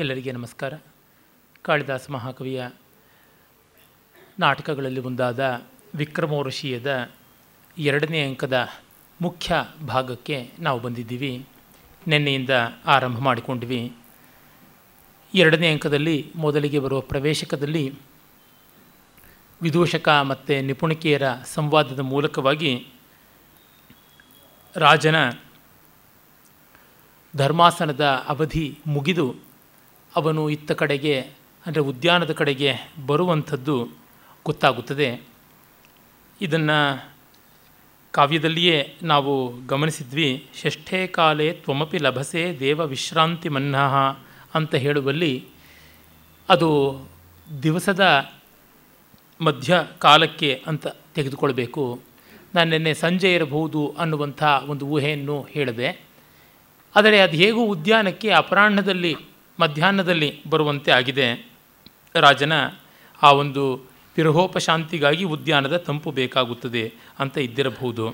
ಎಲ್ಲರಿಗೆ ನಮಸ್ಕಾರ. ಕಾಳಿದಾಸ ಮಹಾಕವಿಯ ನಾಟಕಗಳಲ್ಲಿ ಒಂದಾದ ವಿಕ್ರಮೋರ್ಷಿಯದ ಎರಡನೇ ಅಂಕದ ಮುಖ್ಯ ಭಾಗಕ್ಕೆ ನಾವು ಬಂದಿದ್ದೀವಿ. ನಿನ್ನೆಯಿಂದ ಆರಂಭ ಮಾಡಿಕೊಂಡ್ವಿ. ಎರಡನೇ ಅಂಕದಲ್ಲಿ ಮೊದಲಿಗೆ ಬರುವ ಪ್ರವೇಶಕದಲ್ಲಿ ವಿದೂಷಕ ಮತ್ತು ನಿಪುಣಿಕೆಯರ ಸಂವಾದದ ಮೂಲಕವಾಗಿ ರಾಜನ ಧರ್ಮಾಸನದ ಅವಧಿ ಮುಗಿದು ಅವನು ಇತ್ತ ಕಡೆಗೆ, ಅಂದರೆ ಉದ್ಯಾನದ ಕಡೆಗೆ ಬರುವಂಥದ್ದು ಗೊತ್ತಾಗುತ್ತದೆ. ಇದನ್ನು ಕಾವ್ಯದಲ್ಲಿಯೇ ನಾವು ಗಮನಿಸಿದ್ವಿ. ಷಷ್ಠೇ ಕಾಲೇ ತ್ವಮಪಿ ಲಭಸೆ ದೇವ ವಿಶ್ರಾಂತಿ ಮನ್ನಃ ಅಂತ ಹೇಳುವಲ್ಲಿ ಅದು ದಿವಸದ ಮಧ್ಯ ಕಾಲಕ್ಕೆ ಅಂತ ತೆಗೆದುಕೊಳ್ಬೇಕು. ನಾನು ನಿನ್ನೆ ಸಂಜೆ ಇರಬಹುದು ಅನ್ನುವಂಥ ಒಂದು ಊಹೆಯನ್ನು ಹೇಳಿದೆ. ಆದರೆ ಅದು ಹೇಗೂ ಉದ್ಯಾನಕ್ಕೆ ಅಪರಾಹ್ನದಲ್ಲಿ ಮಧ್ಯಾಹ್ನದಲ್ಲಿ ಬರುವಂತೆ ಆಗಿದೆ. ರಾಜನ ಆ ಒಂದು ವಿರಹೋಪಶಾಂತಿಗಾಗಿ ಉದ್ಯಾನದ ತಂಪು ಬೇಕಾಗುತ್ತದೆ ಅಂತ ಇದ್ದಿರಬಹುದು.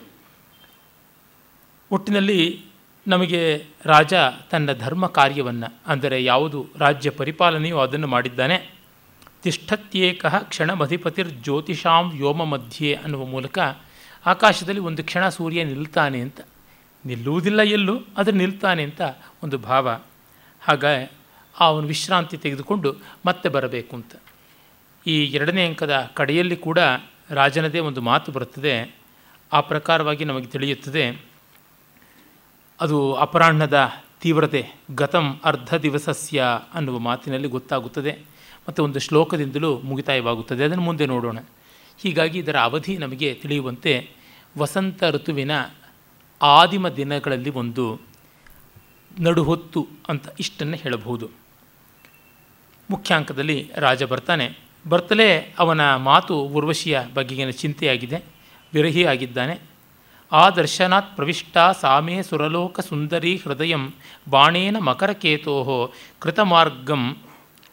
ಒಟ್ಟಿನಲ್ಲಿ ನಮಗೆ ರಾಜ ತನ್ನ ಧರ್ಮ ಕಾರ್ಯವನ್ನು, ಅಂದರೆ ಯಾವುದು ರಾಜ್ಯ ಪರಿಪಾಲನೆಯೋ ಅದನ್ನು ಮಾಡಿದ್ದಾನೆ. ತಿಷ್ಠತ್ಯೇಕಃ ಕ್ಷಣಮಧಿಪತಿರ್ ಜ್ಯೋತಿಷಾಂ ವ್ಯೋಮ ಮಧ್ಯೆ ಅನ್ನುವ ಮೂಲಕ ಆಕಾಶದಲ್ಲಿ ಒಂದು ಕ್ಷಣ ಸೂರ್ಯ ನಿಲ್ತಾನೆ ಅಂತ. ನಿಲ್ಲುವುದಿಲ್ಲ ಎಲ್ಲೂ, ಆದರೆ ನಿಲ್ತಾನೆ ಅಂತ ಒಂದು ಭಾವ. ಹಾಗ ಅವನು ವಿಶ್ರಾಂತಿ ತೆಗೆದುಕೊಂಡು ಮತ್ತೆ ಬರಬೇಕು ಅಂತ. ಈ ಎರಡನೇ ಅಂಕದ ಕಡೆಯಲ್ಲಿ ಕೂಡ ರಾಜನದೇ ಒಂದು ಮಾತು ಬರುತ್ತದೆ. ಆ ಪ್ರಕಾರವಾಗಿ ನಮಗೆ ತಿಳಿಯುತ್ತದೆ. ಅದು ಅಪರಾಹ್ನದ ತೀವ್ರತೆ, ಗತಂ ಅರ್ಧ ದಿವಸಸ್ಯ ಅನ್ನುವ ಮಾತಿನಲ್ಲಿ ಗೊತ್ತಾಗುತ್ತದೆ. ಮತ್ತು ಒಂದು ಶ್ಲೋಕದಿಂದಲೂ ಮುಗಿತಾಯವಾಗುತ್ತದೆ. ಅದನ್ನು ಮುಂದೆ ನೋಡೋಣ. ಹೀಗಾಗಿ ಇದರ ಅವಧಿ ನಮಗೆ ತಿಳಿಯುವಂತೆ ವಸಂತ ಋತುವಿನ ಆದಿಮ ದಿನಗಳಲ್ಲಿ ಒಂದು ನಡುಹೊತ್ತು ಅಂತ ಇಷ್ಟನ್ನು ಹೇಳಬಹುದು. ಮುಖ್ಯಾಂಕದಲ್ಲಿ ರಾಜ ಬರ್ತಾನೆ. ಬರ್ತಲೇ ಅವನ ಮಾತು ಉರ್ವಶಿಯ ಬಗೆಗಿನ ಚಿಂತೆಯಾಗಿದೆ ವಿರಹಿ ಆಗಿದ್ದಾನೆ ಆ ದರ್ಶನಾತ್ ಪ್ರವಿಷ್ಟ ಸಾಮೇ ಸುರಲೋಕ ಸುಂದರಿ ಹೃದಯಂ ಬಾಣೇನ ಮಕರಕೇತೋ ಕೃತಮಾರ್ಗಂ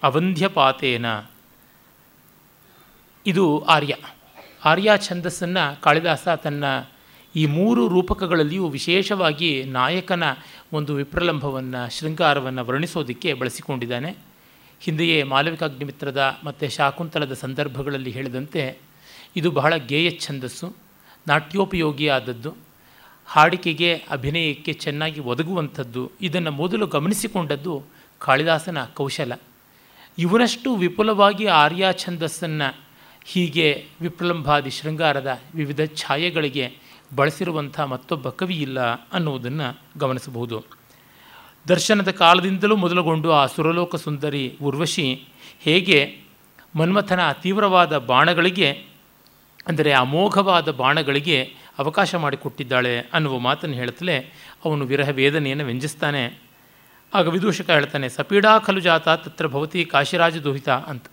ಅವಂಧ್ಯಪಾತೇನ. ಇದು ಆರ್ಯ. ಆರ್ಯ ಛಂದಸ್ಸನ್ನು ಕಾಳಿದಾಸ ತನ್ನ ಈ ಮೂರು ರೂಪಕಗಳಲ್ಲಿಯೂ ವಿಶೇಷವಾಗಿ ನಾಯಕನ ಒಂದು ವಿಪ್ರಲಂಭವನ್ನು ಶೃಂಗಾರವನ್ನು ವರ್ಣಿಸೋದಕ್ಕೆ ಬಳಸಿಕೊಂಡಿದ್ದಾನೆ. ಹಿಂದೆಯೇ ಮಾಲವಿಕಾಗ್ನಿಮಿತ್ರದ ಮತ್ತು ಶಾಕುಂತಲದ ಸಂದರ್ಭಗಳಲ್ಲಿ ಹೇಳಿದಂತೆ, ಇದು ಬಹಳ ಗೇಯ ಛಂದಸ್ಸು, ನಾಟ್ಯೋಪಯೋಗಿಯಾದದ್ದು, ಹಾಡಿಕೆಗೆ ಅಭಿನಯಕ್ಕೆ ಚೆನ್ನಾಗಿ ಒದಗುವಂಥದ್ದು, ಇದನ್ನು ಮೊದಲು ಗಮನಿಸಿಕೊಂಡದ್ದು ಕಾಳಿದಾಸನ ಕೌಶಲ. ಇವನಷ್ಟು ವಿಪುಲವಾಗಿ ಆರ್ಯ ಛಂದಸ್ಸನ್ನು ಹೀಗೆ ವಿಪ್ರಲಂಭಾದಿ ಶೃಂಗಾರದ ವಿವಿಧ ಛಾಯೆಗಳಿಗೆ ಬಳಸಿರುವಂಥ ಮತ್ತೊಬ್ಬ ಕವಿ ಇಲ್ಲ ಅನ್ನುವುದನ್ನು ಗಮನಿಸಬಹುದು. ದರ್ಶನದ ಕಾಲದಿಂದಲೂ ಮೊದಲುಗೊಂಡು ಆ ಸುರಲೋಕ ಸುಂದರಿ ಉರ್ವಶಿ ಹೇಗೆ ಮನ್ಮಥನ ತೀವ್ರವಾದ ಬಾಣಗಳಿಗೆ, ಅಂದರೆ ಅಮೋಘವಾದ ಬಾಣಗಳಿಗೆ ಅವಕಾಶ ಮಾಡಿಕೊಟ್ಟಿದ್ದಾಳೆ ಅನ್ನುವ ಮಾತನ್ನು ಹೇಳುತ್ತಲೇ ಅವನು ವಿರಹ ವೇದನೆಯನ್ನು ವ್ಯಂಜಿಸ್ತಾನೆ. ಆಗ ವಿದೂಷಕ ಹೇಳ್ತಾನೆ, ಸಪೀಡಾ ಖಲು ಜಾತ ತತ್ರ ಭವತಿ ಕಾಶಿರಾಜ ದುಹಿತ ಅಂತ.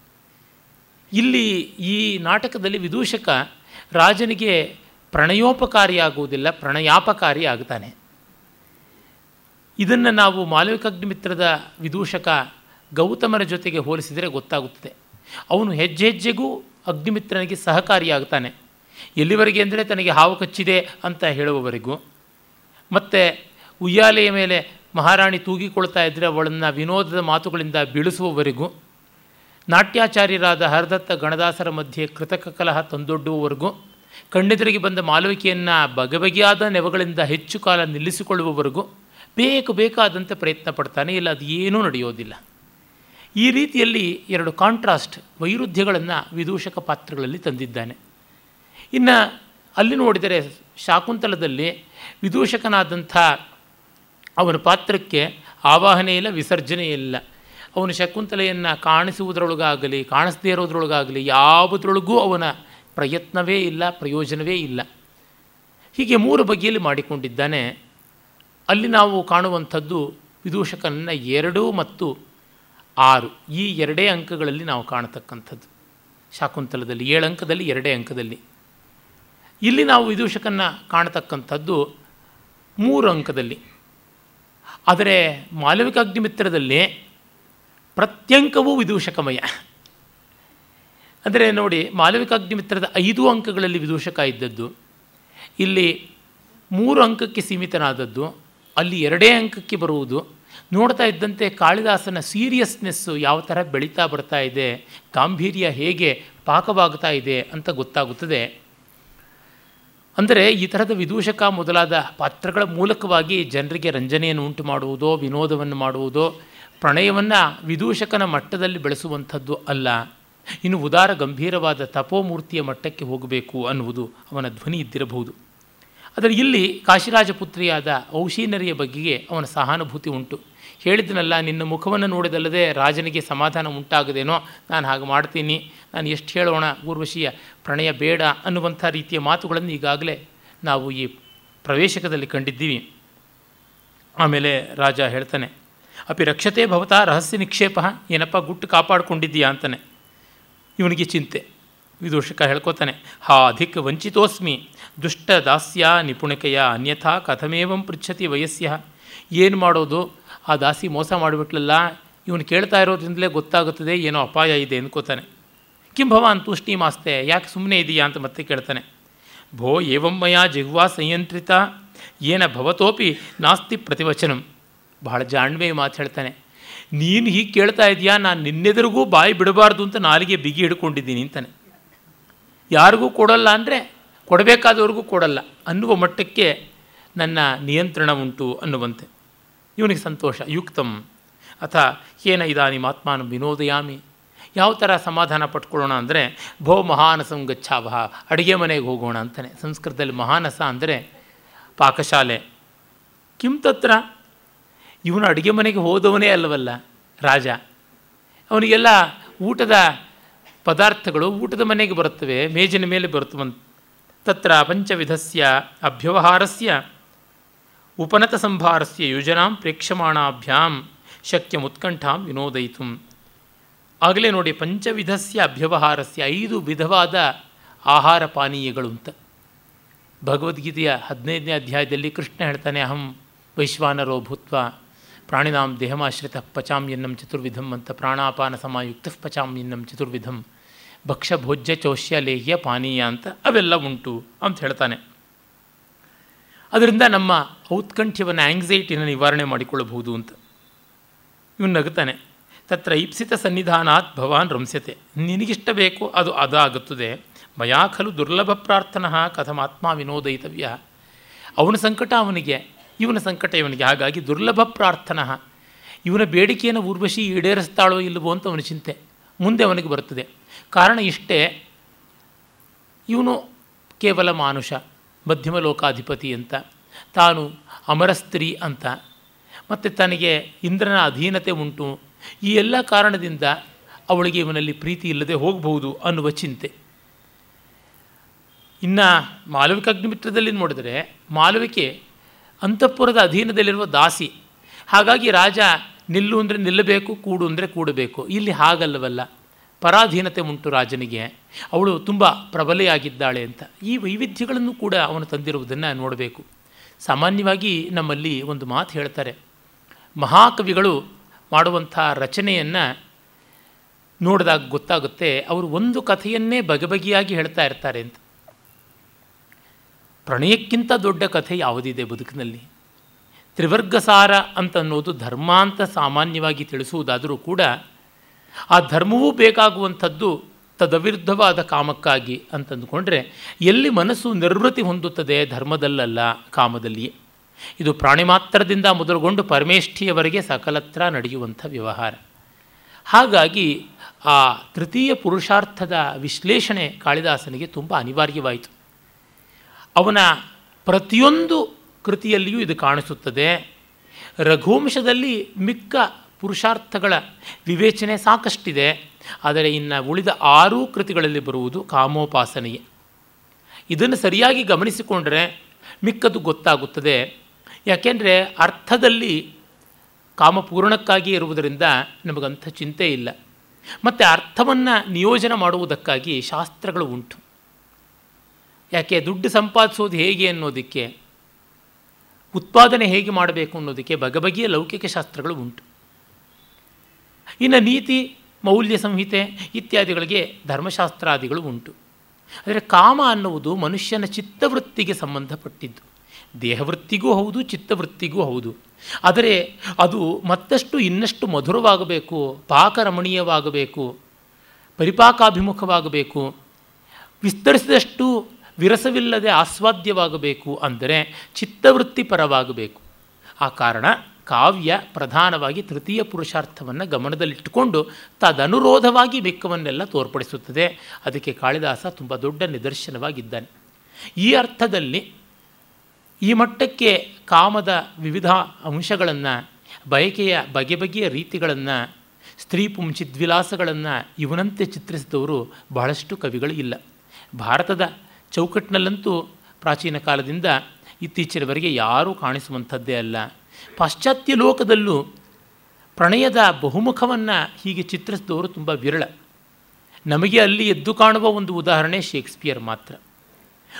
ಇಲ್ಲಿ ಈ ನಾಟಕದಲ್ಲಿ ವಿದೂಷಕ ರಾಜನಿಗೆ ಪ್ರಣಯೋಪಕಾರಿಯಾಗುವುದಿಲ್ಲ, ಪ್ರಣಯಾಪಕಾರಿ ಆಗ್ತಾನೆ. ಇದನ್ನು ನಾವು ಮಾಲವಿಕಾಗ್ನಿಮಿತ್ರದ ವಿದೂಷಕ ಗೌತಮರ ಜೊತೆಗೆ ಹೋಲಿಸಿದರೆ ಗೊತ್ತಾಗುತ್ತದೆ. ಅವನು ಹೆಜ್ಜೆ ಹೆಜ್ಜೆಗೂ ಅಗ್ನಿಮಿತ್ರನಿಗೆ ಸಹಕಾರಿಯಾಗ್ತಾನೆ. ಎಲ್ಲಿವರೆಗೆ ಅಂದರೆ ತನಗೆ ಹಾವು ಕಚ್ಚಿದೆ ಅಂತ ಹೇಳುವವರೆಗೂ. ಮತ್ತು ಉಯ್ಯಾಲೆಯ ಮೇಲೆ ಮಹಾರಾಣಿ ತೂಗಿಕೊಳ್ತಾ ಇದ್ದರೆ ಅವಳನ್ನು ವಿನೋದದ ಮಾತುಗಳಿಂದ ಬೀಳಿಸುವವರೆಗೂ, ನಾಟ್ಯಾಚಾರ್ಯರಾದ ಹರದತ್ತ ಗಣದಾಸರ ಮಧ್ಯೆ ಕೃತಕ ಕಲಹ ತಂದೊಡ್ಡುವವರೆಗೂ, ಕಣ್ಣೆದುರಿಗೆ ಬಂದ ಮಾಲವಿಕೆಯನ್ನು ಬಗೆಬಗೆಯಾದ ನೆವಗಳಿಂದ ಹೆಚ್ಚು ಕಾಲ ನಿಲ್ಲಿಸಿಕೊಳ್ಳುವವರೆಗೂ ಬೇಕು ಬೇಕಾದಂತೆ ಪ್ರಯತ್ನ ಪಡ್ತಾನೆ ಇಲ್ಲ ಅದು ಏನೂ ನಡೆಯೋದಿಲ್ಲ. ಈ ರೀತಿಯಲ್ಲಿ ಎರಡು ಕಾಂಟ್ರಾಸ್ಟ್ ವೈರುಧ್ಯಗಳನ್ನು ವಿದೂಷಕ ಪಾತ್ರಗಳಲ್ಲಿ ತಂದಿದ್ದಾನೆ. ಇನ್ನು ಅಲ್ಲಿ ನೋಡಿದರೆ ಶಾಕುಂತಲದಲ್ಲಿ ವಿದೂಷಕನಾದಂಥ ಅವನ ಪಾತ್ರಕ್ಕೆ ಆವಾಹನೆ ಇಲ್ಲ, ವಿಸರ್ಜನೆ ಇಲ್ಲ. ಅವನು ಶಕುಂತಲೆಯನ್ನು ಕಾಣಿಸುವುದರೊಳಗಾಗಲಿ, ಕಾಣಿಸದೇ ಇರೋದ್ರೊಳಗಾಗಲಿ ಯಾವುದ್ರೊಳಗೂ ಅವನ ಪ್ರಯತ್ನವೇ ಇಲ್ಲ, ಪ್ರಯೋಜನವೇ ಇಲ್ಲ. ಹೀಗೆ ಮೂರು ಬಗೆಯಲ್ಲಿ ಮಾಡಿಕೊಂಡಿದ್ದಾನೆ. ಅಲ್ಲಿ ನಾವು ಕಾಣುವಂಥದ್ದು ವಿದೂಷಕನ ಎರಡು ಮತ್ತು ಆರು. ಈ ಎರಡೇ ಅಂಕಗಳಲ್ಲಿ ನಾವು ಕಾಣತಕ್ಕಂಥದ್ದು. ಶಾಕುಂತಲದಲ್ಲಿ ಏಳು ಅಂಕದಲ್ಲಿ, ಎರಡೇ ಅಂಕದಲ್ಲಿ. ಇಲ್ಲಿ ನಾವು ವಿದೂಷಕನ್ನು ಕಾಣತಕ್ಕಂಥದ್ದು ಮೂರು ಅಂಕದಲ್ಲಿ. ಆದರೆ ಮಾಲವಿಕಾಗ್ನಿಮಿತ್ರದಲ್ಲಿ ಪ್ರತ್ಯಂಕವೂ ವಿದೂಷಕಮಯ. ಅಂದರೆ ನೋಡಿ, ಮಾಲವಿಕಾಗ್ನಿಮಿತ್ರದ ಐದು ಅಂಕಗಳಲ್ಲಿ ವಿದೂಷಕ ಇದ್ದದ್ದು, ಇಲ್ಲಿ ಮೂರು ಅಂಕಕ್ಕೆ ಸೀಮಿತನಾದದ್ದು ಅಲ್ಲಿ ಎರಡೇ ಅಂಕಕ್ಕೆ ಬರುವುದು. ನೋಡ್ತಾ ಇದ್ದಂತೆ ಕಾಳಿದಾಸನ ಸೀರಿಯಸ್ನೆಸ್ಸು ಯಾವ ಥರ ಬೆಳೀತಾ ಬರ್ತಾ ಇದೆ, ಗಾಂಭೀರ್ಯ ಹೇಗೆ ಪಾಕವಾಗ್ತಾ ಇದೆ ಅಂತ ಗೊತ್ತಾಗುತ್ತದೆ. ಅಂದರೆ ಈ ಥರದ ವಿದೂಷಕ ಮೊದಲಾದ ಪಾತ್ರಗಳ ಮೂಲಕವಾಗಿ ಜನರಿಗೆ ರಂಜನೆಯನ್ನು ಉಂಟು ಮಾಡುವುದೋ, ವಿನೋದವನ್ನು ಮಾಡುವುದೋ, ಪ್ರಣಯವನ್ನು ವಿದೂಷಕನ ಮಟ್ಟದಲ್ಲಿ ಬೆಳೆಸುವಂಥದ್ದು ಅಲ್ಲ. ಇನ್ನು ಉದಾರ ಗಂಭೀರವಾದ ತಪೋಮೂರ್ತಿಯ ಮಟ್ಟಕ್ಕೆ ಹೋಗಬೇಕು ಅನ್ನುವುದು ಅವನ ಧ್ವನಿ ಇದ್ದಿರಬಹುದು. ಆದರೆ ಇಲ್ಲಿ ಕಾಶಿರಾಜಪುತ್ರಿಯಾದ ಔಶೀನರಿಯ ಬಗೆಗೆ ಅವನ ಸಹಾನುಭೂತಿ ಉಂಟು. ಹೇಳಿದನಲ್ಲ ನಿನ್ನ ಮುಖವನ್ನು ನೋಡಿದಲ್ಲದೆ ರಾಜನಿಗೆ ಸಮಾಧಾನ ಉಂಟಾಗದೇನೋ? ನಾನು ಹಾಗೆ ಮಾಡ್ತೀನಿ. ನಾನು ಎಷ್ಟು ಹೇಳೋಣ? ಊರ್ವಶಿಯ, ಪ್ರಣಯ ಬೇಡ ಅನ್ನುವಂಥ ರೀತಿಯ ಮಾತುಗಳನ್ನು ಈಗಾಗಲೇ ನಾವು ಈ ಪ್ರವೇಶಕದಲ್ಲಿ ಕಂಡಿದ್ದೀವಿ. ಆಮೇಲೆ ರಾಜ ಹೇಳ್ತಾನೆ, ಅಪಿ ರಕ್ಷತೆ ಭವತಾ ರಹಸ್ಯ ನಿಕ್ಷೇಪ, ಏನಪ್ಪ ಗುಟ್ಟು ಕಾಪಾಡಿಕೊಂಡಿದ್ದೀಯಾ? ಅಂತಾನೆ. ಇವನಿಗೆ ಚಿಂತೆ. ವಿದೂಷಕ ಹೇಳ್ಕೊತಾನೆ. ಹಾ, ಅಧಿಕ ವಂಚಿತೋಸ್ಮಿ. ದುಷ್ಟ ದಾಸ್ಯ ನಿಪುಣಿಕೆಯ ಅನ್ಯಥಾ ಕಥಮೇವಂ ಪೃಚ್ಛತಿ ವಯಸ್ಯ. ಏನು ಮಾಡೋದು? ಆ ದಾಸಿ ಮೋಸ ಮಾಡಿಬಿಟ್ಲಲ್ಲ, ಇವನು ಕೇಳ್ತಾ ಇರೋದ್ರಿಂದಲೇ ಗೊತ್ತಾಗುತ್ತದೆ ಏನೋ ಅಪಾಯ ಇದೆ ಅಂದ್ಕೋತಾನೆ ಕಿಂ ಭವಾನ್ ತುಷ್ಟಿ ಮಾಸ್ತೆ, ಯಾಕೆ ಸುಮ್ಮನೆ ಇದೆಯಾ ಅಂತ ಮತ್ತೆ ಕೇಳ್ತಾನೆ. ಭೋ, ಏವಂ ಮಯಾ ಜಿಹ್ವಾ ಸಂಯಂತ್ರಿತ. ಏನ ಭವತೋಪಿ ನಾಸ್ತಿ ಪ್ರತಿವಚನಂ. ಬಹಳ ಜಾಣ್ಮೆ ಮಾತು ಹೇಳ್ತಾನೆ. ನೀನು ಹೀಗೆ ಕೇಳ್ತಾ ಇದೆಯಾ, ನಾನು ನಿನ್ನೆದುರಿಗೂ ಬಾಯಿ ಬಿಡಬಾರ್ದು ಅಂತ ನಾಲಿಗೆ ಬಿಗಿ ಹಿಡ್ಕೊಂಡಿದ್ದೀನಿ ಅಂತಾನೆ. ಯಾರಿಗೂ ಕೊಡಲ್ಲ ಅಂದರೆ ಕೊಡಬೇಕಾದವ್ರಿಗೂ ಕೊಡಲ್ಲ ಅನ್ನುವ ಮಟ್ಟಕ್ಕೆ ನನ್ನ ನಿಯಂತ್ರಣ ಉಂಟು ಅನ್ನುವಂತೆ. ಇವನಿಗೆ ಸಂತೋಷ, ಯುಕ್ತಂ. ಅಥ ಏನ ಇದಾನಿ ಆತ್ಮಾನ ವಿನೋದಯಾಮಿ. ಯಾವ ಥರ ಸಮಾಧಾನ ಪಟ್ಕೊಳ್ಳೋಣ ಅಂದರೆ, ಭೋ ಮಹಾನಸಂ ಗಚ್ಚಾವಹ ಅಡುಗೆ ಮನೆಗೆ ಹೋಗೋಣ ಅಂತಾನೆ. ಸಂಸ್ಕೃತದಲ್ಲಿ ಮಹಾನಸ ಅಂದರೆ ಪಾಕಶಾಲೆ. ಕಿಂ ತತ್ರ? ಇವನು ಅಡುಗೆ ಮನೆಗೆ ಹೋದವನೇ ಅಲ್ಲವಲ್ಲ, ರಾಜ. ಅವನಿಗೆಲ್ಲ ಊಟದ ಪದಾರ್ಥಗಳು ಊಟದ ಮನೆಗೆ ಬರುತ್ತವೆ, ಮೇಜಿನ ಮೇಲೆ ಬರುತ್ತವೆ ತತ್ರ ಪಂಚವಿಧಸ್ಯ ಅಭ್ಯವಹಾರಸ್ಯ, ಉಪನತ ಸಂಭಾರಸ್ಯ ಯೋಜನಾಂ ಪ್ರೇಕ್ಷಮಾಣಾಭ್ಯಾಂ ಶಕ್ಯ ಉತ್ಕಂಠಾಂ ವಿನೋದಯಿತು. ಆಗಲೇ ನೋಡಿ, ಪಂಚವಿಧಸ್ಯ ಅಭ್ಯವಹಾರಸ್ಯ ಐದು ವಿಧವಾದ ಆಹಾರ ಪಾನೀಯಗಳು ಅಂತ ಭಗವದ್ಗೀತೆಯ ಹದಿನೈದನೇ ಅಧ್ಯಾಯದಲ್ಲಿ ಕೃಷ್ಣ ಹೇಳ್ತಾನೆ, ಅಹಂ ವೈಶ್ವಾನರೋ ಭೂತ್ವ ಪ್ರಾಣಿನಾಂ ದೇಹಮಾಶ್ರಿತ ಪಚಾಮ್ಯನ್ನಂ ಚತುರ್ವಿಧಂ ಅಂತ ಪ್ರಾಣಾಪಾನ ಸಮಾಯುಕ್ತ ಪಚಾಮ್ಯನ್ನಂ ಚತುರ್ವಿಧಂ. ಭಕ್ಷ್ಯ ಭೋಜ್ಯ ಚೌಷ್ಯ ಲೇಹ್ಯ ಪಾನೀಯ ಅಂತ ಅವೆಲ್ಲ ಉಂಟು ಅಂತ ಹೇಳ್ತಾನೆ. ಅದರಿಂದ ನಮ್ಮ ಔತ್ಕಂಠ್ಯವನ್ನು ಆಂಗ್ಸೈಟಿನ ನಿವಾರಣೆ ಮಾಡಿಕೊಳ್ಳಬಹುದು ಅಂತ. ಇವನು ನಗುತ್ತಾನೆ ತತ್ರ ಇಪ್ಸಿತ ಸನ್ನಿಧಾನಾತ್ ಭವಾನ್ ರಂಸ್ಯತೆ. ನಿನಗಿಷ್ಟ ಬೇಕು ಅದು ಅದಾಗುತ್ತದೆ. ಮಯಾ ಖಲು ದುರ್ಲಭ ಪ್ರಾರ್ಥನಾ ಕಥಮಾತ್ಮ ವಿನೋದಯಿತವ್ಯ. ಅವನ ಸಂಕಟ ಅವನಿಗೆ ಇವನ ಸಂಕಟ ಇವನಿಗೆ. ಹಾಗಾಗಿ ದುರ್ಲಭ ಪ್ರಾರ್ಥನಾ. ಇವನ ಬೇಡಿಕೆಯನ್ನು ಊರ್ವಶಿ ಈಡೇರಿಸ್ತಾಳೋ ಇಲ್ಲವೋ ಅಂತ ಅವನ ಚಿಂತೆ ಮುಂದೆ ಅವನಿಗೆ ಬರುತ್ತದೆ. ಕಾರಣ ಇಷ್ಟೇ, ಇವನು ಕೇವಲ ಮಾನುಷ, ಮಧ್ಯಮ ಲೋಕಾಧಿಪತಿ ಅಂತ, ತಾನು ಅಮರ ಸ್ತ್ರೀ ಅಂತ, ಮತ್ತು ತನಗೆ ಇಂದ್ರನ ಅಧೀನತೆ ಉಂಟು. ಈ ಎಲ್ಲ ಕಾರಣದಿಂದ ಅವಳಿಗೆ ಇವನಲ್ಲಿ ಪ್ರೀತಿ ಇಲ್ಲದೆ ಹೋಗಬಹುದು ಅನ್ನುವ ಚಿಂತೆ. ಇನ್ನು ಮಾಲವಿಕ ಅಗ್ನಿಮಿತ್ರದಲ್ಲಿ ನೋಡಿದರೆ ಮಾಲವಿಕೆ ಅಂತಃಪುರದ ಅಧೀನದಲ್ಲಿರುವ ದಾಸಿ. ಹಾಗಾಗಿ ರಾಜ ನಿಲ್ಲು ಅಂದರೆ ನಿಲ್ಲಬೇಕು, ಕೂಡು ಅಂದರೆ ಕೂಡಬೇಕು. ಇಲ್ಲಿ ಹಾಗಲ್ಲವಲ್ಲ. ಪರಾಧೀನತೆ ಉಂಟು ರಾಜನಿಗೆ. ಅವಳು ತುಂಬ ಪ್ರಬಲೆಯಾಗಿದ್ದಾಳೆ ಅಂತ. ಈ ವೈವಿಧ್ಯಗಳನ್ನು ಕೂಡ ಅವನು ತಂದಿರುವುದನ್ನು ನೋಡಬೇಕು. ಸಾಮಾನ್ಯವಾಗಿ ನಮ್ಮಲ್ಲಿ ಒಂದು ಮಾತು ಹೇಳ್ತಾರೆ. ಮಹಾಕವಿಗಳು ಮಾಡುವಂಥ ರಚನೆಯನ್ನು ನೋಡಿದಾಗ ಗೊತ್ತಾಗುತ್ತೆ. ಅವರು ಒಂದು ಕಥೆಯನ್ನೇ ಬಗೆಬಗೆಯಾಗಿ ಹೇಳ್ತಾ ಇರ್ತಾರೆ ಅಂತ. ಪ್ರಣಯಕ್ಕಿಂತ ದೊಡ್ಡ ಕಥೆ ಯಾವುದಿದೆ ಬದುಕಿನಲ್ಲಿ? ತ್ರಿವರ್ಗಸಾರ ಅಂತನ್ನೋದು ಧರ್ಮ ಅಂತ ಸಾಮಾನ್ಯವಾಗಿ ತಿಳಿಸುವುದಾದರೂ ಕೂಡ ಆ ಧರ್ಮವೂ ಬೇಕಾಗುವಂಥದ್ದು ತದವಿರುದ್ಧವಾದ ಕಾಮಕ್ಕಾಗಿ ಅಂತಂದುಕೊಂಡ್ರೆ ಎಲ್ಲಿ ಮನಸ್ಸು ನಿರ್ವೃತ್ತಿ ಹೊಂದುತ್ತದೆ ಧರ್ಮದಲ್ಲಲ್ಲ ಕಾಮದಲ್ಲಿಯೇ? ಇದು ಪ್ರಾಣಿ ಮಾತ್ರದಿಂದ ಮೊದಲುಗೊಂಡು ಪರಮೇಷ್ಠಿಯವರೆಗೆ ಸಕಲತ್ರ ನಡೆಯುವಂಥ ವ್ಯವಹಾರ. ಹಾಗಾಗಿ ಆ ತೃತೀಯ ಪುರುಷಾರ್ಥದ ವಿಶ್ಲೇಷಣೆ ಕಾಳಿದಾಸನಿಗೆ ತುಂಬ ಅನಿವಾರ್ಯವಾಯಿತು. ಅವನ ಪ್ರತಿಯೊಂದು ಕೃತಿಯಲ್ಲಿಯೂ ಇದು ಕಾಣಿಸುತ್ತದೆ. ರಘುವಂಶದಲ್ಲಿ ಮಿಕ್ಕ ಪುರುಷಾರ್ಥಗಳ ವಿವೇಚನೆ ಸಾಕಷ್ಟಿದೆ. ಆದರೆ ಇನ್ನು ಉಳಿದ ಆರೂ ಕೃತಿಗಳಲ್ಲಿ ಬರುವುದು ಕಾಮೋಪಾಸನೆಯೇ. ಇದನ್ನು ಸರಿಯಾಗಿ ಗಮನಿಸಿಕೊಂಡರೆ ಮಿಕ್ಕದು ಗೊತ್ತಾಗುತ್ತದೆ. ಯಾಕೆಂದರೆ ಅರ್ಥದಲ್ಲಿ ಕಾಮಪೂರ್ಣಕ್ಕಾಗಿ ಇರುವುದರಿಂದ ನಮಗಂಥ ಚಿಂತೆ ಇಲ್ಲ. ಮತ್ತು ಅರ್ಥವನ್ನು ನಿಯೋಜನೆ ಮಾಡುವುದಕ್ಕಾಗಿ ಶಾಸ್ತ್ರಗಳು ಉಂಟು. ಯಾಕೆ ದುಡ್ಡು ಸಂಪಾದಿಸೋದು ಹೇಗೆ ಅನ್ನೋದಕ್ಕೆ, ಉತ್ಪಾದನೆ ಹೇಗೆ ಮಾಡಬೇಕು ಅನ್ನೋದಕ್ಕೆ ಬಗೆ ಬಗೆಯ ಲೌಕಿಕ ಶಾಸ್ತ್ರಗಳು ಉಂಟು. ಇನ್ನು ನೀತಿ, ಮೌಲ್ಯ ಸಂಹಿತೆ ಇತ್ಯಾದಿಗಳಿಗೆ ಧರ್ಮಶಾಸ್ತ್ರಾದಿಗಳು ಉಂಟು. ಆದರೆ ಕಾಮ ಅನ್ನುವುದು ಮನುಷ್ಯನ ಚಿತ್ತವೃತ್ತಿಗೆ ಸಂಬಂಧಪಟ್ಟಿದ್ದು. ದೇಹವೃತ್ತಿಗೂ ಹೌದು, ಚಿತ್ತವೃತ್ತಿಗೂ ಹೌದು. ಆದರೆ ಅದು ಮತ್ತಷ್ಟು ಇನ್ನಷ್ಟು ಮಧುರವಾಗಬೇಕು, ಪಾಕರಮಣೀಯವಾಗಬೇಕು, ಪರಿಪಾಕಾಭಿಮುಖವಾಗಬೇಕು, ವಿಸ್ತರಿಸಿದಷ್ಟು ವಿರಸವಿಲ್ಲದೆ ಆಸ್ವಾದ್ಯವಾಗಬೇಕು ಅಂದರೆ ಚಿತ್ತವೃತ್ತಿ ಪರವಾಗಬೇಕು ಆ ಕಾರಣ ಕಾವ್ಯ ಪ್ರಧಾನವಾಗಿ ತೃತೀಯ ಪುರುಷಾರ್ಥವನ್ನು ಗಮನದಲ್ಲಿಟ್ಟುಕೊಂಡು ತದನುರೋಧವಾಗಿ ಬೆಕ್ಕವನ್ನೆಲ್ಲ ತೋರ್ಪಡಿಸುತ್ತದೆ. ಅದಕ್ಕೆ ಕಾಳಿದಾಸ ತುಂಬ ದೊಡ್ಡ ನಿದರ್ಶನವಾಗಿದ್ದಾನೆ. ಈ ಅರ್ಥದಲ್ಲಿ ಈ ಮಟ್ಟಕ್ಕೆ ಕಾಮದ ವಿವಿಧ ಅಂಶಗಳನ್ನು, ಬಯಕೆಯ ಬಗೆ ಬಗೆಯ ರೀತಿಗಳನ್ನು, ಸ್ತ್ರೀ ಪುಂಚಿದ್ವಿಲಾಸಗಳನ್ನು ಇವನಂತೆ ಚಿತ್ರಿಸಿದವರು ಬಹಳಷ್ಟು ಕವಿಗಳು ಇಲ್ಲ. ಭಾರತದ ಚೌಕಟ್ಟಿನಲ್ಲಂತೂ ಪ್ರಾಚೀನ ಕಾಲದಿಂದ ಇತ್ತೀಚಿನವರೆಗೆ ಯಾರೂ ಕಾಣಿಸುವಂಥದ್ದೇ ಅಲ್ಲ. ಪಾಶ್ಚಾತ್ಯ ಲೋಕದಲ್ಲೂ ಪ್ರಣಯದ ಬಹುಮುಖವನ್ನು ಹೀಗೆ ಚಿತ್ರಿಸಿದವರು ತುಂಬ ವಿರಳ. ನಮಗೆ ಅಲ್ಲಿ ಎದ್ದು ಕಾಣುವ ಒಂದು ಉದಾಹರಣೆ ಶೇಕ್ಸ್ಪಿಯರ್ ಮಾತ್ರ.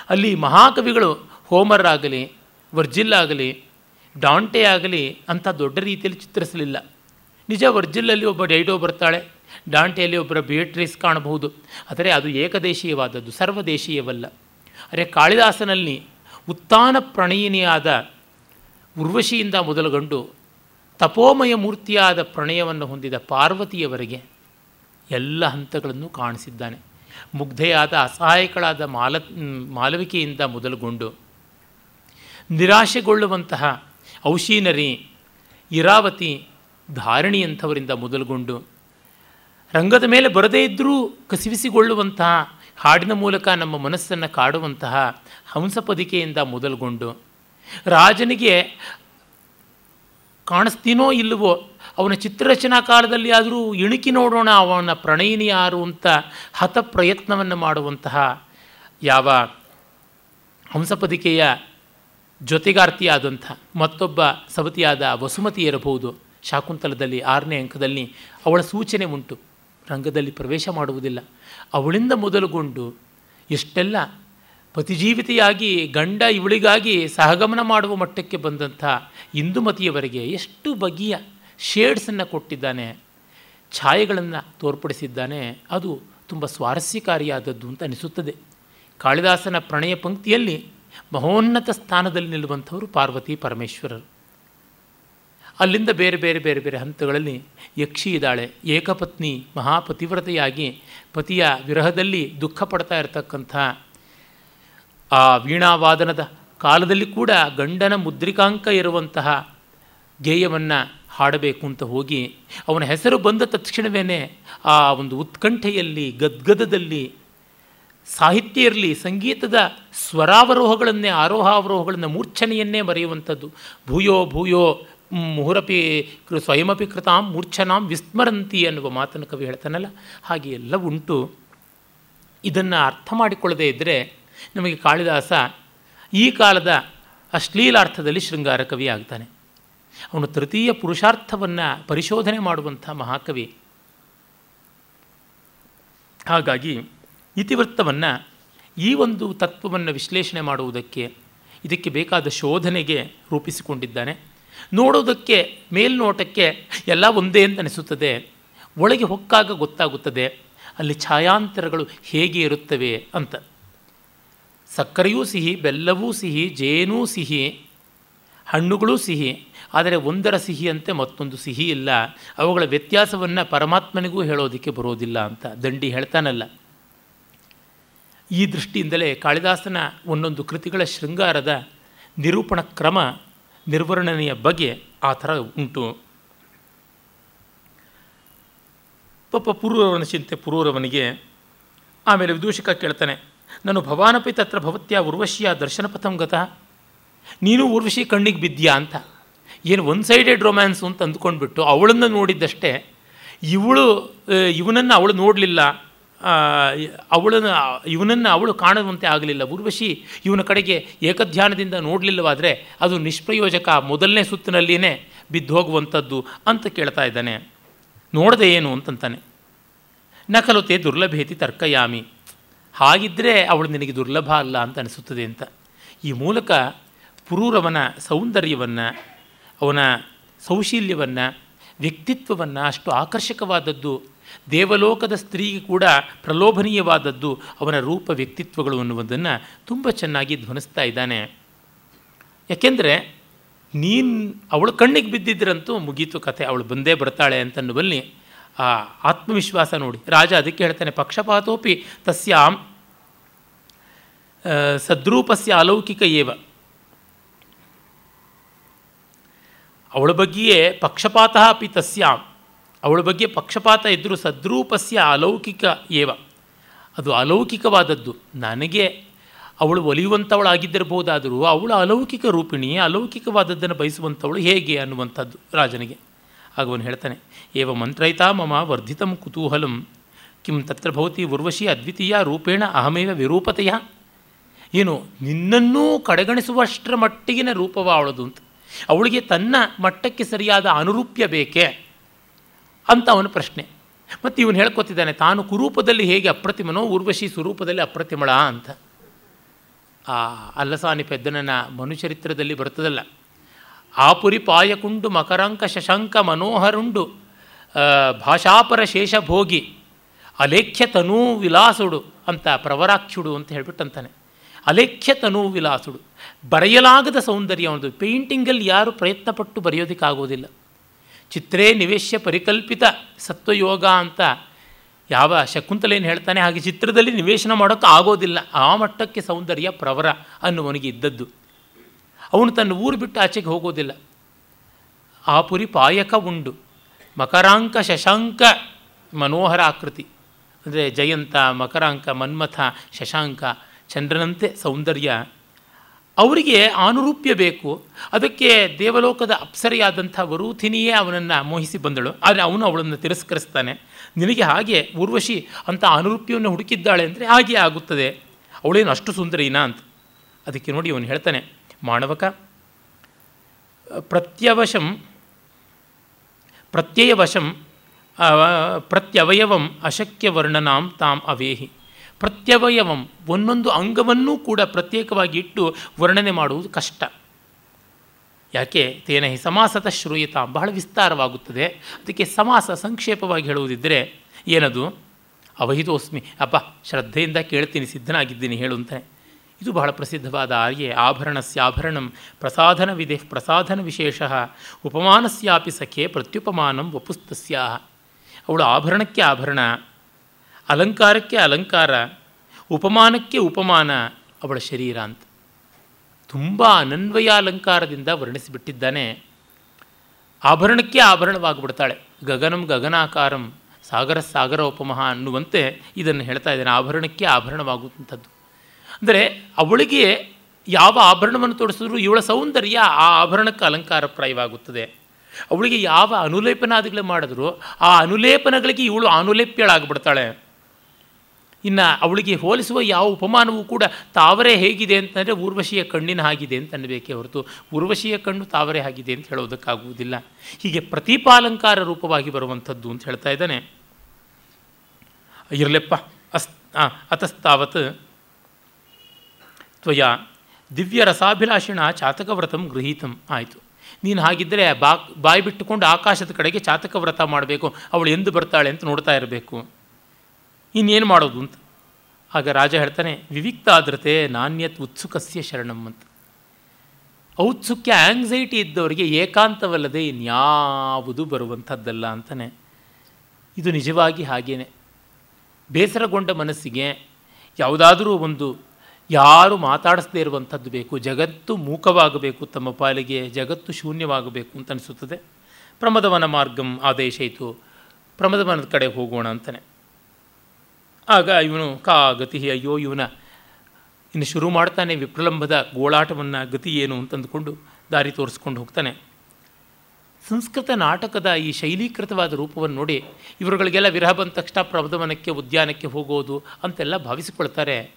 ಅಲ್ಲಿ ಮಹಾಕವಿಗಳು ಹೋಮರ್ ಆಗಲಿ, ವರ್ಜಿಲ್ ಆಗಲಿ, ಡಾಂಟೆ ಆಗಲಿ ಅಂಥ ದೊಡ್ಡ ರೀತಿಯಲ್ಲಿ ಚಿತ್ರಿಸಲಿಲ್ಲ. ನಿಜ ವರ್ಜಿಲ್ಲಲ್ಲಿ ಒಬ್ಬ ಡೈಡೋ ಬರ್ತಾಳೆ, ಡಾಂಟೆಯಲ್ಲಿ ಒಬ್ಬರ ಬಿಯಟ್ರೀಸ್ ಕಾಣಬಹುದು. ಆದರೆ ಅದು ಏಕದೇಶೀಯವಾದದ್ದು, ಸರ್ವದೇಶೀಯವಲ್ಲ. ಅರೆ ಕಾಳಿದಾಸನಲ್ಲಿ ಉತ್ಥಾನ ಪ್ರಣಯಿನಿಯಾದ ಉರ್ವಶಿಯಿಂದ ಮೊದಲುಗೊಂಡು ತಪೋಮಯ ಮೂರ್ತಿಯಾದ ಪ್ರಣಯವನ್ನು ಹೊಂದಿದ ಪಾರ್ವತಿಯವರೆಗೆ ಎಲ್ಲ ಹಂತಗಳನ್ನು ಕಾಣಿಸಿದ್ದಾನೆ. ಮುಗ್ಧೆಯಾದ, ಅಸಹಾಯಕಳಾದ ಮಾಲ, ಮಾಲವಿಕೆಯಿಂದ ಮೊದಲುಗೊಂಡು ನಿರಾಶೆಗೊಳ್ಳುವಂತಹ ಔಷೀನರಿ ಇರಾವತಿ ಧಾರಣಿಯಂಥವರಿಂದ ಮೊದಲುಗೊಂಡು ರಂಗದ ಮೇಲೆ ಬರದೇ ಇದ್ದರೂ ಕಸಿವಿಸಿಗೊಳ್ಳುವಂತಹ ಹಾಡಿನ ಮೂಲಕ ನಮ್ಮ ಮನಸ್ಸನ್ನು ಕಾಡುವಂತಹ ಹಂಸಪದಿಕೆಯಿಂದ ಮೊದಲುಗೊಂಡು ರಾಜನಿಗೆ ಕಾಣಿಸ್ತೀನೋ ಇಲ್ಲವೋ, ಅವನ ಚಿತ್ರರಚನಾ ಕಾಲದಲ್ಲಿ ಆದರೂ ಇಣುಕಿ ನೋಡೋಣ ಅವನ ಪ್ರಣಯಿನಿ ಯಾರು ಅಂತ ಹತ ಪ್ರಯತ್ನವನ್ನು ಮಾಡುವಂತಹ ಯಾವ ಹಂಸಪದಿಕೆಯ ಜೊತೆಗಾರ್ತಿಯಾದಂಥ ಮತ್ತೊಬ್ಬ ಸವತಿಯಾದ ವಸುಮತಿ ಇರಬಹುದು. ಶಾಕುಂತಲದಲ್ಲಿ ಆರನೇ ಅಂಕದಲ್ಲಿ ಅವಳ ಸೂಚನೆ ಉಂಟು. ರಂಗದಲ್ಲಿ ಪ್ರವೇಶ ಮಾಡುವುದಿಲ್ಲ. ಅವಳಿಂದ ಮೊದಲುಗೊಂಡು ಎಷ್ಟೆಲ್ಲ ಪತಿಜೀವಿತೆಯಾಗಿ ಗಂಡ ಇವಳಿಗಾಗಿ ಸಹಗಮನ ಮಾಡುವ ಮಟ್ಟಕ್ಕೆ ಬಂದಂಥ ಹಿಂದುಮತಿಯವರೆಗೆ ಎಷ್ಟು ಬಗೆಯ ಶೇಡ್ಸನ್ನು ಕೊಟ್ಟಿದ್ದಾನೆ, ಛಾಯೆಗಳನ್ನು ತೋರ್ಪಡಿಸಿದ್ದಾನೆ, ಅದು ತುಂಬ ಸ್ವಾರಸ್ಯಕಾರಿಯಾದದ್ದು ಅಂತ ಅನಿಸುತ್ತದೆ. ಕಾಳಿದಾಸನ ಪ್ರಣಯ ಪಂಕ್ತಿಯಲ್ಲಿ ಮಹೋನ್ನತ ಸ್ಥಾನದಲ್ಲಿ ನಿಲ್ಲುವಂಥವರು ಪಾರ್ವತಿ ಪರಮೇಶ್ವರರು. ಅಲ್ಲಿಂದ ಬೇರೆ ಬೇರೆ ಬೇರೆ ಬೇರೆ ಹಂತಗಳಲ್ಲಿ ಯಕ್ಷಿ ಇದ್ದಾಳೆ. ಏಕಪತ್ನಿ ಮಹಾಪತಿವ್ರತೆಯಾಗಿ ಪತಿಯ ವಿರಹದಲ್ಲಿ ದುಃಖ ಪಡ್ತಾ ಇರತಕ್ಕಂಥ ಆ ವೀಣಾವಾದನದ ಕಾಲದಲ್ಲಿ ಕೂಡ ಗಂಡನ ಮುದ್ರಿಕಾಂಕ ಇರುವಂತಹ ಗೇಯವನ್ನು ಹಾಡಬೇಕು ಅಂತ ಹೋಗಿ ಅವನ ಹೆಸರು ಬಂದ ತಕ್ಷಣವೇ ಆ ಒಂದು ಉತ್ಕಂಠೆಯಲ್ಲಿ, ಗದ್ಗದದಲ್ಲಿ, ಸಾಹಿತ್ಯ ಇರಲಿ, ಸಂಗೀತದ ಸ್ವರಾವರೋಹಗಳನ್ನೇ, ಆರೋಹಾವರೋಹಗಳನ್ನು ಮೂರ್ಛನೆಯನ್ನೇ ಬರೆಯುವಂಥದ್ದು ಭೂಯೋ ಭೂಯೋ ಮುಹುರಪಿ ಸ್ವಯಮಪಿ ಕೃತಾಂ ಮೂರ್ಛನಾಂ ವಿಸ್ಮರಂತಿ ಅನ್ನುವ ಮಾತನ್ನು ಕವಿ ಹೇಳ್ತಾನಲ್ಲ, ಹಾಗೆ ಎಲ್ಲ ಉಂಟು. ಇದನ್ನು ಅರ್ಥ ಮಾಡಿಕೊಳ್ಳದೇ ಇದ್ದರೆ ನಮಗೆ ಕಾಳಿದಾಸ ಈ ಕಾಲದ ಅಶ್ಲೀಲಾರ್ಥದಲ್ಲಿ ಶೃಂಗಾರ ಕವಿ ಆಗ್ತಾನೆ. ಅವನು ತೃತೀಯ ಪುರುಷಾರ್ಥವನ್ನು ಪರಿಶೋಧನೆ ಮಾಡುವಂಥ ಮಹಾಕವಿ. ಹಾಗಾಗಿ ಇತಿವೃತ್ತವನ್ನು ಈ ಒಂದು ತತ್ವವನ್ನು ವಿಶ್ಲೇಷಣೆ ಮಾಡುವುದಕ್ಕೆ ಇದಕ್ಕೆ ಬೇಕಾದ ಶೋಧನೆಗೆ ರೂಪಿಸಿಕೊಂಡಿದ್ದಾನೆ. ನೋಡೋದಕ್ಕೆ, ಮೇಲ್ನೋಟಕ್ಕೆ ಎಲ್ಲ ಒಂದೇ ಅಂತ ಅನಿಸುತ್ತದೆ. ಒಳಗೆ ಹೊಕ್ಕಾಗ ಗೊತ್ತಾಗುತ್ತದೆ. ಅಲ್ಲಿ ಛಾಯಾಂತರಗಳು ಹೇಗೆ ಇರುತ್ತವೆ ಅಂತ. ಸಕ್ಕರೆಯೂ ಸಿಹಿ, ಬೆಲ್ಲವೂ ಸಿಹಿ, ಜೇನೂ ಸಿಹಿ, ಹಣ್ಣುಗಳೂ ಸಿಹಿ, ಆದರೆ ಒಂದರ ಸಿಹಿಯಂತೆ ಮತ್ತೊಂದು ಸಿಹಿ ಇಲ್ಲ. ಅವುಗಳ ವ್ಯತ್ಯಾಸವನ್ನು ಪರಮಾತ್ಮನಿಗೂ ಹೇಳೋದಕ್ಕೆ ಬರೋದಿಲ್ಲ ಅಂತ ದಂಡಿ ಹೇಳ್ತಾನಲ್ಲ. ಈ ದೃಷ್ಟಿಯಿಂದಲೇ ಕಾಳಿದಾಸನ ಒಂದೊಂದು ಕೃತಿಗಳ ಶೃಂಗಾರದ ನಿರೂಪಣ ಕ್ರಮ ನಿರ್ವರ್ಣನೆಯ ಬಗೆ ಆ ಥರ ಉಂಟು. ಪಾಪ ಪೂರ್ವರವನ ಚಿಂತೆ ಪೂರ್ವರವನಿಗೆ, ಆಮೇಲೆ ವಿದೂಷಕ ಕೇಳ್ತಾನೆ, ನಾನು ಭವಾನಪಿ ತತ್ರ ಭವತ್ಯ ಉರ್ವಶಿಯ ದರ್ಶನ ಪಥಂಗತ ನೀನು ಉರ್ವಶಿ ಕಣ್ಣಿಗೆ ಬಿದ್ದೀಯಾ ಅಂತ? ಏನು ಒನ್ ಸೈಡೆಡ್ ರೊಮ್ಯಾನ್ಸು ಅಂತ ಅಂದ್ಕೊಂಡ್ಬಿಟ್ಟು ಅವಳನ್ನು ನೋಡಿದ್ದಷ್ಟೇ, ಇವಳು ಇವನನ್ನು ಅವಳು ನೋಡಲಿಲ್ಲ. ಅವಳನ್ನು, ಇವನನ್ನು ಅವಳು ಕಾಣುವಂತೆ ಆಗಲಿಲ್ಲ. ಉರ್ವಶಿ ಇವನ ಕಡೆಗೆ ಏಕಧ್ಯಾನದಿಂದ ನೋಡಲಿಲ್ಲವಾದರೆ ಅದು ನಿಷ್ಪ್ರಯೋಜಕ ಮೊದಲನೇ ಸುತ್ತಿನಲ್ಲಿಯೇ ಬಿದ್ದು ಹೋಗುವಂಥದ್ದು ಅಂತ ಕೇಳ್ತಾ ಇದ್ದಾನೆ. ನೋಡದೆ ಏನು ಅಂತಂತಾನೆ. ನಕಲುತೆ ದುರ್ಲಭೇತಿ ತರ್ಕಯಾಮಿ. ಹಾಗಿದ್ದರೆ ಅವಳು ನಿನಗೆ ದುರ್ಲಭ ಅಲ್ಲ ಅಂತ ಅನಿಸುತ್ತದೆ ಅಂತ. ಈ ಮೂಲಕ ಪುರೂರವನ ಸೌಂದರ್ಯವನ್ನು, ಅವನ ಸೌಶೀಲ್ಯವನ್ನು, ವ್ಯಕ್ತಿತ್ವವನ್ನು ಅಷ್ಟು ಆಕರ್ಷಕವಾದದ್ದು ದೇವಲೋಕದ ಸ್ತ್ರೀಗೆ ಕೂಡ ಪ್ರಲೋಭನೀಯವಾದದ್ದು ಅವನ ರೂಪ ವ್ಯಕ್ತಿತ್ವಗಳು ಅನ್ನುವುದನ್ನು ತುಂಬ ಚೆನ್ನಾಗಿ ಧ್ವನಿಸ್ತಾ ಇದ್ದಾನೆ. ಯಾಕೆಂದರೆ ನೀನು ಅವಳು ಕಣ್ಣಿಗೆ ಬಿದ್ದಿದ್ರಂತೂ ಮುಗೀತು ಕಥೆ, ಅವಳು ಬಂದೇ ಬರ್ತಾಳೆ ಅಂತನ್ನುವಲ್ಲಿ ಆ ಆತ್ಮವಿಶ್ವಾಸ ನೋಡಿ. ರಾಜ ಅದಕ್ಕೆ ಹೇಳ್ತಾನೆ, ಪಕ್ಷಪಾತೋಪಿ ತಸ್ಯಾಂ ಸದ್ರೂಪಸ್ಯ ಅಲೌಕಿಕ ಏವ. ಅವಳ ಬಗ್ಗೆಯೇ ಪಕ್ಷಪಾತ ಅಪಿ ತಸ್ಯಾಂ. ಅವಳ ಬಗ್ಗೆ ಪಕ್ಷಪಾತ ಇದ್ದರೂ ಸದ್ರೂಪಸ್ಯ ಅಲೌಕಿಕ ಏವ. ಅದು ಅಲೌಕಿಕವಾದದ್ದು. ನನಗೆ ಅವಳು ಒಲಿಯುವಂಥವಳಾಗಿದ್ದಿರಬಹುದಾದರೂ ಅವಳು ಅಲೌಕಿಕ ರೂಪಿಣಿ ಅಲೌಕಿಕವಾದದ್ದನ್ನು ಬಯಸುವಂಥವಳು ಹೇಗೆ ಅನ್ನುವಂಥದ್ದು ರಾಜನಿಗೆ. ಆಗವನು ಹೇಳ್ತಾನೆ, ಏವ ಮಂತ್ರಯಿತಾ ಮಮ ವರ್ಧಿತಂ ಕುತೂಹಲಂ. ಕಿಂ ತತ್ರ ಭವತಿ ಉರ್ವಶಿ ಅದ್ವಿತೀಯ ರೂಪೇಣ ಅಹಮೇವ ವಿರೂಪತೆಯ. ಏನು, ನಿನ್ನನ್ನೂ ಕಡೆಗಣಿಸುವಷ್ಟರ ಮಟ್ಟಿಗಿನ ರೂಪವ ಅವಳದು ಅಂತ. ಅವಳಿಗೆ ತನ್ನ ಮಟ್ಟಕ್ಕೆ ಸರಿಯಾದ ಅನುರೂಪ್ಯ ಬೇಕೇ? ಅಂತ ಅವನ ಪ್ರಶ್ನೆ. ಮತ್ತು ಇವನು ಹೇಳ್ಕೊತಿದ್ದಾನೆ, ತಾನು ಕುರೂಪದಲ್ಲಿ ಹೇಗೆ ಅಪ್ರತಿಮನೋ, ಊರ್ವಶಿ ಸ್ವರೂಪದಲ್ಲಿ ಅಪ್ರತಿಮಳ ಅಂತ. ಆ, ಅಲ್ಲಸಾನಿ ಪೆದ್ದನನ ಮನುಚರಿತ್ರದಲ್ಲಿ ಬರ್ತದಲ್ಲ. ಆಪುರಿ ಪಾಯಕುಂಡು ಮಕರಂಕ ಶಶಂಕ ಮನೋಹರುಂಡು ಭಾಷಾಪರ ಶೇಷಭೋಗಿ, ಅಲೇಖ್ಯ ತನೂ ವಿಲಾಸುಡು ಅಂತ ಪ್ರವರಾಕ್ಷುಡು ಅಂತ ಹೇಳ್ಬಿಟ್ಟಂತಾನೆ. ಅಲೇಖ್ಯ ತನೂ ವಿಲಾಸುಡು. ಬರೆಯಲಾಗದ ಸೌಂದರ್ಯ ಒಂದು ಪೇಂಟಿಂಗಲ್ಲಿ ಯಾರು ಪ್ರಯತ್ನಪಟ್ಟು ಬರೆಯೋದಕ್ಕಾಗೋದಿಲ್ಲ. ಚಿತ್ರೇ ನಿವೇಶ್ಯ ಪರಿಕಲ್ಪಿತ ಸತ್ವಯೋಗ ಅಂತ ಯಾವ ಶಕುಂತಲೇನು ಹೇಳ್ತಾನೆ, ಹಾಗೆ ಚಿತ್ರದಲ್ಲಿ ನಿವೇಶನ ಮಾಡೋಕ್ಕೆ ಆಗೋದಿಲ್ಲ. ಆ ಮಟ್ಟಕ್ಕೆ ಸೌಂದರ್ಯ ಪ್ರವರ ಅನ್ನುವನಿಗೆ ಇದ್ದದ್ದು. ಅವನು ತನ್ನ ಊರು ಬಿಟ್ಟು ಆಚೆಗೆ ಹೋಗೋದಿಲ್ಲ. ಆ ಪುರಿ ಪಾಯಕ ಉಂಡು. ಮಕರಾಂಕ ಶಶಾಂಕ ಮನೋಹರ ಆಕೃತಿ. ಅಂದರೆ ಜಯಂತ, ಮಕರಾಂಕ ಮನ್ಮಥ, ಶಶಾಂಕ, ಚಂದ್ರನಂತೆ ಸೌಂದರ್ಯ ಅವರಿಗೆ ಆನುರೂಪ್ಯ ಬೇಕು. ಅದಕ್ಕೆ ದೇವಲೋಕದ ಅಪ್ಸರೆಯಾದಂಥ ವರೂಥಿನಿಯೇ ಅವನನ್ನು ಮೋಹಿಸಿ ಬಂದಳು. ಆದರೆ ಅವನು ಅವಳನ್ನು ತಿರಸ್ಕರಿಸ್ತಾನೆ. ನಿನಗೆ ಹಾಗೆ ಊರ್ವಶಿ ಅಂತ ಅನುರೂಪ್ಯವನ್ನು ಹುಡುಕಿದ್ದಾಳೆ ಅಂದರೆ ಹಾಗೆ ಆಗುತ್ತದೆ. ಅವಳೇನು ಅಷ್ಟು ಸುಂದರಿನಾ ಅಂತ. ಅದಕ್ಕೆ ನೋಡಿ ಅವನು ಹೇಳ್ತಾನೆ ಮಾಣವಕ ಪ್ರತ್ಯವಶಂ, ಪ್ರತ್ಯಯವಶಂ ಪ್ರತ್ಯವಯವಂ ಅಶಕ್ಯ ವರ್ಣನಾಂ ತಾಂ ಅವೇಹಿ. ಪ್ರತ್ಯವಯವಂ. ಒಂದೊಂದು ಅಂಗವನ್ನೂ ಕೂಡ ಪ್ರತ್ಯೇಕವಾಗಿ ಇಟ್ಟು ವರ್ಣನೆ ಮಾಡುವುದು ಕಷ್ಟ. ಯಾಕೆ? ತೇನ ಹಿ ಸಮಾಸತ ಶ್ರೂಯತ. ಬಹಳ ವಿಸ್ತಾರವಾಗುತ್ತದೆ. ಅದಕ್ಕೆ ಸಮಾಸ ಸಂಕ್ಷೇಪವಾಗಿ ಹೇಳುವುದಿದ್ದರೆ ಏನದು? ಅವಹಿತೋಸ್ಮಿ. ಅಪ್ಪ, ಶ್ರದ್ಧೆಯಿಂದ ಕೇಳ್ತೀನಿ, ಸಿದ್ಧನಾಗಿದ್ದೀನಿ ಹೇಳುವಂತೆ ಇದು ಬಹಳ ಪ್ರಸಿದ್ಧವಾದ ಆರ್ಯೆ. ಆಭರಣಸ್ಯ ಆಭರಣಂ ಪ್ರಸಾಧನ ವಿಧೆ ಪ್ರಸಾಧನ ವಿಶೇಷ. ಉಪಮಾನಸ್ಯಾಪಿ ಸಖೆ ಪ್ರತ್ಯುಪಮಾನಂ ವಪುಸ್ತಸ್ಯ ಅವಳು ಆಭರಣಕ್ಕೆ ಆಭರಣ. ಅಲಂಕಾರಕ್ಕೆ ಅಲಂಕಾರ, ಉಪಮಾನಕ್ಕೆ ಉಪಮಾನ, ಅವಳ ಶರೀರ ಅಂತ. ತುಂಬ ಅನನ್ವಯಾಲಂಕಾರದಿಂದ ವರ್ಣಿಸಿಬಿಟ್ಟಿದ್ದಾನೆ. ಆಭರಣಕ್ಕೆ ಆಭರಣವಾಗಿಬಿಡ್ತಾಳೆ. ಗಗನಂ ಗಗನಾಕಾರಂ, ಸಾಗರ ಸಾಗರ ಉಪಮಹ ಅನ್ನುವಂತೆ ಇದನ್ನು ಹೇಳ್ತಾ ಇದ್ದಾನೆ. ಆಭರಣಕ್ಕೆ ಆಭರಣವಾಗುವಂಥದ್ದು. ಅಂದರೆ ಅವಳಿಗೆ ಯಾವ ಆಭರಣವನ್ನು ತೋರಿಸಿದ್ರು ಇವಳ ಸೌಂದರ್ಯ ಆ ಆಭರಣಕ್ಕೆ ಅಲಂಕಾರಪ್ರಾಯವಾಗುತ್ತದೆ. ಅವಳಿಗೆ ಯಾವ ಅನುಲೇಪನಾದಿಗಳು ಮಾಡಿದ್ರು ಆ ಅನುಲೇಪನಗಳಿಗೆ ಇವಳು ಅನುಲೇಪ್ಯಳಾಗ್ಬಿಡ್ತಾಳೆ ಇನ್ನು ಅವಳಿಗೆ ಹೋಲಿಸುವ ಯಾವ ಉಪಮಾನವೂ ಕೂಡ ತಾವರೆ ಹೇಗಿದೆ ಅಂತಂದರೆ ಊರ್ವಶಿಯ ಕಣ್ಣಿನ ಹಾಗಿದೆ ಅಂತ ಅನ್ನಬೇಕೇ ಹೊರತು ಊರ್ವಶಿಯ ಕಣ್ಣು ತಾವರೆ ಆಗಿದೆ ಅಂತ ಹೇಳೋದಕ್ಕಾಗುವುದಿಲ್ಲ. ಹೀಗೆ ಪ್ರತಿಪಾಲಂಕಾರ ರೂಪವಾಗಿ ಬರುವಂಥದ್ದು ಅಂತ ಹೇಳ್ತಾ ಇದ್ದಾನೆ. ಇರಲೆಪ್ಪ, ಅಸ್ ಅತಸ್ತಾವತ್. ತ್ವಯ, ದಿವ್ಯ ರಸಾಭಿಲಾಷಿಣ ಚಾತಕವ್ರತಂ ಗೃಹೀತಂ, ಆಯಿತು. ನೀನು ಹಾಗಿದ್ದರೆ ಬಾ ಬಾಯಿ ಬಿಟ್ಟುಕೊಂಡು ಆಕಾಶದ ಕಡೆಗೆ ಚಾತಕ ವ್ರತ ಮಾಡಬೇಕು, ಅವಳು ಎಂದು ಬರ್ತಾಳೆ ಅಂತ ನೋಡ್ತಾ ಇರಬೇಕು. ಇನ್ನೇನು ಮಾಡೋದು ಅಂತ. ಆಗ ರಾಜ ಹೇಳ್ತಾನೆ, ವಿವಿಕ್ತಾದ್ರತೆ ನಾಣ್ಯತ್ ಉತ್ಸುಕಸ್ಯ ಶರಣಂ ಅಂತ. ಔತ್ಸುಕ್ಯ ಆಂಗ್ಸೈಟಿ ಇದ್ದವರಿಗೆ ಏಕಾಂತವಲ್ಲದೆ ಇನ್ಯಾವುದು ಬರುವಂಥದ್ದಲ್ಲ ಅಂತಾನೆ. ಇದು ನಿಜವಾಗಿ ಹಾಗೇನೆ. ಬೇಸರಗೊಂಡ ಮನಸ್ಸಿಗೆ ಯಾವುದಾದರೂ ಒಂದು, ಯಾರು ಮಾತಾಡಿಸದೇ ಇರುವಂಥದ್ದು ಬೇಕು, ಜಗತ್ತು ಮೂಕವಾಗಬೇಕು, ತಮ್ಮ ಪಾಲಿಗೆ ಜಗತ್ತು ಶೂನ್ಯವಾಗಬೇಕು ಅಂತ ಅನಿಸುತ್ತದೆ. ಪ್ರಮದವನ ಮಾರ್ಗಂ ಆದೇಶ ಇತ್ತು ಪ್ರಮದವನದ ಕಡೆ ಹೋಗೋಣ ಅಂತಾನೆ. ಆಗ ಇವನು ಕಾ ಗತಿ ಅಯ್ಯೋ, ಇವನ ಇನ್ನು ಶುರು ಮಾಡ್ತಾನೆ ವಿಪ್ರಲಂಬದ ಗೋಳಾಟವನ್ನು ಗತಿ ಏನು? ಅಂತಂದುಕೊಂಡು ದಾರಿ ತೋರಿಸ್ಕೊಂಡು ಹೋಗ್ತಾನೆ. ಸಂಸ್ಕೃತ ನಾಟಕದ ಈ ಶೈಲೀಕೃತವಾದ ರೂಪವನ್ನು ನೋಡಿ ಇವರುಗಳಿಗೆಲ್ಲ ವಿರಹ ಬಂದ ತಕ್ಷಣ ಪ್ರಬಧವನಕ್ಕೆ ಉದ್ಯಾನಕ್ಕೆ ಹೋಗೋದು ಅಂತೆಲ್ಲ ಭಾವಿಸಿಕೊಳ್ತಾರೆ.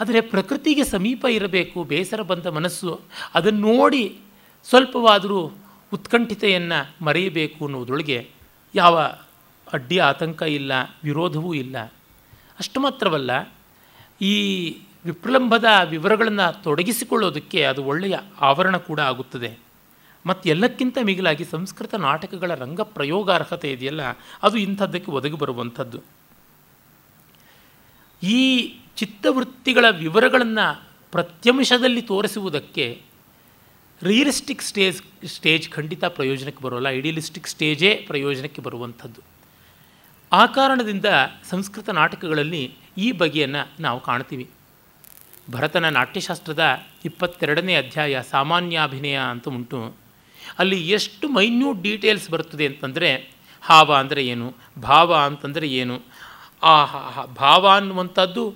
ಆದರೆ ಪ್ರಕೃತಿಗೆ ಸಮೀಪ ಇರಬೇಕು, ಬೇಸರ ಬಂದ ಮನಸ್ಸು ಅದನ್ನು ನೋಡಿ ಸ್ವಲ್ಪವಾದರೂ ಉತ್ಕಂಠಿತೆಯನ್ನು ಮರೆಯಬೇಕು ಅನ್ನೋದ್ರೊಳಗೆ ಯಾವ ಅಡ್ಡಿ, ಆತಂಕ ಇಲ್ಲ, ವಿರೋಧವೂ ಇಲ್ಲ. ಅಷ್ಟು ಮಾತ್ರವಲ್ಲ, ಈ ವಿಪ್ರಲಂಬದ ವಿವರಗಳನ್ನು ತೊಡಗಿಸಿಕೊಳ್ಳೋದಕ್ಕೆ ಅದು ಒಳ್ಳೆಯ ಆವರಣ ಕೂಡ ಆಗುತ್ತದೆ. ಮತ್ತು ಎಲ್ಲಕ್ಕಿಂತ ಮಿಗಿಲಾಗಿ ಸಂಸ್ಕೃತ ನಾಟಕಗಳ ರಂಗ ಪ್ರಯೋಗಾರ್ಹತೆ ಇದೆಯಲ್ಲ, ಅದು ಇಂಥದ್ದಕ್ಕೆ ಒದಗಿ ಬರುವಂಥದ್ದು. ಈ ಚಿತ್ತವೃತ್ತಿಗಳ ವಿವರಗಳನ್ನು ಪ್ರತ್ಯಂಶದಲ್ಲಿ ತೋರಿಸುವುದಕ್ಕೆ ರಿಯಲಿಸ್ಟಿಕ್ ಸ್ಟೇಜ್ ಸ್ಟೇಜ್ ಖಂಡಿತ ಪ್ರಯೋಜನಕ್ಕೆ ಬರೋಲ್ಲ ಐಡಿಯಲಿಸ್ಟಿಕ್ ಸ್ಟೇಜೇ ಪ್ರಯೋಜನಕ್ಕೆ ಬರುವಂಥದ್ದು. ಆ ಕಾರಣದಿಂದ ಸಂಸ್ಕೃತ ನಾಟಕಗಳಲ್ಲಿ ಈ ಬಗೆಯನ್ನು ನಾವು ಕಾಣ್ತೀವಿ. ಭರತನ ನಾಟ್ಯಶಾಸ್ತ್ರದ ಇಪ್ಪತ್ತೆರಡನೇ ಅಧ್ಯಾಯ ಸಾಮಾನ್ಯಾಭಿನಯ ಅಂತ ಉಂಟು. ಅಲ್ಲಿ ಎಷ್ಟು ಮೈನ್ಯೂಟ್ ಡೀಟೇಲ್ಸ್ ಬರ್ತದೆ ಅಂತಂದರೆ, ಹಾವ ಅಂದರೆ ಏನು, ಭಾವ ಅಂತಂದರೆ ಏನು, ಆ ಭಾವ ಅನ್ನುವಂಥದ್ದು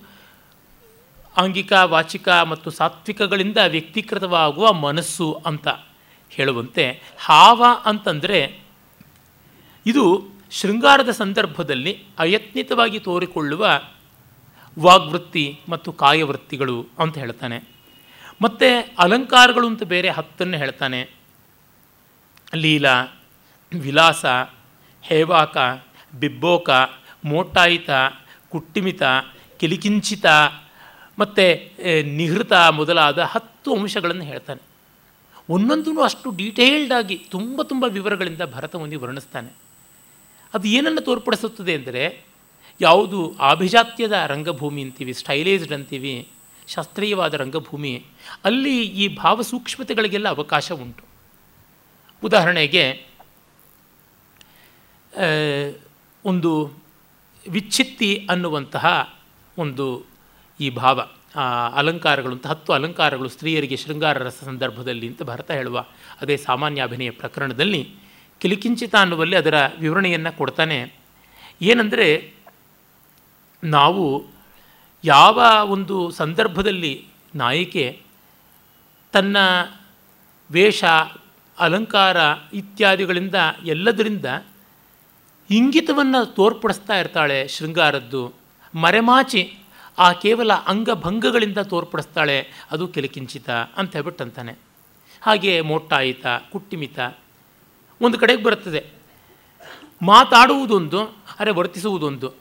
ಆಂಗಿಕ ವಾಚಿಕ ಮತ್ತು ಸಾತ್ವಿಕಗಳಿಂದ ವ್ಯಕ್ತೀಕೃತವಾಗುವ ಮನಸ್ಸು ಅಂತ ಹೇಳುವಂತೆ, ಹಾವ ಅಂತಂದರೆ ಇದು ಶೃಂಗಾರದ ಸಂದರ್ಭದಲ್ಲಿ ಅಯತ್ನಿತವಾಗಿ ತೋರಿಕೊಳ್ಳುವ ವಾಗ್ವೃತ್ತಿ ಮತ್ತು ಕಾಯವೃತ್ತಿಗಳು ಅಂತ ಹೇಳ್ತಾನೆ. ಮತ್ತು ಅಲಂಕಾರಗಳು ಅಂತ ಬೇರೆ ಹತ್ತನ್ನು ಹೇಳ್ತಾನೆ. ಲೀಲಾ, ವಿಲಾಸ, ಹೇವಾಕ, ಬಿಬ್ಬೋಕ ಮೋಟಾಯಿತ ಕುಟ್ಟಿಮಿತ, ಕಿಲಿಕಿಂಚಿತ ಮತ್ತು ನಿಹೃತ ಮೊದಲಾದ ಹತ್ತು ಅಂಶಗಳನ್ನು ಹೇಳ್ತಾನೆ. ಒಂದೊಂದೂ ಅಷ್ಟು ಡೀಟೇಲ್ಡಾಗಿ ತುಂಬ ತುಂಬ ವಿವರಗಳಿಂದ ಭರತ ಮುನಿ ವರ್ಣಿಸ್ತಾನೆ. ಅದು ಏನನ್ನು ತೋರ್ಪಡಿಸುತ್ತದೆ ಅಂದರೆ ಯಾವುದು ಆಭಿಜಾತ್ಯದ ರಂಗಭೂಮಿ ಅಂತೀವಿ, ಸ್ಟೈಲೈಸ್ಡ್ ಅಂತೀವಿ, ಶಾಸ್ತ್ರೀಯವಾದ ರಂಗಭೂಮಿ, ಅಲ್ಲಿ ಈ ಭಾವಸೂಕ್ಷ್ಮತೆಗಳಿಗೆಲ್ಲ ಅವಕಾಶ ಉಂಟು. ಉದಾಹರಣೆಗೆ ಒಂದು ವಿಚ್ಛಿತ್ತಿ ಅನ್ನುವಂತಹ ಒಂದು ಈ ಭಾವ ಅಲಂಕಾರಗಳು ಅಂತ, ಹತ್ತು ಅಲಂಕಾರಗಳು ಸ್ತ್ರೀಯರಿಗೆ ಶೃಂಗಾರ ರಸ ಸಂದರ್ಭದಲ್ಲಿ ಅಂತ ಭರತ ಹೇಳುವ ಅದೇ ಸಾಮಾನ್ಯ ಅಭಿನಯ ಪ್ರಕರಣದಲ್ಲಿ ಕಿಲಿಕಿಂಚಿತ ಅನ್ನುವಲ್ಲಿ ಅದರ ವಿವರಣೆಯನ್ನು ಕೊಡ್ತಾನೆ. ಏನಂದರೆ, ನಾವು ಯಾವ ಒಂದು ಸಂದರ್ಭದಲ್ಲಿ ನಾಯಿಕೆ ತನ್ನ ವೇಷ, ಅಲಂಕಾರ ಇತ್ಯಾದಿಗಳಿಂದ ಎಲ್ಲದರಿಂದ ಇಂಗಿತವನ್ನು ತೋರ್ಪಡಿಸ್ತಾ ಇರ್ತಾಳೆ ಶೃಂಗಾರದ್ದು. ಮರೆಮಾಚಿ ಆ ಕೇವಲ ಅಂಗಭಂಗಗಳಿಂದ ತೋರ್ಪಡಿಸ್ತಾಳೆ, ಅದು ಕೆಲಕಿಂಚಿತ ಅಂತ ಹೇಳ್ಬಿಟ್ಟು ಅಂತಾನೆ ಹಾಗೆ ಮೋಟ್ಟಾಯಿತ, ಕುಟ್ಟಿಮಿತ ಒಂದು ಕಡೆಗೆ ಬರುತ್ತದೆ. ಮಾತಾಡುವುದೊಂದು ಅರೆ ವರ್ತಿಸುವುದೊಂದು.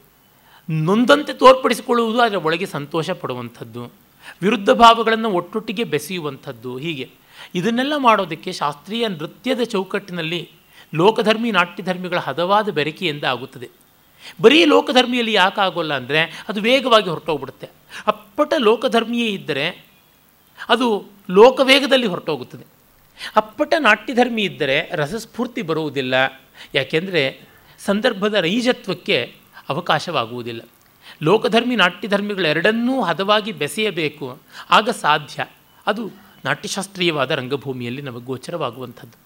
ನೊಂದಂತೆ ತೋರ್ಪಡಿಸಿಕೊಳ್ಳುವುದು ಅದರ ಒಳಗೆ ಸಂತೋಷ ಪಡುವಂಥದ್ದು. ವಿರುದ್ಧ ಭಾವಗಳನ್ನು ಒಟ್ಟೊಟ್ಟಿಗೆ ಬೆಸೆಯುವಂಥದ್ದು. ಹೀಗೆ. ಇದನ್ನೆಲ್ಲ ಮಾಡೋದಕ್ಕೆ ಶಾಸ್ತ್ರೀಯ ನೃತ್ಯದ ಚೌಕಟ್ಟಿನಲ್ಲಿ ಲೋಕಧರ್ಮಿ, ನಾಟ್ಯಧರ್ಮಿಗಳ ಹದವಾದ ಬೆರಕೆಯಿಂದ ಆಗುತ್ತದೆ. ಬರೀ ಲೋಕಧರ್ಮಿಯಲ್ಲಿ ಯಾಕೆ ಆಗೋಲ್ಲ ಅಂದರೆ, ಅದು ವೇಗವಾಗಿ ಹೊರಟೋಗ್ಬಿಡುತ್ತೆ. ಅಪ್ಪಟ ಲೋಕಧರ್ಮಿಯೇ ಇದ್ದರೆ ಅದು ಲೋಕವೇಗದಲ್ಲಿ ಹೊರಟೋಗುತ್ತದೆ. ಅಪ್ಪಟ ನಾಟ್ಯಧರ್ಮಿ ಇದ್ದರೆ ರಸಸ್ಫೂರ್ತಿ ಬರುವುದಿಲ್ಲ. ಯಾಕೆಂದರೆ ಸಂದರ್ಭದ ರೈಜತ್ವಕ್ಕೆ ಅವಕಾಶವಾಗುವುದಿಲ್ಲ. ಲೋಕಧರ್ಮಿ ನಾಟ್ಯಧರ್ಮಿಗಳೆರಡನ್ನೂ ಹದವಾಗಿ ಬೆಸೆಯಬೇಕು. ಆಗ ಸಾಧ್ಯ. ಅದು ನಾಟ್ಯಶಾಸ್ತ್ರೀಯವಾದ ರಂಗಭೂಮಿಯಲ್ಲಿ ನಮಗೆ ಗೋಚರವಾಗುವಂಥದ್ದು.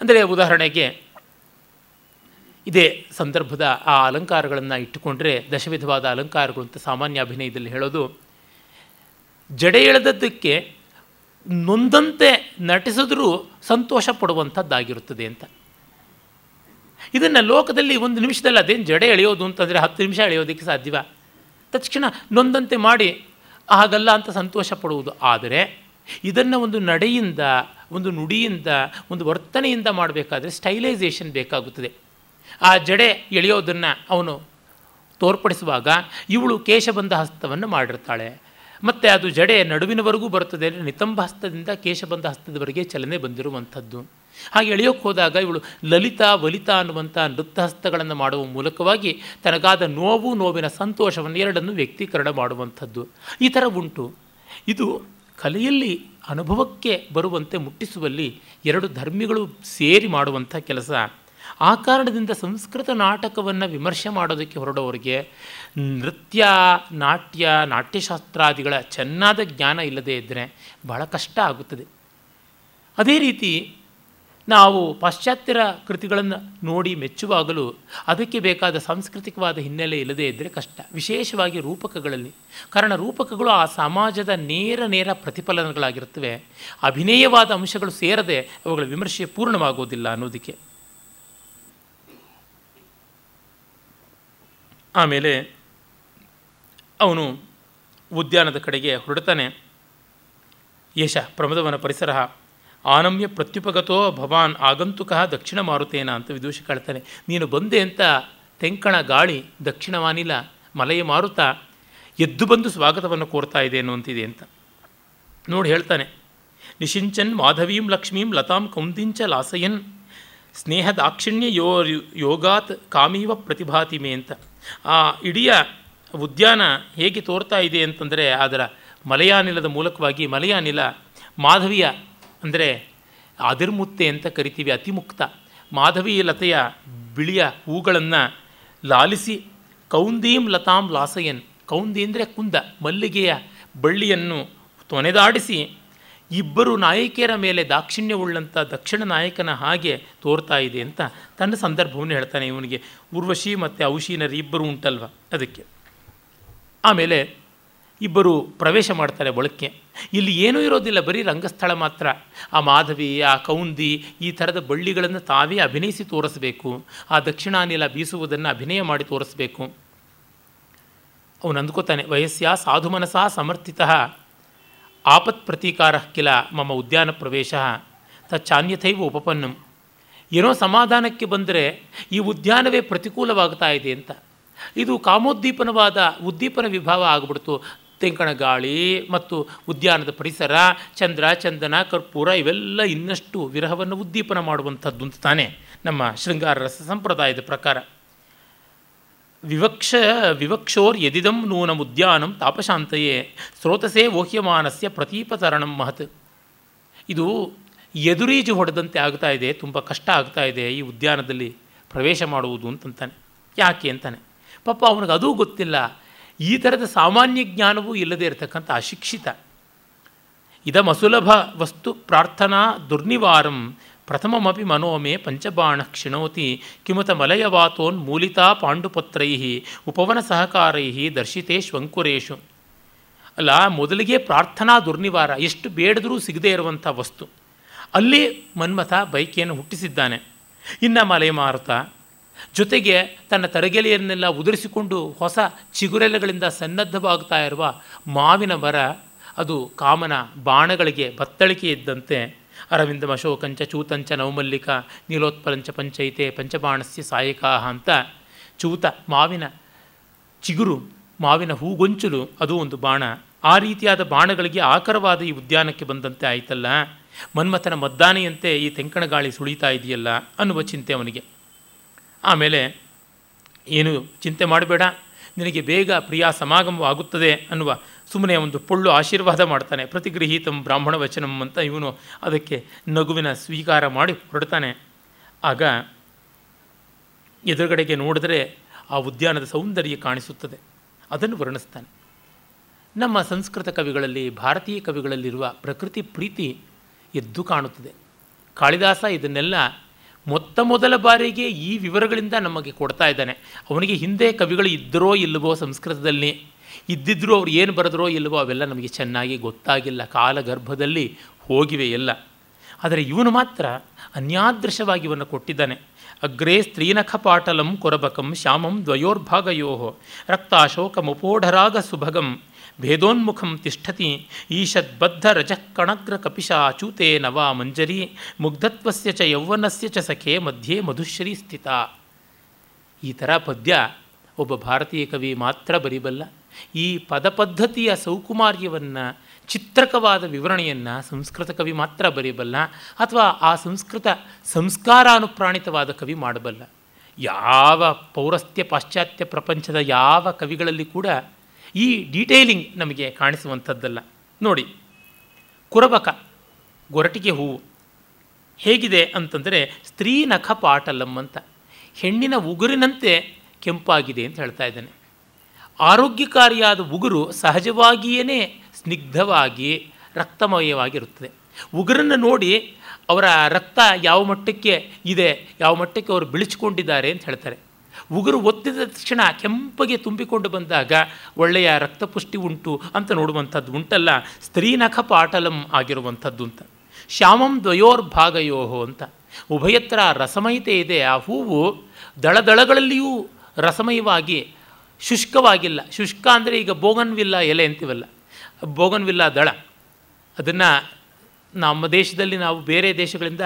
ಅಂದರೆ ಉದಾಹರಣೆಗೆ ಇದೇ ಸಂದರ್ಭದ ಆ ಅಲಂಕಾರಗಳನ್ನು ಇಟ್ಟುಕೊಂಡ್ರೆ ದಶವಿಧವಾದ ಅಲಂಕಾರಗಳು ಅಂತ ಸಾಮಾನ್ಯ ಅಭಿನಯದಲ್ಲಿ ಹೇಳೋದು, ಜಡೆ ಎಳೆದದ್ದಕ್ಕೆ ನೊಂದಂತೆ ನಟಿಸಿದ್ರೂ ಸಂತೋಷ ಪಡುವಂಥದ್ದಾಗಿರುತ್ತದೆ ಅಂತ. ಇದನ್ನು ಲೋಕದಲ್ಲಿ ಒಂದು ನಿಮಿಷದಲ್ಲಿ ಅದೇನು ಜಡೆ ಎಳೆಯೋದು ಅಂತಂದರೆ ಹತ್ತು ನಿಮಿಷ ಎಳೆಯೋದಕ್ಕೆ ಸಾಧ್ಯವ? ತಕ್ಷಣ ನೊಂದಂತೆ ಮಾಡಿ, ಹಾಗಲ್ಲ ಅಂತ ಸಂತೋಷ ಪಡುವುದು. ಆದರೆ ಇದನ್ನು ಒಂದು ನಡೆಯಿಂದ, ಒಂದು ನುಡಿಯಿಂದ, ಒಂದು ವರ್ತನೆಯಿಂದ ಮಾಡಬೇಕಾದ್ರೆ ಸ್ಟೈಲೈಸೇಷನ್ ಬೇಕಾಗುತ್ತದೆ. ಆ ಜಡೆ ಎಳೆಯೋದನ್ನು ಅವನು ತೋರ್ಪಡಿಸುವಾಗ ಇವಳು ಕೇಶಬಂಧ ಹಸ್ತವನ್ನು ಮಾಡಿರ್ತಾಳೆ. ಮತ್ತು ಅದು ಜಡೆ ನಡುವಿನವರೆಗೂ ಬರುತ್ತದೆ. ಅಂದರೆ ನಿತಂಬ ಹಸ್ತದಿಂದ ಕೇಶಬಂಧ ಹಸ್ತದವರೆಗೆ ಚಲನೆ ಬಂದಿರುವಂಥದ್ದು. ಹಾಗೆ ಎಳೆಯೋಕ್ಕೆ ಹೋದಾಗ ಇವಳು ಲಲಿತಾ, ವಲಿತಾ ಅನ್ನುವಂಥ ನೃತ್ಯ ಹಸ್ತಗಳನ್ನು ಮಾಡುವ ಮೂಲಕವಾಗಿ ತನಗಾದ ನೋವು, ನೋವಿನ ಸಂತೋಷವನ್ನು ಎರಡನ್ನು ವ್ಯಕ್ತೀಕರಣ ಮಾಡುವಂಥದ್ದು. ಈ ಥರ ಉಂಟು. ಇದು ಕಲೆಯಲ್ಲಿ ಅನುಭವಕ್ಕೆ ಬರುವಂತೆ ಮುಟ್ಟಿಸುವಲ್ಲಿ ಎರಡು ಧರ್ಮಿಗಳು ಸೇರಿ ಮಾಡುವಂಥ ಕೆಲಸ. ಆ ಕಾರಣದಿಂದ ಸಂಸ್ಕೃತ ನಾಟಕವನ್ನು ವಿಮರ್ಶೆ ಮಾಡೋದಕ್ಕೆ ಹೊರಡೋರಿಗೆ ನೃತ್ಯ, ನಾಟ್ಯ, ನಾಟ್ಯಶಾಸ್ತ್ರಾದಿಗಳ ಚೆನ್ನಾದ ಜ್ಞಾನ ಇಲ್ಲದೇ ಇದ್ದರೆ ಬಹಳ ಕಷ್ಟ ಆಗುತ್ತದೆ. ಅದೇ ರೀತಿ ನಾವು ಪಾಶ್ಚಾತ್ಯರ ಕೃತಿಗಳನ್ನು ನೋಡಿ ಮೆಚ್ಚುವಾಗಲೂ ಅದಕ್ಕೆ ಬೇಕಾದ ಸಾಂಸ್ಕೃತಿಕವಾದ ಹಿನ್ನೆಲೆ ಇಲ್ಲದೇ ಇದ್ದರೆ ಕಷ್ಟ. ವಿಶೇಷವಾಗಿ ರೂಪಕಗಳಲ್ಲಿ. ಕಾರಣ ರೂಪಕಗಳು ಆ ಸಮಾಜದ ನೇರ ನೇರ ಪ್ರತಿಫಲನಗಳಾಗಿರುತ್ತವೆ. ಅಭಿನಯವಾದ ಅಂಶಗಳು ಸೇರದೆ ಅವುಗಳ ವಿಮರ್ಶೆ ಪೂರ್ಣವಾಗುವುದಿಲ್ಲ ಅನ್ನೋದಕ್ಕೆ. ಆಮೇಲೆ ಅವನು ಉದ್ಯಾನದ ಕಡೆಗೆ ಹೊರಡ್ತಾನೆ. ಯಶ ಪ್ರಮದವನ ಪರಿಸರ. ಆನಮ್ಯ ಪ್ರತ್ಯುಪಗತೋ ಭವಾನ್ ಆಗಂತುಕ ದಕ್ಷಿಣ ಮಾರುತೇನ ಅಂತ ವಿದೂಷ ಕಾಳ್ತಾನೆ ನೀನು ಬಂದೆ ಅಂತ ತೆಂಕಣ ಗಾಳಿ ದಕ್ಷಿಣ ವಾನಿಲ ಮಲೆಯ ಮಾರುತ ಎದ್ದು ಬಂದು ಸ್ವಾಗತವನ್ನು ಕೋರ್ತಾ ಇದೆ ಅನ್ನುವಂತಿದೆ ಅಂತ. ನೋಡಿ ಹೇಳ್ತಾನೆ. ನಿಶಿಂಚನ್ ಮಾಧವೀಂ ಲಕ್ಷ್ಮೀಂ ಲತಾಂ ಕೌಂದಿಂಚ ಲಾಸಯನ್ ಸ್ನೇಹ ದಾಕ್ಷಿಣ್ಯ ಯೋ ಯೋಗಾತ್ ಕಾಮೀವ ಪ್ರತಿಭಾತಿಮೆ ಅಂತ. ಆ ಇಡೀ ಉದ್ಯಾನ ಹೇಗೆ ತೋರ್ತಾ ಇದೆ ಅಂತಂದರೆ ಅದರ ಮಲಯಾನಿಲದ ಮೂಲಕವಾಗಿ ಮಲಯಾನಿಲ ಮಾಧವಿಯ ಅಂದರೆ ಅದಿರ್ಮುತ್ತೆ ಅಂತ ಕರಿತೀವಿ, ಅತಿಮುಕ್ತ. ಮಾಧವಿ ಲತೆಯ ಬಿಳಿಯ ಹೂಗಳನ್ನು ಲಾಲಿಸಿ, ಕೌಂದೀಂ ಲತಾಂ ಲಾಸಯನ್. ಕೌಂದಿ ಅಂದರೆ ಕುಂದ, ಮಲ್ಲಿಗೆಯ ಬಳ್ಳಿಯನ್ನು ತೊನೆದಾಡಿಸಿ ಇಬ್ಬರು ನಾಯಕಿಯರ ಮೇಲೆ ದಾಕ್ಷಿಣ್ಯವುಳ್ಳಂಥ ದಕ್ಷಿಣ ನಾಯಕನ ಹಾಗೆ ತೋರ್ತಾ ಇದೆ ಅಂತ ತನ್ನ ಸಂದರ್ಭವನ್ನು ಹೇಳ್ತಾನೆ ಇವನಿಗೆ. ಉರ್ವಶಿ ಮತ್ತು ಔಶೀನರಿ ಇಬ್ಬರು ಉಂಟಲ್ವ? ಅದಕ್ಕೆ. ಆಮೇಲೆ ಇಬ್ಬರು ಪ್ರವೇಶ ಮಾಡ್ತಾರೆ ಒಳಕ್ಕೆ. ಇಲ್ಲಿ ಏನೂ ಇರೋದಿಲ್ಲ, ಬರೀ ರಂಗಸ್ಥಳ ಮಾತ್ರ. ಆ ಮಾಧವಿ, ಆ ಕೌಂದಿ ಈ ಥರದ ಬಳ್ಳಿಗಳನ್ನು ತಾವೇ ಅಭಿನಯಿಸಿ ತೋರಿಸಬೇಕು. ಆ ದಕ್ಷಿಣಾನಿಲ ಬೀಸುವುದನ್ನು ಅಭಿನಯ ಮಾಡಿ ತೋರಿಸಬೇಕು. ಅವನು ಅಂದ್ಕೋತಾನೆ ವಯಸ್ಸ ಸಾಧು ಮನಸ ಸಮರ್ಥಿತ. ಆಪತ್ ಪ್ರತೀಕಾರ ಕಿಲ ಮಮ ಉದ್ಯಾನ ಪ್ರವೇಶ ತಚ್ಚಾನ್ಯಥೈವ ಉಪಪನ್ನಂ. ಏನೋ ಸಮಾಧಾನಕ್ಕೆ ಬಂದರೆ ಈ ಉದ್ಯಾನವೇ ಪ್ರತಿಕೂಲವಾಗ್ತಾ ಇದೆ ಅಂತ. ಇದು ಕಾಮೋದ್ದೀಪನವಾದ ಉದ್ದೀಪನ ವಿಭಾವ ಆಗಿಬಿಡ್ತು. ತೆಂಕಣ ಗಾಳಿ ಮತ್ತು ಉದ್ಯಾನದ ಪರಿಸರ, ಚಂದ್ರ, ಚಂದನ, ಕರ್ಪೂರ ಇವೆಲ್ಲ ಇನ್ನಷ್ಟು ವಿರಹವನ್ನು ಉದ್ದೀಪನ ಮಾಡುವಂಥದ್ದು ಅಂತ ತಾನೇ ನಮ್ಮ ಶೃಂಗಾರ ರಸ ಸಂಪ್ರದಾಯದ ಪ್ರಕಾರ. ವಿವಕ್ಷ ವಿವಕ್ಷೋರ್ ಯದಿದಂ ನೂನಮುದ್ಯಾನಂ ತಾಪಶಾಂತಯೇ ಸ್ರೋತಸೇ ಓಹ್ಯಮಾನಸ್ಯ ಪ್ರತೀಪತರಣಂ ಮಹತ್ ಇದು ಎದುರೀಜು ಹೊಡೆದಂತೆ ಆಗ್ತಾ ಇದೆ, ತುಂಬ ಕಷ್ಟ ಆಗ್ತಾ ಇದೆ ಈ ಉದ್ಯಾನದಲ್ಲಿ ಪ್ರವೇಶ ಮಾಡುವುದು ಅಂತಂತಾನೆ. ಯಾಕೆ ಅಂತಾನೆ? ಪಾಪ ಅವನಿಗೆ ಅದೂ ಗೊತ್ತಿಲ್ಲ. ಈ ಥರದ ಸಾಮಾನ್ಯ ಜ್ಞಾನವೂ ಇಲ್ಲದೆ ಇರತಕ್ಕಂಥ ಅಶಿಕ್ಷಿತ. ಇದಮಸುಲಭ ವಸ್ತು ಪ್ರಾರ್ಥನಾ ದುರ್ನಿವಾರಂ ಪ್ರಥಮಮಪಿ ಮನೋಮೇ ಪಂಚಬಾಣ ಕ್ಷಿಣೋತಿ ಕಿಮುತ ಮಲಯವಾತೋನ್ಮೂಲಿತಾ ಪಾಂಡುಪತ್ರೈ ಉಪವನ ಸಹಕಾರೈ ದರ್ಶಿತೇಶ್ವಂಕುರೇಶು ಅಲ್ಲ, ಮೊದಲಿಗೆ ಪ್ರಾರ್ಥನಾ ದುರ್ನಿವಾರ, ಎಷ್ಟು ಬೇಡದರೂ ಸಿಗದೇ ಇರುವಂಥ ವಸ್ತು. ಅಲ್ಲಿ ಮನ್ಮಥ ಬೈಕಿಯನ್ನು ಹುಟ್ಟಿಸಿದ್ದಾನೆ. ಇನ್ನು ಮಲೆಮಾರುತ ಜೊತೆಗೆ ತನ್ನ ತರಗೆಲೆಯನ್ನೆಲ್ಲ ಉದುರಿಸಿಕೊಂಡು ಹೊಸ ಚಿಗುರೆಲೆಗಳಿಂದ ಸನ್ನದ್ಧವಾಗ್ತಾ ಇರುವ ಮಾವಿನ ಮರ, ಅದು ಕಾಮನ ಬಾಣಗಳಿಗೆ ಬತ್ತಳಿಕೆ ಇದ್ದಂತೆ ಅರವಿಂದಮ ಅಶೋಕಂಚ ಚೂತಂಚ ನವಮಲ್ಲಿಕ ನೀಲೋತ್ಪಲಂಚ ಪಂಚೈತೆ ಪಂಚಬಾಣಸ್ಯ ಸಾಯಕಾ ಅಂತ ಚೂತ ಮಾವಿನ ಚಿಗುರು, ಮಾವಿನ ಹೂಗೊಂಚಲು ಅದು ಒಂದು ಬಾಣ. ಆ ರೀತಿಯಾದ ಬಾಣಗಳಿಗೆ ಆಕರವಾದ ಈ ಉದ್ಯಾನಕ್ಕೆ ಬಂದಂತೆ ಆಯಿತಲ್ಲ? ಮನ್ಮಥನ ಮದ್ದಾನೆಯಂತೆ ಈ ತೆಂಕಣ ಗಾಳಿ ಸುಳಿತಾ ಇದೆಯಲ್ಲ ಅನ್ನುವ ಚಿಂತೆ ಅವನಿಗೆ. ಆಮೇಲೆ ಏನು ಚಿಂತೆ ಮಾಡಬೇಡ. ನಿನಗೆ ಬೇಗ ಪ್ರಿಯ ಸಮಾಗಮವಾಗುತ್ತದೆ ಅನ್ನುವ ಸುಮ್ಮನೆ ಒಂದು ಪೊಳ್ಳು ಆಶೀರ್ವಾದ ಮಾಡ್ತಾನೆ. ಪ್ರತಿಗೃಹೀತಂ ಬ್ರಾಹ್ಮಣ ವಚನಂ ಅಂತ ಇವನು ಅದಕ್ಕೆ ನಗುವಿನ ಸ್ವೀಕಾರ ಮಾಡಿ ಹೊರಡ್ತಾನೆ. ಆಗ ಎದುರುಗಡೆಗೆ ನೋಡಿದ್ರೆ ಆ ಉದ್ಯಾನದ ಸೌಂದರ್ಯ ಕಾಣಿಸುತ್ತದೆ. ಅದನ್ನು ವರ್ಣಿಸ್ತಾನೆ. ನಮ್ಮ ಸಂಸ್ಕೃತ ಕವಿಗಳಲ್ಲಿ, ಭಾರತೀಯ ಕವಿಗಳಲ್ಲಿರುವ ಪ್ರಕೃತಿ ಪ್ರೀತಿ ಎದ್ದು ಕಾಣುತ್ತದೆ. ಕಾಳಿದಾಸ ಇದನ್ನೆಲ್ಲ ಮೊತ್ತ ಮೊದಲ ಬಾರಿಗೆ ಈ ವಿವರಗಳಿಂದ ನಮಗೆ ಕೊಡ್ತಾ ಇದ್ದಾನೆ. ಅವನಿಗೆ ಹಿಂದೆ ಕವಿಗಳು ಇದ್ದರೋ ಇಲ್ಲವೋ ಸಂಸ್ಕೃತದಲ್ಲಿ, ಇದ್ದಿದ್ರೂ ಅವ್ರು ಏನು ಬರೆದ್ರೋ ಇಲ್ಲವೋ ಅವೆಲ್ಲ ನಮಗೆ ಚೆನ್ನಾಗಿ ಗೊತ್ತಾಗಿಲ್ಲ, ಕಾಲಗರ್ಭದಲ್ಲಿ ಹೋಗಿವೆ ಎಲ್ಲ. ಆದರೆ ಇವನು ಮಾತ್ರ ಅನ್ಯಾದೃಶವಾಗಿ ಇವನ್ನು ಕೊಟ್ಟಿದ್ದಾನೆ. ಅಗ್ರೇ ಸ್ತ್ರೀನಖ ಪಾಟಲಂ ಕೊರಬಕಂ, ಶ್ಯಾಮಂ ದ್ವಯೋರ್ಭಾಗಯೋ ರಕ್ತಾಶೋಕಮುಪೋಢರಾಗ ಸುಭಗಂ. ಭೇದೋನ್ಮುಖಂ ತಿಷ್ಠತಿ ಈಷದ್ಬದ್ಧ ರಜಃಕಣಗ್ರ ಕಪಿಶಾಚೂತೆ ನವಾ ಮಂಜರಿ ಮುಗ್ಧತ್ವಸ್ಯ ಚ ಯೌವನಸ್ಯ ಚ ಸಖೆ ಮಧ್ಯೆ ಮಧುಶ್ರೀ ಸ್ಥಿತ. ಈ ಥರ ಪದ್ಯ ಒಬ್ಬ ಭಾರತೀಯ ಕವಿ ಮಾತ್ರ ಬರಿಬಲ್ಲ. ಈ ಪದಪದ್ಧತಿಯ ಸೌಕುಮಾರ್ಯವನ್ನು, ಚಿತ್ರಕವಾದ ವಿವರಣೆಯನ್ನು ಸಂಸ್ಕೃತ ಕವಿ ಮಾತ್ರ ಬರೀಬಲ್ಲ ಅಥವಾ ಆ ಸಂಸ್ಕೃತ ಸಂಸ್ಕಾರಾನುಪ್ರಾಣಿತವಾದ ಕವಿ ಮಾಡಬಲ್ಲ. ಯಾವ ಪೌರಸ್ತ್ಯ ಪಾಶ್ಚಾತ್ಯ ಪ್ರಪಂಚದ ಯಾವ ಕವಿಗಳಲ್ಲಿ ಕೂಡ ಈ ಡೀಟೇಲಿಂಗ್ ನಮಗೆ ಕಾಣಿಸುವಂಥದ್ದಲ್ಲ. ನೋಡಿ, ಕುರಬಕ, ಗೊರಟಿಗೆ ಹೂವು, ಹೇಗಿದೆ ಅಂತಂದರೆ ಸ್ತ್ರೀ ನಖ ಪಾಟಲಂ ಅಂತ. ಹೆಣ್ಣಿನ ಉಗುರಿನಂತೆ ಕೆಂಪಾಗಿದೆ ಅಂತ ಹೇಳ್ತಾ ಇದ್ದಾನೆ. ಆರೋಗ್ಯಕಾರಿಯಾದ ಉಗುರು ಸಹಜವಾಗಿಯೇ ಸ್ನಿಗ್ಧವಾಗಿ, ರಕ್ತಮಯವಾಗಿರುತ್ತದೆ. ಉಗುರನ್ನು ನೋಡಿ ಅವರ ರಕ್ತ ಯಾವ ಮಟ್ಟಕ್ಕೆ ಇದೆ, ಯಾವ ಮಟ್ಟಕ್ಕೆ ಅವರು ಬಿಳಿಸ್ಕೊಂಡಿದ್ದಾರೆ ಅಂತ ಹೇಳ್ತಾರೆ. ಉಗುರು ಒತ್ತಿದ ತಕ್ಷಣ ಕೆಂಪಗೆ ತುಂಬಿಕೊಂಡು ಬಂದಾಗ ಒಳ್ಳೆಯ ರಕ್ತಪುಷ್ಟಿ ಉಂಟು ಅಂತ ನೋಡುವಂಥದ್ದು ಉಂಟಲ್ಲ. ಸ್ತ್ರೀನಖ ಪಾಟಲಂ ಆಗಿರುವಂಥದ್ದು ಅಂತ. ಶ್ಯಾಮಂ ದ್ವಯೋರ್ಭಾಗಯೋಹೋ ಅಂತ. ಉಭಯತ್ರ ರಸಮಯತೆ ಇದೆ. ಆ ಹೂವು ದಳದಳಗಳಲ್ಲಿಯೂ ರಸಮಯವಾಗಿ ಶುಷ್ಕವಾಗಿಲ್ಲ. ಶುಷ್ಕ ಅಂದರೆ ಈಗ ಬೋಗನ್ವಿಲ್ಲ ಎಲೆ ಅಂತೀವಲ್ಲ. ಬೋಗನ್ವಿಲ್ಲ ದಳ. ಅದನ್ನು ನಮ್ಮ ದೇಶದಲ್ಲಿ ನಾವು ಬೇರೆ ದೇಶಗಳಿಂದ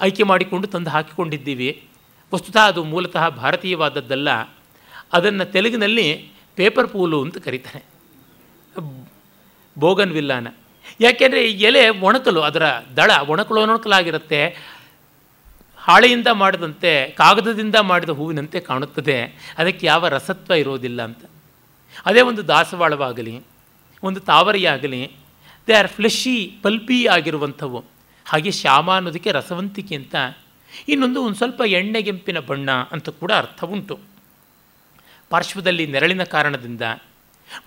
ಆಯ್ಕೆ ಮಾಡಿಕೊಂಡು ತಂದು ಹಾಕಿಕೊಂಡಿದ್ದೀವಿ. ವಸ್ತುತಃ ಅದು ಮೂಲತಃ ಭಾರತೀಯವಾದದ್ದಲ್ಲ, ಅದನ್ನು ತೆಲುಗಿನಲ್ಲಿ ಪೇಪರ್ ಪೂಲು ಅಂತ ಕರೀತಾರೆ. ಬೋಗನ್ ವಿಲ್ಲಾನ. ಯಾಕೆಂದರೆ ಈ ಎಲೆ ಒಣಕಲು, ಅದರ ದಳ ಒಣಕಲು ಒಣಕಲಾಗಿರುತ್ತೆ. ಹಾಳೆಯಿಂದ ಮಾಡಿದಂತೆ, ಕಾಗದದಿಂದ ಮಾಡಿದ ಹೂವಿನಂತೆ ಕಾಣುತ್ತದೆ. ಅದಕ್ಕೆ ಯಾವ ರಸತ್ವ ಇರೋದಿಲ್ಲ ಅಂತ. ಅದೇ ಒಂದು ದಾಸವಾಳವಾಗಲಿ, ಒಂದು ತಾವರಿಯಾಗಲಿ, ದೇ ಆರ್ ಫ್ಲೆಶಿ ಪಲ್ಪಿ ಆಗಿರುವಂಥವು. ಹಾಗೆ ಶ್ಯಾಮ ಅನ್ನೋದಕ್ಕೆ ರಸವಂತಿಕೆ ಅಂತ ಇನ್ನೊಂದು ಒಂದು ಸ್ವಲ್ಪ ಎಣ್ಣೆಗೆಂಪಿನ ಬಣ್ಣ ಅಂತ ಕೂಡ ಅರ್ಥ ಉಂಟು. ಪಾರ್ಶ್ವದಲ್ಲಿ ನೆರಳಿನ ಕಾರಣದಿಂದ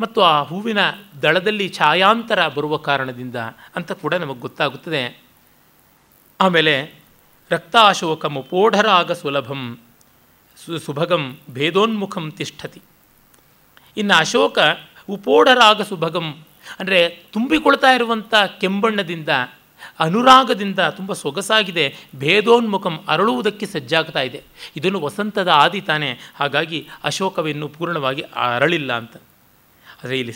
ಮತ್ತು ಆ ಹೂವಿನ ದಳದಲ್ಲಿ ಛಾಯಾಂತರ ಬರುವ ಕಾರಣದಿಂದ ಅಂತ ಕೂಡ ನಮಗೆ ಗೊತ್ತಾಗುತ್ತದೆ. ಆಮೇಲೆ ರಕ್ತಾಶೋಕಂ ಪೋಢರಾಗ ಸುಲಭಂ ಸು ಸುಭಗಂ ಭೇದೋನ್ಮುಖಂ ತಿಷ್ಠತಿ. ಇನ್ನು ಅಶೋಕ ಉಪೋಢರಾಗ ಸುಭಗಂ ಅಂದರೆ ತುಂಬಿಕೊಳ್ತಾ ಇರುವಂಥ ಕೆಂಬಣ್ಣದಿಂದ ಅನುರಾಗದಿಂದ ತುಂಬ ಸೊಗಸಾಗಿದೆ. ಭೇದೋನ್ಮುಖಂ ಅರಳುವುದಕ್ಕೆ ಸಜ್ಜಾಗ್ತಾ ಇದೆ. ಇದನ್ನು ವಸಂತದ ಆದಿ ತಾನೇ. ಹಾಗಾಗಿ ಅಶೋಕವೆನ್ನು ಪೂರ್ಣವಾಗಿ ಅರಳಿಲ್ಲ ಅಂತ. ಆದರೆ ಇಲ್ಲಿ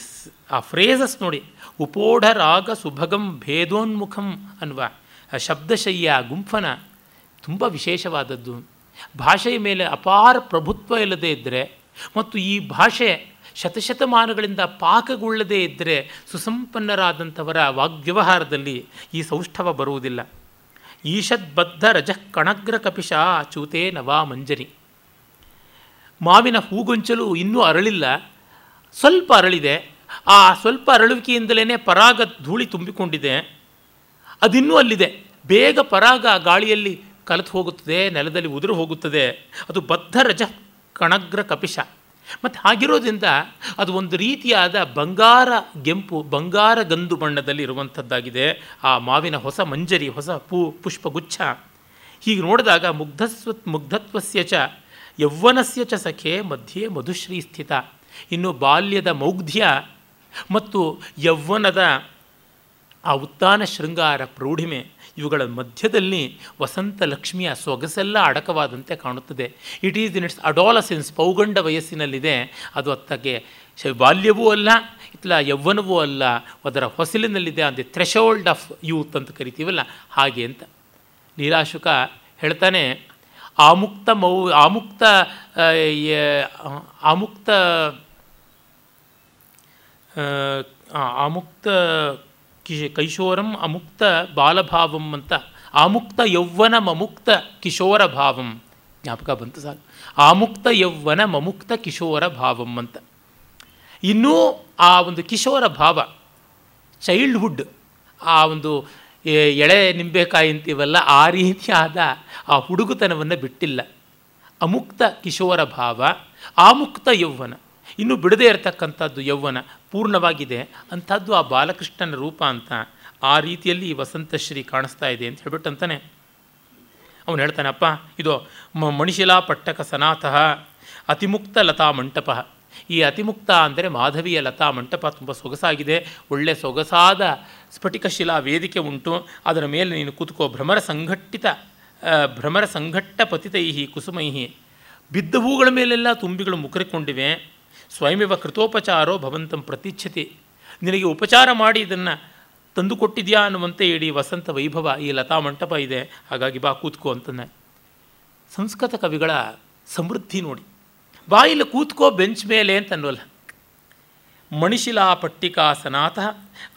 ಆ ಫ್ರೇಸಸ್ ನೋಡಿ. ಉಪೋಢ ರಾಗ ಸುಭಗಂ ಭೇದೋನ್ಮುಖಂ ಅನ್ನುವ ಶಬ್ದಶಯ್ಯ ಗುಂಫನ ತುಂಬ ವಿಶೇಷವಾದದ್ದು. ಭಾಷೆಯ ಮೇಲೆ ಅಪಾರ ಪ್ರಭುತ್ವ ಇಲ್ಲದೇ ಇದ್ದರೆ ಮತ್ತು ಈ ಭಾಷೆ ಶತಶತಮಾನಗಳಿಂದ ಪಾಕಗೊಳ್ಳದೇ ಇದ್ದರೆ ಸುಸಂಪನ್ನರಾದಂಥವರ ವಾಗ್ವ್ಯವಹಾರದಲ್ಲಿ ಈ ಸೌಷ್ಠವ ಬರುವುದಿಲ್ಲ. ಈಶದ್ಬದ್ಧ ರಜ ಕಣಗ್ರ ಕಪಿಶ ಚೂತೇ ನವಾ ಮಂಜರಿ. ಮಾವಿನ ಹೂಗೊಂಚಲು ಇನ್ನೂ ಅರಳಿಲ್ಲ. ಸ್ವಲ್ಪ ಅರಳಿದೆ. ಆ ಸ್ವಲ್ಪ ಅರಳುವಿಕೆಯಿಂದಲೇ ಪರಾಗ ಧೂಳಿ ತುಂಬಿಕೊಂಡಿದೆ. ಅದಿನ್ನೂ ಅಲ್ಲಿದೆ. ಬೇಗ ಪರಾಗ ಗಾಳಿಯಲ್ಲಿ ಕಲೆತು ಹೋಗುತ್ತದೆ, ನೆಲದಲ್ಲಿ ಉದುರು ಹೋಗುತ್ತದೆ. ಅದು ಬದ್ಧ ರಜ ಕಣಗ್ರ ಕಪಿಶ ಮತ್ತು ಹಾಗಿರೋದ್ರಿಂದ ಅದು ಒಂದು ರೀತಿಯಾದ ಬಂಗಾರ ಗೆಂಪು, ಬಂಗಾರ ಗಂದು ಬಣ್ಣದಲ್ಲಿ ಇರುವಂಥದ್ದಾಗಿದೆ. ಆ ಮಾವಿನ ಹೊಸ ಮಂಜರಿ, ಹೊಸ ಪೂ, ಪುಷ್ಪಗುಚ್ಛ. ಹೀಗೆ ನೋಡಿದಾಗ ಮುಗ್ಧಸ್ವ, ಮುಗ್ಧತ್ವಸ್ಯ ಚ ಯೌವನಸ್ಯ ಚ ಸಖೆ ಮಧ್ಯೆ ಮಧುಶ್ರೀ ಸ್ಥಿತ. ಇನ್ನು ಬಾಲ್ಯದ ಮೌಗ್ಧ್ಯ ಮತ್ತು ಯೌವನದ ಆ ಉತ್ತಾನ ಶೃಂಗಾರ ಪ್ರೌಢಿಮೆ. ಇವುಗಳ ಮಧ್ಯದಲ್ಲಿ ವಸಂತ ಲಕ್ಷ್ಮಿಯ ಸೊಗಸೆಲ್ಲ ಅಡಕವಾದಂತೆ ಕಾಣುತ್ತದೆ. It is in its adolescence ಪೌಗಂಡ ವಯಸ್ಸಿನಲ್ಲಿದೆ. ಅದು ಅತ್ತಗೆ ಬಾಲ್ಯವೂ ಅಲ್ಲ, ಇತ್ಲ ಯೌವನವೂ ಅಲ್ಲ. ಅದರ ಹೊಸಲಿನಲ್ಲಿದೆ ಅಂದರೆ ಥ್ರೆಶೋಲ್ಡ್ ಆಫ್ ಯೂತ್ ಅಂತ ಕರಿತೀವಲ್ಲ, ಹಾಗೆ ಅಂತ. ಲೀಲಾಶುಕ ಹೇಳ್ತಾನೆ, ಆಮುಕ್ತ ಮೌ, ಆಮುಕ್ತ ಆಮುಕ್ತ ಆಮುಕ್ತ ಕಿ ಕೈಶೋರಂ ಅಮುಕ್ತ ಬಾಲಭಾವಂ ಅಂತ. ಆಮುಕ್ತ ಯೌವನ ಮಮುಕ್ತ ಕಿಶೋರ ಭಾವಂ ಜ್ಞಾಪಕ ಬಂತು ಸಾಕು. ಆಮುಕ್ತ ಯೌವನ ಮಮುಕ್ತ ಕಿಶೋರ ಭಾವಂ ಅಂತ. ಇನ್ನೂ ಆ ಒಂದು ಕಿಶೋರ ಭಾವ ಚೈಲ್ಡ್ಹುಡ್ ಆ ಒಂದು ಎಳೆ ನಿಂಬೆಕಾಯಿ ಅಂತೀವಲ್ಲ, ಆ ರೀತಿಯಾದ ಆ ಹುಡುಗುತನವನ್ನು ಬಿಟ್ಟಿಲ್ಲ. ಅಮುಕ್ತ ಕಿಶೋರ ಭಾವ ಆಮುಕ್ತ ಯೌವನ ಇನ್ನೂ ಬಿಡದೇ ಇರತಕ್ಕಂಥದ್ದು ಯೌವನ ಪೂರ್ಣವಾಗಿದೆ ಅಂಥದ್ದು ಆ ಬಾಲಕೃಷ್ಣನ ರೂಪ ಅಂತ ಆ ರೀತಿಯಲ್ಲಿ ಈ ವಸಂತಶ್ರೀ ಕಾಣಿಸ್ತಾ ಇದೆ ಅಂತ ಹೇಳ್ಬಿಟ್ಟು ಅಂತಾನೆ ಅವನು ಹೇಳ್ತಾನಪ್ಪ, ಇದು ಮಣಿಶಿಲಾ ಪಟ್ಟಕ ಸನಾಥ ಅತಿಮುಕ್ತ ಲತಾ ಮಂಟಪ. ಈ ಅತಿಮುಕ್ತ ಅಂದರೆ ಮಾಧವಿಯ ಲತಾ ಮಂಟಪ ತುಂಬ ಸೊಗಸಾಗಿದೆ. ಒಳ್ಳೆ ಸೊಗಸಾದ ಸ್ಫಟಿಕ ಶಿಲಾ ವೇದಿಕೆ ಉಂಟು. ಅದರ ಮೇಲೆ ನೀನು ಕೂತ್ಕೋ, ಭ್ರಮರ ಸಂಘಟಿತ ಭ್ರಮರ ಸಂಘಟ್ಟ ಪತಿತೈಹಿ ಕುಸುಮೈಹಿ. ಬಿದ್ದ ಹೂಗಳ ಮೇಲೆಲ್ಲ ತುಂಬಿಗಳು ಮುಖರಿಕೊಂಡಿವೆ ಸ್ವಯಮಿವ ಕೃತೋಪಚಾರೋ ಭವಂತಂ ಪ್ರತಿಚ್ಛತಿ. ನಿನಗೆ ಉಪಚಾರ ಮಾಡಿ ಇದನ್ನು ತಂದುಕೊಟ್ಟಿದ್ಯಾ ಅನ್ನುವಂತೆ ಇಡೀ ವಸಂತ ವೈಭವ ಈ ಲತಾ ಮಂಟಪ ಇದೆ. ಹಾಗಾಗಿ ಬಾ ಕೂತ್ಕೋ ಅಂತನೆ ಸಂಸ್ಕೃತ ಕವಿಗಳ ಸಮೃದ್ಧಿ ನೋಡಿ. ಬಾಯಿಲ್ಲ ಕೂತ್ಕೋ ಬೆಂಚ್ ಮೇಲೆ ಅಂತ ಅನ್ನೋಲ್ಲ ಮಣಿಶಿಲಾ ಪಟ್ಟಿಕಾ ಸನಾಥ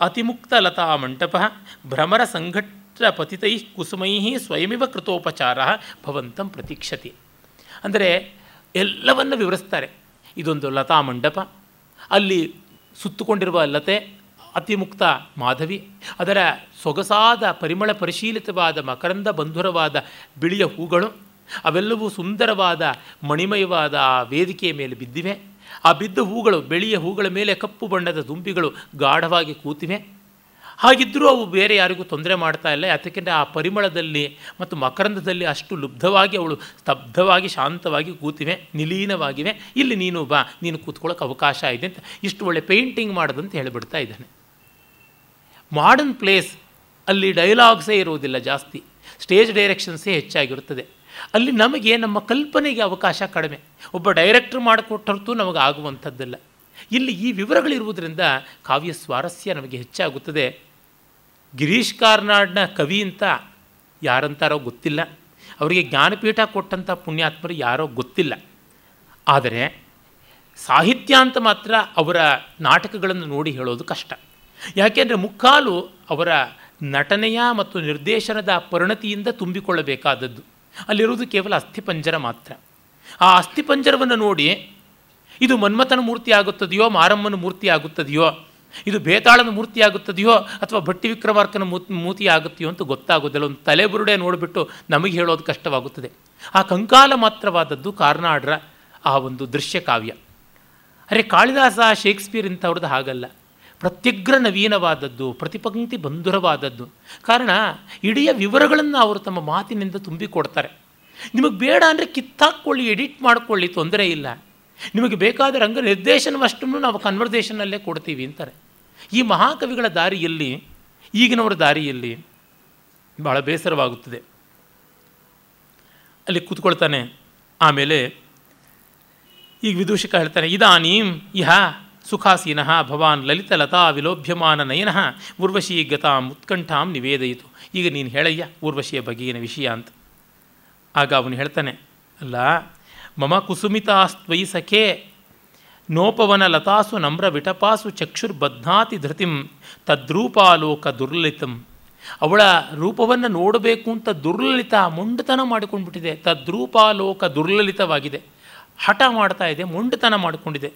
ಅತಿಮುಕ್ತ ಲತಾ ಮಂಟಪ, ಭ್ರಮರ ಸಂಘಟ್ಟ ಪತಿತೈ ಕುಸುಮೈ ಸ್ವಯಮಿವ ಕೃತೋಪಚಾರ ಭವಂತಂ ಪ್ರತೀಕ್ಷತೆ. ಅಂದರೆ ಎಲ್ಲವನ್ನು ವಿವರಿಸ್ತಾರೆ. ಇದೊಂದು ಲತಾ ಮಂಟಪ. ಅಲ್ಲಿ ಸುತ್ತುಕೊಂಡಿರುವ ಲತೆ ಅತಿಮುಕ್ತ ಮಾಧವಿ. ಅದರ ಸೊಗಸಾದ ಪರಿಮಳ ಪರಿಶೀಲಿತವಾದ ಮಕರಂದ ಬಂಧುರವಾದ ಬಿಳಿಯ ಹೂಗಳು. ಅವೆಲ್ಲವೂ ಸುಂದರವಾದ ಮಣಿಮಯವಾದ ಆ ವೇದಿಕೆಯ ಮೇಲೆ ಬಿದ್ದಿವೆ. ಆ ಬಿದ್ದ ಹೂಗಳು, ಬೆಳೆಯ ಹೂಗಳ ಮೇಲೆ ಕಪ್ಪು ಬಣ್ಣದ ದುಂಬಿಗಳು ಗಾಢವಾಗಿ ಕೂತಿವೆ. ಹಾಗಿದ್ದರೂ ಅವು ಬೇರೆ ಯಾರಿಗೂ ತೊಂದರೆ ಮಾಡ್ತಾ ಇಲ್ಲ. ಯಾಕೆಂದರೆ ಆ ಪರಿಮಳದಲ್ಲಿ ಮತ್ತು ಮಕರಂದದಲ್ಲಿ ಅಷ್ಟು ಲುಬ್ಧವಾಗಿ ಅವಳು ಸ್ತಬ್ಧವಾಗಿ ಶಾಂತವಾಗಿ ಕೂತಿವೆ, ನಿಲೀನವಾಗಿವೆ. ಇಲ್ಲಿ ನೀನು ಬಾ, ನೀನು ಕೂತ್ಕೊಳ್ಳೋಕೆ ಅವಕಾಶ ಇದೆ ಅಂತ ಇಷ್ಟು ಒಳ್ಳೆ ಪೇಂಟಿಂಗ್ ಮಾಡೋದಂತ ಹೇಳಿಬಿಡ್ತಾ ಇದ್ದಾನೆ. ಮಾಡರ್ನ್ ಪ್ಲೇಸ್ ಅಲ್ಲಿ ಡೈಲಾಗ್ಸೇ ಇರುವುದಿಲ್ಲ ಜಾಸ್ತಿ. ಸ್ಟೇಜ್ ಡೈರೆಕ್ಷನ್ಸೇ ಹೆಚ್ಚಾಗಿರುತ್ತದೆ. ಅಲ್ಲಿ ನಮಗೆ ನಮ್ಮ ಕಲ್ಪನೆಗೆ ಅವಕಾಶ ಕಡಿಮೆ. ಒಬ್ಬ ಡೈರೆಕ್ಟ್ರ್ ಮಾಡಿಕೊಟ್ಟರ್ತು ನಮಗೆ ಆಗುವಂಥದ್ದಲ್ಲ. ಇಲ್ಲಿ ಈ ವಿವರಗಳಿರುವುದರಿಂದ ಕಾವ್ಯ ಸ್ವಾರಸ್ಯ ನಮಗೆ ಹೆಚ್ಚಾಗುತ್ತದೆ. ಗಿರೀಶ್ ಕಾರ್ನಾಡ್ನ ಕವಿ ಅಂತ ಯಾರಂತಾರೋ ಗೊತ್ತಿಲ್ಲ. ಅವರಿಗೆ ಜ್ಞಾನಪೀಠ ಕೊಟ್ಟಂಥ ಪುಣ್ಯಾತ್ಮರು ಯಾರೋ ಗೊತ್ತಿಲ್ಲ. ಆದರೆ ಸಾಹಿತ್ಯ ಅಂತ ಮಾತ್ರ ಅವರ ನಾಟಕಗಳನ್ನು ನೋಡಿ ಹೇಳೋದು ಕಷ್ಟ. ಯಾಕೆಂದರೆ ಮುಕ್ಕಾಲು ಅವರ ನಟನೆಯ ಮತ್ತು ನಿರ್ದೇಶನದ ಪರಿಣತಿಯಿಂದ ತುಂಬಿಕೊಳ್ಳಬೇಕಾದದ್ದು. ಅಲ್ಲಿರುವುದು ಕೇವಲ ಅಸ್ಥಿಪಂಜರ ಮಾತ್ರ. ಆ ಅಸ್ಥಿಪಂಜರವನ್ನು ನೋಡಿ, ಇದು ಮನ್ಮಥನ ಮೂರ್ತಿ ಆಗುತ್ತದೆಯೋ ಮಾರಮ್ಮನ ಮೂರ್ತಿ ಆಗುತ್ತದೆಯೋ ಇದು ಬೇತಾಳನ ಮೂರ್ತಿ ಆಗುತ್ತದೆಯೋ ಅಥವಾ ಭಟ್ಟಿ ವಿಕ್ರಮಾರ್ಕನ ಮೂತಿ ಆಗುತ್ತೆಯೋ ಅಂತ ಗೊತ್ತಾಗೋದಿಲ್ಲ. ಒಂದು ತಲೆಬುರುಡೆ ನೋಡಿಬಿಟ್ಟು ನಮಗೆ ಹೇಳೋದು ಕಷ್ಟವಾಗುತ್ತದೆ. ಆ ಕಂಕಾಲ ಮಾತ್ರವಾದದ್ದು ಕಾರ್ನಾಡ್ರ ಆ ಒಂದು ದೃಶ್ಯ ಕಾವ್ಯ. ಅರೆ ಕಾಳಿದಾಸ, ಶೇಕ್ಸ್ಪಿಯರ್ ಇಂಥವ್ರದ್ದು ಹಾಗಲ್ಲ. ಪ್ರತ್ಯಗ್ರ ನವೀನವಾದದ್ದು, ಪ್ರತಿಪಂಕ್ತಿ ಬಂಧುರವಾದದ್ದು. ಕಾರಣ ಇಡೀ ವಿವರಗಳನ್ನು ಅವರು ತಮ್ಮ ಮಾತಿನಿಂದ ತುಂಬಿಕೊಡ್ತಾರೆ. ನಿಮಗೆ ಬೇಡ ಅಂದರೆ ಕಿತ್ತಾಕ್ಕೊಳ್ಳಿ, ಎಡಿಟ್ ಮಾಡಿಕೊಳ್ಳಿ, ತೊಂದರೆ ಇಲ್ಲ. ನಿಮಗೆ ಬೇಕಾದ ರಂಗ ನಿರ್ದೇಶನವಷ್ಟನ್ನು ನಾವು ಕನ್ವರ್ಸೇಷನ್ನಲ್ಲೇ ಕೊಡ್ತೀವಿ ಅಂತಾರೆ. ಈ ಮಹಾಕವಿಗಳ ದಾರಿಯಲ್ಲಿ, ಈಗಿನವರ ದಾರಿಯಲ್ಲಿ ಭಾಳ ಬೇಸರವಾಗುತ್ತದೆ. ಅಲ್ಲಿ ಕೂತ್ಕೊಳ್ತಾನೆ, ಆಮೇಲೆ ಈಗ ವಿದೂಷಕ ಹೇಳ್ತಾನೆ, ಇದಾನೀಂ ಇಹ ಸುಖಾಸೀನಃ ಭವಾನ್ ಲಲಿತಲತಾ ವಿಲೋಭ್ಯಮಾನ ನಯನಃ ಊರ್ವಶೀ ಗತಾಂ ಉತ್ಕಂಠಾಂ ನಿವೇದಯಿತು. ಈಗ ನೀನು ಹೇಳಯ್ಯ ಊರ್ವಶಿಯ ಬಗೆಗಿನ ವಿಷಯ ಅಂತ. ಆಗ ಅವನು ಹೇಳ್ತಾನೆ, ಅಲ್ಲ, ಮಮ ಕುಸುಮಿತಾಸ್ತ್ವಯಿ ಸಖೇ ನೋಪವನ ಲತಾಸು ನಮ್ರ ವಿಟಪಾಸು ಚಕ್ಷುರ್ಬಧ್ನಾತಿ ಧೃತಿಂ ತದ್ರೂಪಾಲೋಕ ದುರ್ಲಲಿತಂ ಅವಳ ರೂಪವನ್ನು ನೋಡಬೇಕು ಅಂತ ದುರ್ಲಲಿತ ಮೊಂಡತನ ಮಾಡಿಕೊಂಡ್ಬಿಟ್ಟಿದೆ. ತದ್ರೂಪಾಲೋಕ ದುರ್ಲಲಿತವಾಗಿದೆ. ಹಠ ಮಾಡ್ತಾ ಇದೆ, ಮೊಂಡತನ ಮಾಡಿಕೊಂಡಿದೆ.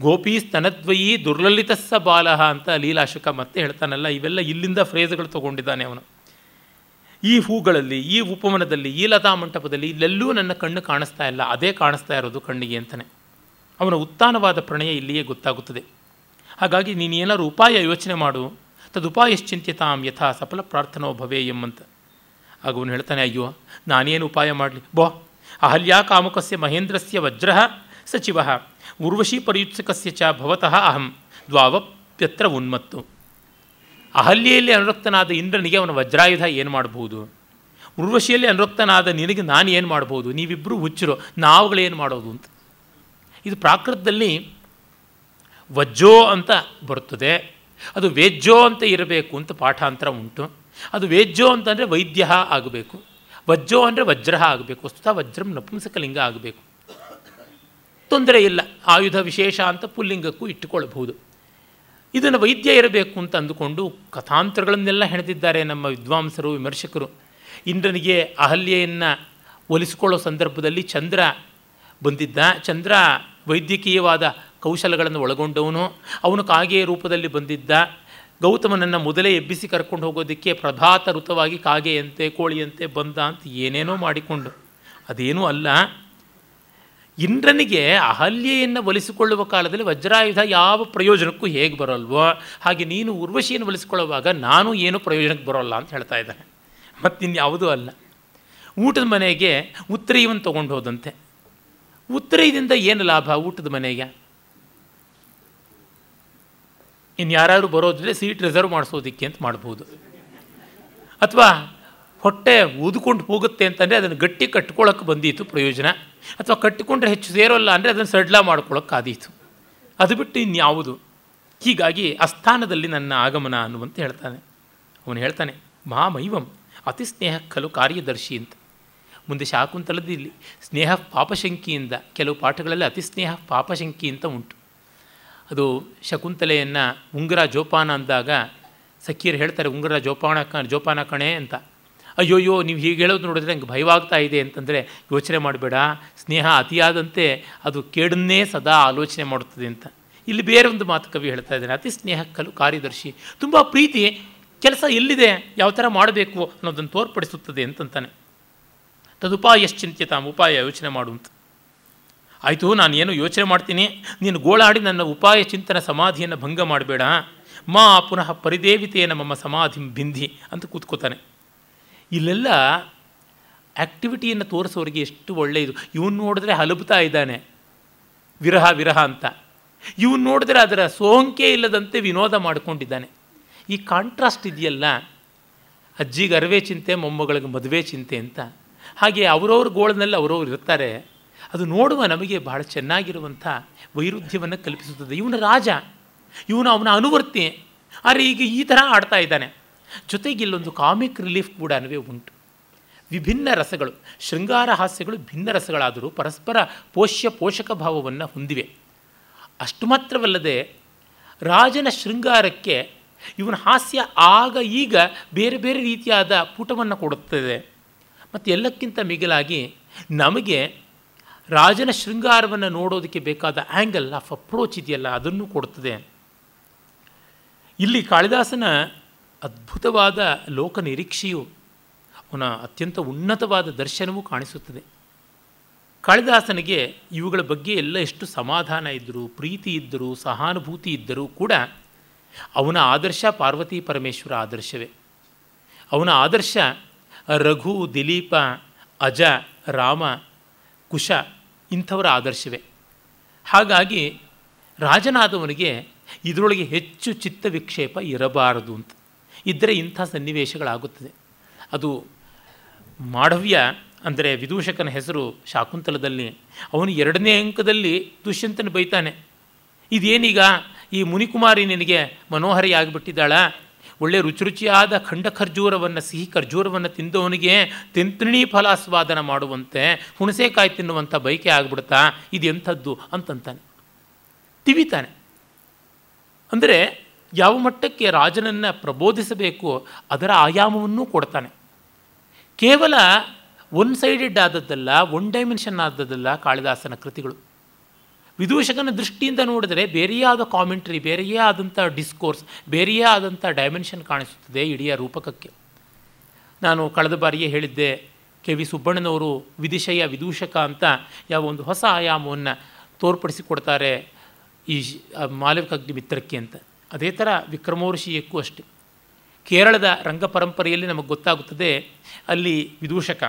ಗೋಪಿ ಸ್ತನದ್ವಯಿ ದುರ್ಲಲಿತಸ್ಸ ಬಾಲಹ ಅಂತ ಲೀಲಾಶುಕ ಮತ್ತೆ ಹೇಳ್ತಾನಲ್ಲ, ಇವೆಲ್ಲ ಇಲ್ಲಿಂದ ಫ್ರೇಜ್ಗಳು ತೊಗೊಂಡಿದ್ದಾನೆ ಅವನು. ಈ ಹೂಗಳಲ್ಲಿ, ಈ ಉಪವನದಲ್ಲಿ, ಈ ಲತಾ ಮಂಟಪದಲ್ಲಿ ಇಲ್ಲೆಲ್ಲೂ ನನ್ನ ಕಣ್ಣು ಕಾಣಿಸ್ತಾ ಇಲ್ಲ. ಅದೇ ಕಾಣಿಸ್ತಾ ಇರೋದು ಕಣ್ಣಿಗೆ ಅಂತಾನೆ. ಅವನ ಉತ್ತಾನವಾದ ಪ್ರಣಯ ಇಲ್ಲಿಯೇ ಗೊತ್ತಾಗುತ್ತದೆ. ಹಾಗಾಗಿ ನೀನು ಏನಾದ್ರು ಉಪಾಯ ಯೋಚನೆ ಮಾಡು. ತದುಪಾಯಶ್ಚಿಂತ್ಯತಾಂ ಯಥಾ ಸಫಲ ಪ್ರಾರ್ಥನೋ ಭವೇ ಎಂಬಂತ. ಅವನು ಹೇಳ್ತಾನೆ, ಅಯ್ಯೋ, ನಾನೇನು ಉಪಾಯ ಮಾಡಲಿ? ಬೋ, ಅಹಲ್ಯಾ ಕಾಮುಕಸ್ಯ ಮಹೇಂದ್ರಸ್ಯ ವಜ್ರ ಸಚಿವ, ಉರ್ವಶಿ ಪರಿಯುತ್ಸಕಸ್ಯ ಚ ಭವತಃ ಅಹಂ, ದ್ವಾವಪ್ಯತ್ರ ಉನ್ಮತ್ತು. ಅಹಲ್ಯೆಯಲ್ಲಿ ಅನುರಕ್ತನಾದ ಇಂದ್ರನಿಗೆ ಅವನ ವಜ್ರಾಯುಧ ಏನು ಮಾಡಬಹುದು? ಉರ್ವಶಿಯಲ್ಲಿ ಅನುರಕ್ತನಾದ ನಿನಗೆ ನಾನು ಏನು ಮಾಡ್ಬೋದು ನೀವಿಬ್ಬರೂ ಹುಚ್ಚರು, ನಾವುಗಳೇನು ಮಾಡೋದು ಅಂತ. ಇದು ಪ್ರಾಕೃತದಲ್ಲಿ ವಜ್ಜೋ ಅಂತ ಬರುತ್ತದೆ. ಅದು ವೇಜ್ಜೋ ಅಂತ ಇರಬೇಕು ಅಂತ ಪಾಠಾಂತರ ಉಂಟು. ಅದು ವೇಜ್ಜೋ ಅಂತಂದರೆ ವೈದ್ಯ ಆಗಬೇಕು. ವಜ್ಜೋ ಅಂದರೆ ವಜ್ರ ಆಗಬೇಕು. ವಸ್ತುತ ವಜ್ರಂ ನಪುಂಸಕಲಿಂಗ ಆಗಬೇಕು. ತೊಂದರೆ ಇಲ್ಲ. ಆಯುಧ ವಿಶೇಷ ಅಂತ ಪುಲ್ಲಿಂಗಕ್ಕೂ ಇಟ್ಟುಕೊಳ್ಳಬಹುದು. ಇದನ್ನು ವೈದ್ಯ ಇರಬೇಕು ಅಂತ ಅಂದುಕೊಂಡು ಕಥಾಂತರಗಳನ್ನೆಲ್ಲ ಹೆಣೆದಿದ್ದಾರೆ ನಮ್ಮ ವಿದ್ವಾಂಸರು, ವಿಮರ್ಶಕರು. ಇಂದ್ರನಿಗೆ ಅಹಲ್ಯೆಯನ್ನು ಒಲಿಸಿಕೊಳ್ಳೋ ಸಂದರ್ಭದಲ್ಲಿ ಚಂದ್ರ ಬಂದಿದ್ದ. ಚಂದ್ರ ವೈದ್ಯಕೀಯವಾದ ಕೌಶಲಗಳನ್ನು ಒಳಗೊಂಡವನು. ಅವನು ಕಾಗೆಯ ರೂಪದಲ್ಲಿ ಬಂದಿದ್ದ. ಗೌತಮನನ್ನು ಮೊದಲೇ ಎಬ್ಬಿಸಿ ಕರ್ಕೊಂಡು ಹೋಗೋದಕ್ಕೆ ಪ್ರಭಾತ ಋತವಾಗಿ ಕಾಗೆಯಂತೆ, ಕೋಳಿಯಂತೆ ಬಂದ ಅಂತ ಏನೇನೋ ಮಾಡಿಕೊಂಡು. ಅದೇನೂ ಅಲ್ಲ. ಇಂದ್ರನಿಗೆ ಅಹಲ್ಯೆಯನ್ನು ಒಲಿಸಿಕೊಳ್ಳುವ ಕಾಲದಲ್ಲಿ ವಜ್ರಾಯುಧ ಯಾವ ಪ್ರಯೋಜನಕ್ಕೂ ಹೇಗೆ ಬರೋಲ್ವೋ? ಹಾಗೆ ನೀನು ಉರ್ವಶಿಯನ್ನು ಒಲಿಸಿಕೊಳ್ಳುವಾಗ ನಾನು ಏನು ಪ್ರಯೋಜನಕ್ಕೆ ಬರೋಲ್ಲ ಅಂತ ಹೇಳ್ತಾ ಇದ್ದಾನೆ. ಮತ್ತಿನ್ಯಾವುದೂ ಅಲ್ಲ. ಊಟದ ಮನೆಗೆ ಉತ್ತರೀಯವನ್ನು ತೊಗೊಂಡು ಹೋದಂತೆ. ಉತ್ತರೀಯದಿಂದ ಏನು ಲಾಭ ಊಟದ ಮನೆಗೆ? ಇನ್ನು ಯಾರಾದ್ರೂ ಬರೋದ್ರೆ ಸೀಟ್ ರಿಸರ್ವ್ ಮಾಡಿಸೋದಿಕ್ಕೆ ಅಂತ ಮಾಡ್ಬೋದು. ಅಥವಾ ಹೊಟ್ಟೆ ಊದ್ಕೊಂಡು ಹೋಗುತ್ತೆ ಅಂತಂದರೆ ಅದನ್ನು ಗಟ್ಟಿ ಕಟ್ಕೊಳ್ಳೋಕೆ ಬಂದಿತ್ತು ಪ್ರಯೋಜನ. ಅಥವಾ ಕಟ್ಟಿಕೊಂಡ್ರೆ ಹೆಚ್ಚು ಸೇರೋಲ್ಲ ಅಂದರೆ ಅದನ್ನು ಸಡ್ಲ ಮಾಡ್ಕೊಳ್ಳೋಕ್ಕಾದೀತು ಅದು ಬಿಟ್ಟು ಇನ್ಯಾವುದು? ಹೀಗಾಗಿ ಅಸ್ಥಾನದಲ್ಲಿ ನನ್ನ ಆಗಮನ ಅನ್ನುವಂತ ಹೇಳ್ತಾನೆ. ಅವನು ಹೇಳ್ತಾನೆ ಮಹಾಮೈವಂ ಅತಿ ಸ್ನೇಹ ಖಲು ಕಾರ್ಯದರ್ಶಿ ಅಂತ. ಮುಂದೆ ಶಾಕುಂತಲದಲ್ಲಿ ಸ್ನೇಹ ಪಾಪಶಂಕಿಯಿಂದ ಕೆಲವು ಪಾಠಗಳಲ್ಲಿ ಅತಿ ಸ್ನೇಹ ಪಾಪಶಂಕಿ ಅಂತ ಉಂಟು. ಅದು ಶಕುಂತಲೆಯನ್ನು ಉಂಗುರ ಜೋಪಾನ ಅಂದಾಗ ಸಖಿಯರು ಹೇಳ್ತಾರೆ, ಉಂಗುರ ಜೋಪಾನ ಕ, ಜೋಪಾನ ಕಣೆ ಅಂತ. ಅಯ್ಯೋಯ್ಯೋ, ನೀವು ಹೀಗೆ ಹೇಳೋದು ನೋಡಿದ್ರೆ ನಂಗೆ ಭಯವಾಗ್ತಾ ಇದೆ ಅಂತಂದರೆ ಯೋಚನೆ ಮಾಡಬೇಡ, ಸ್ನೇಹ ಅತಿಯಾದಂತೆ ಅದು ಕೇಡನ್ನೇ ಸದಾ ಆಲೋಚನೆ ಮಾಡುತ್ತದೆ ಅಂತ. ಇಲ್ಲಿ ಬೇರೆ ಒಂದು ಮಾತು ಕವಿ ಹೇಳ್ತಾ ಇದ್ದಾನೆ, ಅತಿ ಸ್ನೇಹ ಕಲು ಕಾರ್ಯದರ್ಶಿ. ತುಂಬ ಪ್ರೀತಿ, ಕೆಲಸ ಎಲ್ಲಿದೆ, ಯಾವ ಥರ ಮಾಡಬೇಕು ಅನ್ನೋದನ್ನು ತೋರ್ಪಡಿಸುತ್ತದೆ ಅಂತಂತಾನೆ. ತದುಪಾಯಶ್ಚಿಂತ್ಯತಾಂ, ಉಪಾಯ ಯೋಚನೆ ಮಾಡು ಅಂತ ಆಯಿತು ನಾನು ಏನು ಯೋಚನೆ ಮಾಡ್ತೀನಿ? ನೀನು ಗೋಳಾಡಿ ನನ್ನ ಉಪಾಯ ಚಿಂತನ ಸಮಾಧಿಯನ್ನು ಭಂಗ ಮಾಡಬೇಡ. ಮಾ ಪುನಃ ಪರಿದೇವಿತೆಯ ನಮ್ಮ ಸಮಾಧಿ ಬಿಂಧಿ ಅಂತ ಕೂತ್ಕೋತಾನೆ. ಇಲ್ಲೆಲ್ಲ ಆ್ಯಕ್ಟಿವಿಟಿಯನ್ನು ತೋರಿಸೋರಿಗೆ ಎಷ್ಟು ಒಳ್ಳೆಯದು. ಇವನು ನೋಡಿದ್ರೆ ಹಲಬುತ್ತಾ ಇದ್ದಾನೆ. ವಿರಹ ವಿರಹ ಅಂತ. ಇವನು ನೋಡಿದ್ರೆ ಅದರ ಸೋಂಕೆ ಇಲ್ಲದಂತೆ ವಿನೋದ ಮಾಡಿಕೊಂಡಿದ್ದಾನೆ. ಈ ಕಾಂಟ್ರಾಸ್ಟ್ ಇದೆಯಲ್ಲ? ಅಜ್ಜಿಗೆ ಅರವೇ ಚಿಂತೆ, ಮೊಮ್ಮಗಳಿಗೆ ಮದುವೆ ಚಿಂತೆ ಅಂತ. ಹಾಗೆ ಅವರವ್ರ ಗೋಳಿನಲ್ಲಿ ಅವರವ್ರು ಇರ್ತಾರೆ. ಅದು ನೋಡುವ ನಮಗೆ ಬಹಳ ಚೆನ್ನಾಗಿರುವಂಥ ವೈರುಧ್ಯವನ್ನು ಕಲ್ಪಿಸುತ್ತದೆ. ಇವನ ರಾಜ. ಇವನು ಅವನ ಅನುವರ್ತಿ. ಆದರೆ ಈಗ ಈ ಥರ ಆಡ್ತಾ ಇದ್ದಾನೆ. ಜೊತೆಗೆ ಇಲ್ಲೊಂದು ಕಾಮಿಕ್ ರಿಲೀಫ್ ಕೂಡ ಉಂಟು. ವಿಭಿನ್ನ ರಸಗಳು, ಶೃಂಗಾರ ಹಾಸ್ಯಗಳು ಭಿನ್ನ ರಸಗಳಾದರೂ ಪರಸ್ಪರ ಪೋಷ್ಯ ಪೋಷಕ ಭಾವವನ್ನು ಹೊಂದಿವೆ. ಅಷ್ಟು ಮಾತ್ರವಲ್ಲದೆ ರಾಜನ ಶೃಂಗಾರಕ್ಕೆ ಇವನ ಹಾಸ್ಯ ಆಗ ಈಗ ಬೇರೆ ಬೇರೆ ರೀತಿಯಾದ ಪುಟವನ್ನು ಕೊಡುತ್ತದೆ. ಮತ್ತು ಎಲ್ಲಕ್ಕಿಂತ ಮಿಗಿಲಾಗಿ ನಮಗೆ ರಾಜನ ಶೃಂಗಾರವನ್ನು ನೋಡೋದಕ್ಕೆ ಬೇಕಾದ ಆ್ಯಂಗಲ್ ಆಫ್ ಅಪ್ರೋಚ್ ಇದೆಯಲ್ಲ, ಅದನ್ನು ಕೊಡ್ತದೆ. ಇಲ್ಲಿ ಕಾಳಿದಾಸನ ಅದ್ಭುತವಾದ ಲೋಕ ನಿರೀಕ್ಷೆಯು ಅವನ ಅತ್ಯಂತ ಉನ್ನತವಾದ ದರ್ಶನವೂ ಕಾಣಿಸುತ್ತದೆ. ಕಾಳಿದಾಸನಿಗೆ ಇವುಗಳ ಬಗ್ಗೆ ಎಲ್ಲ ಎಷ್ಟು ಸಮಾಧಾನ ಇದ್ದರೂ, ಪ್ರೀತಿ ಇದ್ದರೂ, ಸಹಾನುಭೂತಿ ಇದ್ದರೂ ಕೂಡ ಅವನ ಆದರ್ಶ ಪಾರ್ವತಿ ಪರಮೇಶ್ವರ ಆದರ್ಶವೇ. ಅವನ ಆದರ್ಶ ರಘು, ದಿಲೀಪ, ಅಜ, ರಾಮ, ಕುಶ ಇಂಥವರ ಆದರ್ಶವೇ. ಹಾಗಾಗಿ ರಾಜನಾದವನಿಗೆ ಇದರೊಳಗೆ ಹೆಚ್ಚು ಚಿತ್ತ ವಿಕ್ಷೇಪ ಇರಬಾರದು ಅಂತ. ಇದ್ದರೆ ಇಂಥ ಸನ್ನಿವೇಶಗಳಾಗುತ್ತದೆ. ಅದು ಮಾಢವ್ಯ ಅಂದರೆ ವಿದೂಷಕನ ಹೆಸರು ಶಾಕುಂತಲದಲ್ಲಿ, ಅವನು ಎರಡನೇ ಅಂಕದಲ್ಲಿ ದುಷ್ಯಂತನ ಬೈತಾನೆ. ಇದೇನೀಗ ಈ ಮುನಿಕುಮಾರಿ ನಿನಗೆ ಮನೋಹರಿಯಾಗಿಬಿಟ್ಟಿದ್ದಾಳ? ಒಳ್ಳೆ ರುಚಿ ರುಚಿಯಾದ ಖಂಡ ಖರ್ಜೂರವನ್ನು, ಸಿಹಿ ಖರ್ಜೂರವನ್ನು ತಿಂದವನಿಗೆ ತಿಂತ್ರಿಣಿ ಫಲಾಸ್ವಾದನ ಮಾಡುವಂತೆ, ಹುಣಸೆಕಾಯಿ ತಿನ್ನುವಂಥ ಬೈಕೆ ಆಗ್ಬಿಡ್ತಾ ಇದು ಎಂಥದ್ದು ಅಂತಂತಾನೆ. ತಿವಿತಾನೆ. ಅಂದರೆ ಯಾವ ಮಟ್ಟಕ್ಕೆ ರಾಜನನ್ನು ಪ್ರಬೋಧಿಸಬೇಕು, ಅದರ ಆಯಾಮವನ್ನು ಕೊಡ್ತಾನೆ. ಕೇವಲ ಒನ್ ಸೈಡೆಡ್ ಆದದ್ದಲ್ಲ ಒನ್ ಡೈಮೆನ್ಷನ್ ಆದದ್ದಲ್ಲ ಕಾಳಿದಾಸನ ಕೃತಿಗಳು. ವಿದೂಷಕನ ದೃಷ್ಟಿಯಿಂದ ನೋಡಿದರೆ ಬೇರೆಯೇ ಆದ ಕಾಮೆಂಟ್ರಿ ಬೇರೆಯೇ ಆದಂಥ ಡಿಸ್ಕೋರ್ಸ್ ಬೇರೆಯೇ ಆದಂಥ ಡೈಮೆನ್ಷನ್ ಕಾಣಿಸುತ್ತದೆ ಇಡೀ ರೂಪಕಕ್ಕೆ. ನಾನು ಕಳೆದ ಬಾರಿಯೇ ಹೇಳಿದ್ದೆ, ಕೆ ವಿ ಸುಬ್ಬಣ್ಣನವರು ವಿದಿಶಯ ವಿದೂಷಕ ಅಂತ ಯಾವ ಒಂದು ಹೊಸ ಆಯಾಮವನ್ನು ತೋರ್ಪಡಿಸಿಕೊಡ್ತಾರೆ ಈ ಮಾಲವಿಕಾಗ್ನಿ ಮಿತ್ರಕ್ಕೆ ಅಂತ. ಅದೇ ಥರ ವಿಕ್ರಮೋರ್ಷಿಯಕ್ಕೂ ಅಷ್ಟೆ. ಕೇರಳದ ರಂಗ ಪರಂಪರೆಯಲ್ಲಿ ನಮಗೆ ಗೊತ್ತಾಗುತ್ತದೆ, ಅಲ್ಲಿ ವಿದೂಷಕ,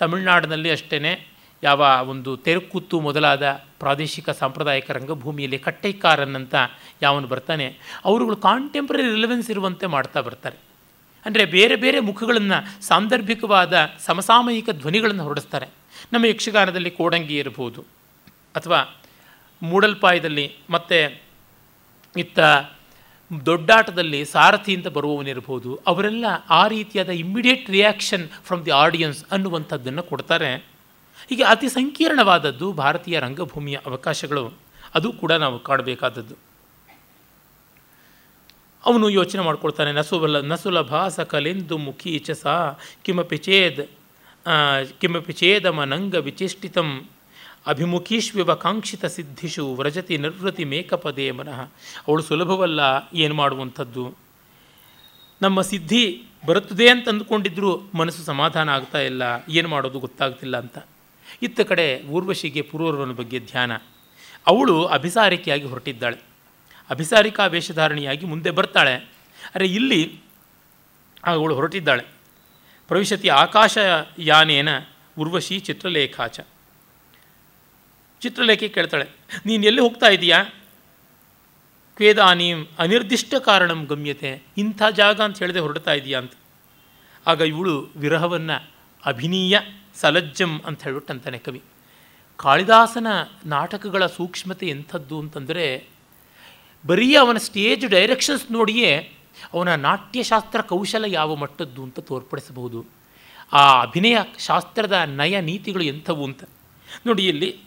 ತಮಿಳುನಾಡಿನಲ್ಲಿ ಅಷ್ಟೇ ಯಾವ ಒಂದು ತೆರಕುತ್ತು ಮೊದಲಾದ ಪ್ರಾದೇಶಿಕ ಸಾಂಪ್ರದಾಯಿಕ ರಂಗಭೂಮಿಯಲ್ಲಿ ಕಟ್ಟೈಕಾರನ್ ಅಂತ ಯಾವನು ಬರ್ತಾನೆ, ಅವರುಗಳು ಕಾಂಟೆಂಪ್ರರಿ ರಿಲೆವೆನ್ಸ್ ಇರುವಂತೆ ಮಾಡ್ತಾ ಬರ್ತಾರೆ. ಅಂದರೆ ಬೇರೆ ಬೇರೆ ಮುಖಗಳನ್ನು ಸಾಂದರ್ಭಿಕವಾದ ಸಮಸಾಮಯಿಕ ಧ್ವನಿಗಳನ್ನು ಹೊರಡಿಸ್ತಾರೆ. ನಮ್ಮ ಯಕ್ಷಗಾನದಲ್ಲಿ ಕೋಡಂಗಿ ಇರಬಹುದು ಅಥವಾ ಮೂಡಲ್ಪಾಯದಲ್ಲಿ ಮತ್ತು ಇತ್ತ ದೊಡ್ಡಾಟದಲ್ಲಿ ಸಾರಥಿ ಅಂತ ಬರುವವನಿರ್ಬೋದು ಅವರೆಲ್ಲ ಆ ರೀತಿಯಾದ immediate reaction from the audience ಅನ್ನುವಂಥದ್ದನ್ನು ಕೊಡ್ತಾರೆ. ಹೀಗೆ ಅತಿ ಸಂಕೀರ್ಣವಾದದ್ದು ಭಾರತೀಯ ರಂಗಭೂಮಿಯ ಅವಕಾಶಗಳು. ಅದು ಕೂಡ ನಾವು ಕಾಡಬೇಕಾದದ್ದು. ಅವನು ಯೋಚನೆ ಮಾಡ್ಕೊಳ್ತಾನೆ ನಸುಬಲ ನಸುಲಭ ಸಕಲೆಂದು ಮುಖಿ ಚ ಸಾ, ಕಿಮಪಿ ಚೇದ್ ಕಿಮಪಿ ಚೇದಮನಂಗ ವಿಚೇಷ್ಟಿತಂ ಅಭಿಮುಖೀಶ್ವಿವ ಕಾಂಕ್ಷಿತ ಸಿದ್ಧಿಷು, ವ್ರಜತಿ ನಿರ್ವೃತಿ ಮೇಕಪದೇ ಮನಃ. ಅವಳು ಸುಲಭವಲ್ಲ ಏನು ಮಾಡುವಂಥದ್ದು. ನಮ್ಮ ಸಿದ್ಧಿ ಬರುತ್ತದೆ ಅಂತ ಅಂದ್ಕೊಂಡಿದ್ರು ಮನಸ್ಸು ಸಮಾಧಾನ ಆಗ್ತಾ ಇಲ್ಲ, ಏನು ಮಾಡೋದು ಗೊತ್ತಾಗ್ತಿಲ್ಲ ಅಂತ. ಇತ್ತ ಕಡೆ ಊರ್ವಶಿಗೆ ಪೂರ್ವರವನ ಬಗ್ಗೆ ಧ್ಯಾನ. ಅವಳು ಅಭಿಸಾರಿಕೆಯಾಗಿ ಹೊರಟಿದ್ದಾಳೆ. ಅಭಿಸಾರಿಕಾ ವೇಷಧಾರಣಿಯಾಗಿ ಮುಂದೆ ಬರ್ತಾಳೆ. ಅರೆ ಇಲ್ಲಿ ಅವಳು ಹೊರಟಿದ್ದಾಳೆ. ಪ್ರವಿಶತಿ ಆಕಾಶಯಾನೇನ ಉರ್ವಶಿ ಚಿತ್ರಲೇಖಾಚ. ಚಿತ್ರಲೇಖೆ ಕೇಳ್ತಾಳೆ, ನೀನು ಎಲ್ಲಿ ಹೋಗ್ತಾ ಇದೀಯಾ? ಕ್ವೇದಾನೀಂ ಅನಿರ್ದಿಷ್ಟ ಕಾರಣಂ ಗಮ್ಯತೆ, ಇಂಥ ಜಾಗ ಅಂತ ಹೇಳಿದೆ ಹೊರಡ್ತಾ ಇದೆಯಾ ಅಂತ. ಆಗ ಇವಳು ವಿರಹವನ್ನು, ಅಭಿನೀಯ ಸಲಜ್ಜಂ ಅಂತ ಹೇಳ್ಬಿಟ್ಟು ಅಂತಾನೆ ಕವಿ. ಕಾಳಿದಾಸನ ನಾಟಕಗಳ ಸೂಕ್ಷ್ಮತೆ ಎಂಥದ್ದು ಅಂತಂದರೆ, ಬರೀ ಅವನ ಸ್ಟೇಜ್ ಡೈರೆಕ್ಷನ್ಸ್ ನೋಡಿಯೇ ಅವನ ನಾಟ್ಯಶಾಸ್ತ್ರ ಕೌಶಲ ಯಾವ ಮಟ್ಟದ್ದು ಅಂತ ತೋರ್ಪಡಿಸಬಹುದು. ಆ ಅಭಿನಯ ಶಾಸ್ತ್ರದ ನಯ ನೀತಿಗಳು ಎಂಥವು ಅಂತ. ನೋಡಿ ಇಲ್ಲಿ,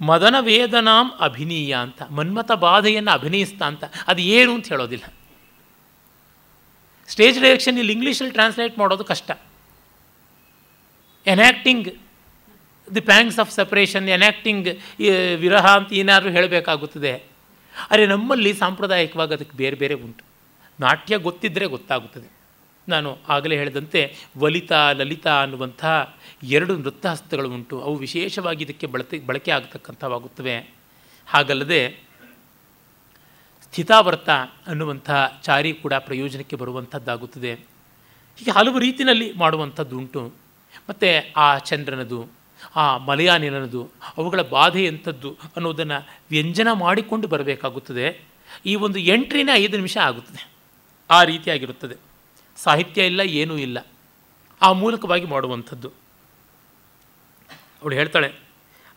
ಮದನ ವೇದನಾಂ ಅಭಿನೀಯ ಅಂತ, ಮನ್ಮಥ ಬಾಧೆಯನ್ನು ಅಭಿನಯಿಸ್ತಾ ಅಂತ, ಅದು ಏನು ಅಂತ ಹೇಳೋದಿಲ್ಲ. ಸ್ಟೇಜ್ ಡೈರೆಕ್ಷನ್ ಇಲ್ಲಿ ಇಂಗ್ಲೀಷಲ್ಲಿ ಟ್ರಾನ್ಸ್ಲೇಟ್ ಮಾಡೋದು ಕಷ್ಟ. Enacting the pangs of suppression enacting ವಿರಹ ಅಂತ ಏನಾದರೂ ಹೇಳಬೇಕಾಗುತ್ತದೆ. ಅರೆ ನಮ್ಮಲ್ಲಿ ಸಾಂಪ್ರದಾಯಿಕವಾಗಿ ಅದಕ್ಕೆ ಬೇರೆ ಬೇರೆ ಉಂಟು. ನಾಟ್ಯ ಗೊತ್ತಿದ್ದರೆ ಗೊತ್ತಾಗುತ್ತದೆ. ನಾನು ಆಗಲೇ ಹೇಳಿದಂತೆ ವಲಿತಾ, ಲಲಿತಾ ಅನ್ನುವಂಥ ಎರಡು ನೃತ್ಯಹಸ್ತಗಳು ಉಂಟು. ಅವು ವಿಶೇಷವಾಗಿ ಇದಕ್ಕೆ ಬಳಕೆ ಬಳಕೆ ಆಗತಕ್ಕಂಥವಾಗುತ್ತವೆ. ಹಾಗಲ್ಲದೆ ಸ್ಥಿತಾವರ್ತ ಅನ್ನುವಂಥ ಚಾರಿ ಕೂಡ ಪ್ರಯೋಜನಕ್ಕೆ ಬರುವಂಥದ್ದಾಗುತ್ತದೆ. ಹೀಗೆ ಹಲವು ರೀತಿಯಲ್ಲಿ ಮಾಡುವಂಥದ್ದು ಉಂಟು ಮತ್ತು ಆ ಚಂದ್ರನದು, ಆ ಮಲಯಾನಿಲನದು ಅವುಗಳ ಬಾಧೆ ಎಂಥದ್ದು ಅನ್ನೋದನ್ನು ವ್ಯಂಜನ ಮಾಡಿಕೊಂಡು ಬರಬೇಕಾಗುತ್ತದೆ. ಈ ಒಂದು ಎಂಟ್ರಿನೇ ಐದು ನಿಮಿಷ ಆಗುತ್ತದೆ. ಆ ರೀತಿಯಾಗಿರುತ್ತದೆ. ಸಾಹಿತ್ಯ ಇಲ್ಲ, ಏನೂ ಇಲ್ಲ. ಆ ಮೂಲಕವಾಗಿ ಮಾಡುವಂಥದ್ದು. ಅವಳು ಹೇಳ್ತಾಳೆ,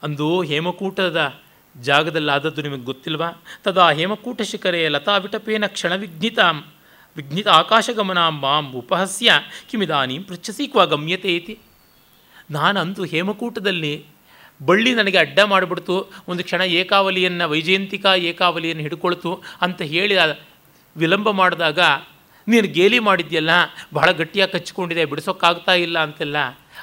ಅಂದು ಹೇಮಕೂಟದ ಜಾಗದಲ್ಲಾದದ್ದು ನಿಮಗೆ ಗೊತ್ತಿಲ್ವಾ? ತದಾ ಹೇಮಕೂಟ ಶಿಖರೆ ಲತಾ ವಿಟಪೇನ ಕ್ಷಣ ವಿಘ್ನಿತಾಂ ಆಕಾಶಗಮನ ಮಾಂ ಉಪಹಸ್ಯ ಕಿಮಿದಾನೀಂ ಪೃಚ್ಛಸಿ ಕ್ವ ಗಮ್ಯತೆ ಇತಿ ನಾನಂದು ಹೇಮಕೂಟದಲ್ಲಿ ಬಳ್ಳಿ ನನಗೆ ಅಡ್ಡ ಮಾಡಿಬಿಡ್ತು, ಒಂದು ಕ್ಷಣ ಏಕಾವಲಿಯನ್ನು, ವೈಜಯಂತಿಕಾ ಏಕಾವಲಿಯನ್ನು ಹಿಡ್ಕೊಳ್ತು ಅಂತ ಹೇಳಿ ವಿಳಂಬ ಮಾಡಿದಾಗ, ನೀನು ಗೇಲಿ ಮಾಡಿದ್ಯಲ್ಲ, ಬಹಳ ಗಟ್ಟಿಯಾಗಿ ಕಚ್ಚಿಕೊಂಡಿದೆ, ಬಿಡಿಸೋಕ್ಕಾಗ್ತಾ ಇಲ್ಲ ಅಂತೆಲ್ಲ,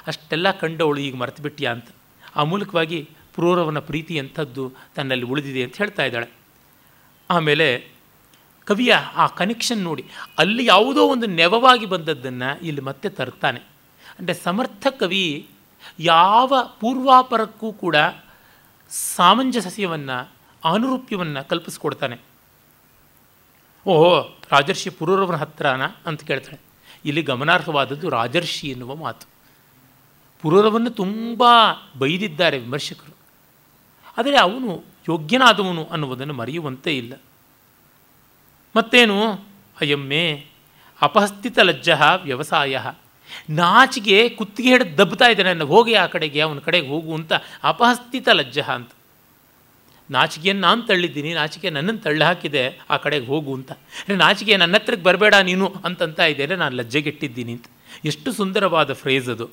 ಅಷ್ಟೆಲ್ಲ ಕಂಡವಳು ಈಗ ಮರೆತು ಬಿಟ್ಟಿಯಾ ಅಂತ. ಆ ಮೂಲಕವಾಗಿ ಪುರೂರವನ ಪ್ರೀತಿ ಎಂಥದ್ದು ತನ್ನಲ್ಲಿ ಉಳಿದಿದೆ ಅಂತ ಹೇಳ್ತಾ ಇದ್ದಾಳೆ. ಆಮೇಲೆ ಕವಿಯ ಆ ಕನೆಕ್ಷನ್ ನೋಡಿ. ಅಲ್ಲಿ ಯಾವುದೋ ಒಂದು ನೆವವಾಗಿ ಬಂದದ್ದನ್ನು ಇಲ್ಲಿ ಮತ್ತೆ ತರ್ತಾನೆ. ಅಂದರೆ ಸಮರ್ಥ ಕವಿ ಯಾವ ಪೂರ್ವಾಪರಕ್ಕೂ ಕೂಡ ಸಾಮಂಜಸ್ಯವನ್ನು ಅನುರೂಪ್ಯವನ್ನು ಕಲ್ಪಿಸ್ಕೊಡ್ತಾನೆ. ಓಹೋ, ರಾಜರ್ಷಿ ಪುರೂರವನ ಹತ್ರನ ಅಂತ ಕೇಳ್ತಾಳೆ ಇಲ್ಲಿ ಗಮನಾರ್ಹವಾದದ್ದು ರಾಜರ್ಷಿ ಎನ್ನುವ ಮಾತು. ಪುರೂರವನ್ನು ತುಂಬ ಬೈದಿದ್ದಾರೆ ವಿಮರ್ಶಕರು. ಆದರೆ ಅವನು ಯೋಗ್ಯನಾದವನು ಅನ್ನುವುದನ್ನು ಮರೆಯುವಂತೆ ಇಲ್ಲ. ಮತ್ತೇನು? ಅಯ್ಯಮ್ಮೆ ಅಪಹಸ್ಥಿತ ಲಜ್ಜ ವ್ಯವಸಾಯ ನಾಚಿಗೆ ಕುತ್ತಿಗೆ ಹಿಡಿದು ದಬ್ಬತಾ ಇದ್ದಾನೆ ನನ್ನ ಹೋಗಿ ಆ ಕಡೆಗೆ, ಅವನ ಕಡೆಗೆ ಹೋಗು ಅಂತ ಅಪಹಸ್ಥಿತ ಲಜ್ಜ ಅಂತ. ನಾಚಿಕೆಯನ್ನು ನಾನು ತಳ್ಳಿದ್ದೀನಿ, ನಾಚಿಕೆ ನನ್ನನ್ನು ತಳ್ಳಿ ಹಾಕಿದೆ, ಆ ಕಡೆಗೆ ಹೋಗು ಅಂತ. ನಾಚಿಕೆ ನನ್ನ ಹತ್ರಕ್ಕೆ ಬರಬೇಡ ನೀನು ಅಂತಂತ ಇದ್ದೇನೆ, ನಾನು ಲಜ್ಜೆಗೆಟ್ಟಿದ್ದೀನಿ ಅಂತ. ಎಷ್ಟು ಸುಂದರವಾದ ಫ್ರೇಸ್ ಅದು.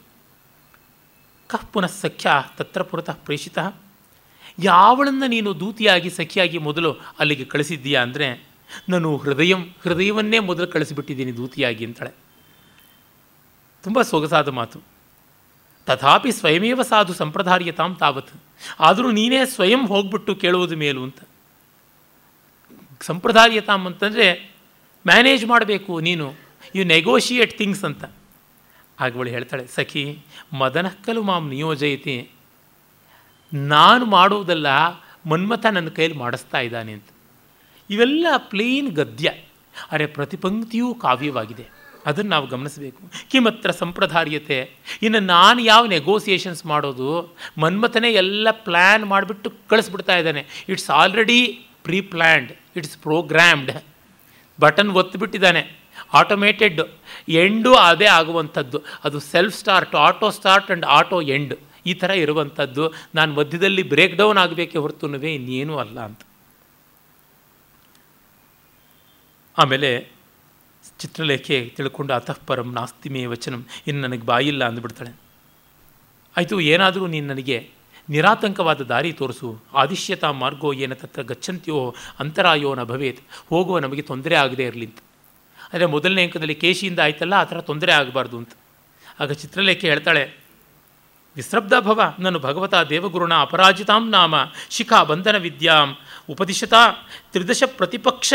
ಕಃ ಪುನಃ ಸಖ್ಯ ತತ್ರ ಪುರತಃ ಪ್ರೇಷಿತ. ಯಾವಳನ್ನು ನೀನು ದೂತಿಯಾಗಿ, ಸಖಿಯಾಗಿ ಮೊದಲು ಅಲ್ಲಿಗೆ ಕಳಿಸಿದ್ದೀಯಾ ಅಂದರೆ ನಾನು ಹೃದಯಂ, ಹೃದಯವನ್ನೇ ಮೊದಲು ಕಳಿಸಿಬಿಟ್ಟಿದ್ದೀನಿ ದೂತಿಯಾಗಿ ಅಂತಾಳೆ. ತುಂಬ ಸೊಗಸಾದ ಮಾತು. ತಥಾಪಿ ಸ್ವಯಮೇವ ಸಾಧು ಸಂಪ್ರದಾರ್ಯತಾಂ ತಾವತ್. ಆದರೂ ನೀನೇ ಸ್ವಯಂ ಹೋಗ್ಬಿಟ್ಟು ಕೇಳುವುದು ಮೇಲು ಅಂತ. ಸಂಪ್ರದಾರ್ಯತಾಂ ಅಂತಂದರೆ ಮ್ಯಾನೇಜ್ ಮಾಡಬೇಕು ನೀನು. ಯು ನೆಗೋಷಿಯೇಟ್ ಥಿಂಗ್ಸ್ ಅಂತ. ಆಗವಳು ಹೇಳ್ತಾಳೆ, ಸಖಿ ಮದನಕ್ಕಲು ಮಾಮ್ ನಿಯೋಜಯತಿ. ನಾನು ಮಾಡುವುದಲ್ಲ ಮನ್ಮಥ ನನ್ನ ಕೈಯಲ್ಲಿ ಮಾಡಿಸ್ತಾ ಇದ್ದಾನೆ ಅಂತ. ಇವೆಲ್ಲ ಪ್ಲೇನ್ ಗದ್ಯ. ಅರೆ ಪ್ರತಿಪಂಕ್ತಿಯೂ ಕಾವ್ಯವಾಗಿದೆ. ಅದನ್ನು ನಾವು ಗಮನಿಸಬೇಕು. ಕಿಮತ್ರ ಸಂಪ್ರದಾರ್ಯತೆ ಇನ್ನು ನಾನು ಯಾವ ನೆಗೋಸಿಯೇಷನ್ಸ್ ಮಾಡೋದು, ಮನ್ಮಥನೇ ಎಲ್ಲ ಪ್ಲ್ಯಾನ್ ಮಾಡಿಬಿಟ್ಟು ಕಳಿಸ್ಬಿಡ್ತಾ ಇದ್ದಾನೆ. It's already pre planned it's programmed button ಒತ್ತಿಬಿಟ್ಟಿದ್ದಾನೆ automated end ಅದೇ ಆಗುವಂಥದ್ದು. ಅದು self start auto start and auto end ಈ ಥರ ಇರುವಂಥದ್ದು. ನಾನು ಮಧ್ಯದಲ್ಲಿ ಬ್ರೇಕ್ ಡೌನ್ ಆಗಬೇಕೆ ಹೊರತುನುವೆ ಇನ್ನೇನೂ ಅಲ್ಲ ಅಂತ. ಆಮೇಲೆ ಚಿತ್ರಲೇಖೆ ತಿಳ್ಕೊಂಡು ಅತಃಪರಂ ನಾಸ್ತಿಮೇ ವಚನಂ, ಇನ್ನು ನನಗೆ ಬಾಯಿಲ್ಲ ಅಂದ್ಬಿಡ್ತಾಳೆ. ಆಯಿತು, ಏನಾದರೂ ನೀನು ನನಗೆ ನಿರಾತಂಕವಾದ ದಾರಿ ತೋರಿಸು. ಆದಿಶ್ಯತಾ ಮಾರ್ಗೋ ಏನ ತತ್ರ ಗಚ್ಚಂತ್ಯೋ ಅಂತರಾಯೋ ನ ಭವೇತ್. ಹೋಗುವ ನಮಗೆ ತೊಂದರೆ ಆಗದೇ ಇರಲಿ ಅಂತ. ಅಂದರೆ ಮೊದಲನೇ ಅಂಕದಲ್ಲಿ ಕೇಶಿಯಿಂದ ಆಯ್ತಲ್ಲ, ಆ ಥರ ತೊಂದರೆ ಆಗಬಾರ್ದು ಅಂತ. ಆಗ ಚಿತ್ರಲೇಖೆ ಹೇಳ್ತಾಳೆ ವಿಸ್ರಬ್ಧ ಭವ ನಾನು ಭಗವತ ದೇವಗುರುಣ ಅಪರಾಜಿತಾಂ ನಾಮ, ಶಿಖಾ ಬಂಧನ ವಿದ್ಯಾಂ, ಉಪದಿಶತಾ ತ್ರಿದಶ ಪ್ರತಿಪಕ್ಷ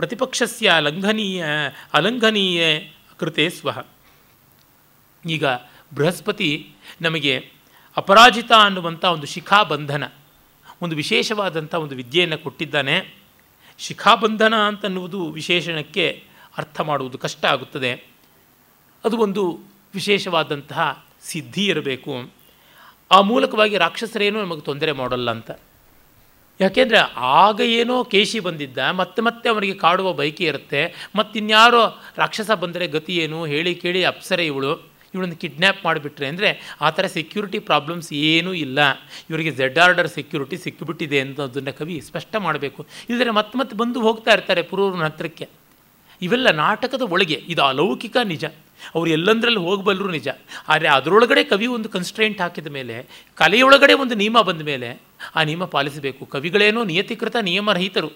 ಪ್ರತಿಪಕ್ಷಸ್ಯ ಲಂಘನೀಯ ಅಲಂಘನೀಯ ಕೃತೆ ಸ್ವಹ ಈಗ ಬೃಹಸ್ಪತಿ ನಮಗೆ ಅಪರಾಜಿತ ಅನ್ನುವಂಥ ಒಂದು ಶಿಖಾಬಂಧನ, ಒಂದು ವಿಶೇಷವಾದಂಥ ಒಂದು ವಿದ್ಯೆಯನ್ನು ಕೊಟ್ಟಿದ್ದಾನೆ. ಶಿಖಾಬಂಧನ ಅಂತನ್ನುವುದು ವಿಶೇಷಣಕ್ಕೆ ಅರ್ಥ ಮಾಡುವುದು ಕಷ್ಟ ಆಗುತ್ತದೆ. ಅದು ಒಂದು ವಿಶೇಷವಾದಂತಹ ಸಿದ್ಧಿ ಇರಬೇಕು. ಆ ಮೂಲಕವಾಗಿ ರಾಕ್ಷಸರೇನು ನಮಗೆ ತೊಂದರೆ ಮಾಡೋಲ್ಲ ಅಂತ. ಯಾಕೆಂದರೆ ಆಗ ಏನೋ ಕೇಶಿ ಬಂದಿದ್ದ, ಮತ್ತೆ ಮತ್ತೆ ಅವನಿಗೆ ಕಾಡುವ ಬೈಕಿ ಇರುತ್ತೆ, ಮತ್ತಿನ್ಯಾರೋ ರಾಕ್ಷಸ ಬಂದರೆ ಗತಿ ಏನು ಹೇಳಿ ಕೇಳಿ ಅಪ್ಸರೆ ಇವಳು, ಇವಳನ್ನು ಕಿಡ್ನ್ಯಾಪ್ ಮಾಡಿಬಿಟ್ರೆ ಅಂದರೆ ಆ ಥರ ಸೆಕ್ಯೂರಿಟಿ ಪ್ರಾಬ್ಲಮ್ಸ್ ಏನೂ ಇಲ್ಲ. ಇವರಿಗೆ ಝೆಡ್ ಆರ್ಡರ್ ಸೆಕ್ಯೂರಿಟಿ ಸಿಕ್ಕಿಬಿಟ್ಟಿದೆ ಅನ್ನೋದನ್ನು ಕವಿ ಸ್ಪಷ್ಟ ಮಾಡಬೇಕು. ಇಲ್ಲದ್ರೆ ಮತ್ತೆ ಮತ್ತೆ ಬಂದು ಹೋಗ್ತಾ ಇರ್ತಾರೆ ಪುರೂರನ ಹತ್ರಕ್ಕೆ. ಇವೆಲ್ಲ ನಾಟಕದ ಒಳಗೆ. ಇದು ಅಲೌಕಿಕ ನಿಜ. ಅವರು ಎಲ್ಲಂದ್ರಲ್ಲಿ ಹೋಗಬಲ್ಲರು ನಿಜ. ಆದರೆ ಅದರೊಳಗಡೆ ಕವಿ ಒಂದು ಕನ್ಸ್ಟ್ರೆಂಟ್ ಹಾಕಿದ ಮೇಲೆ, ಕಲೆಯೊಳಗಡೆ ಒಂದು ನಿಯಮ ಬಂದ ಮೇಲೆ, ಆ ನಿಯಮ ಪಾಲಿಸಬೇಕು. ಕವಿಗಳೇನೋ ನಿಯತಿಕೃತ ನಿಯಮರಹಿತರು.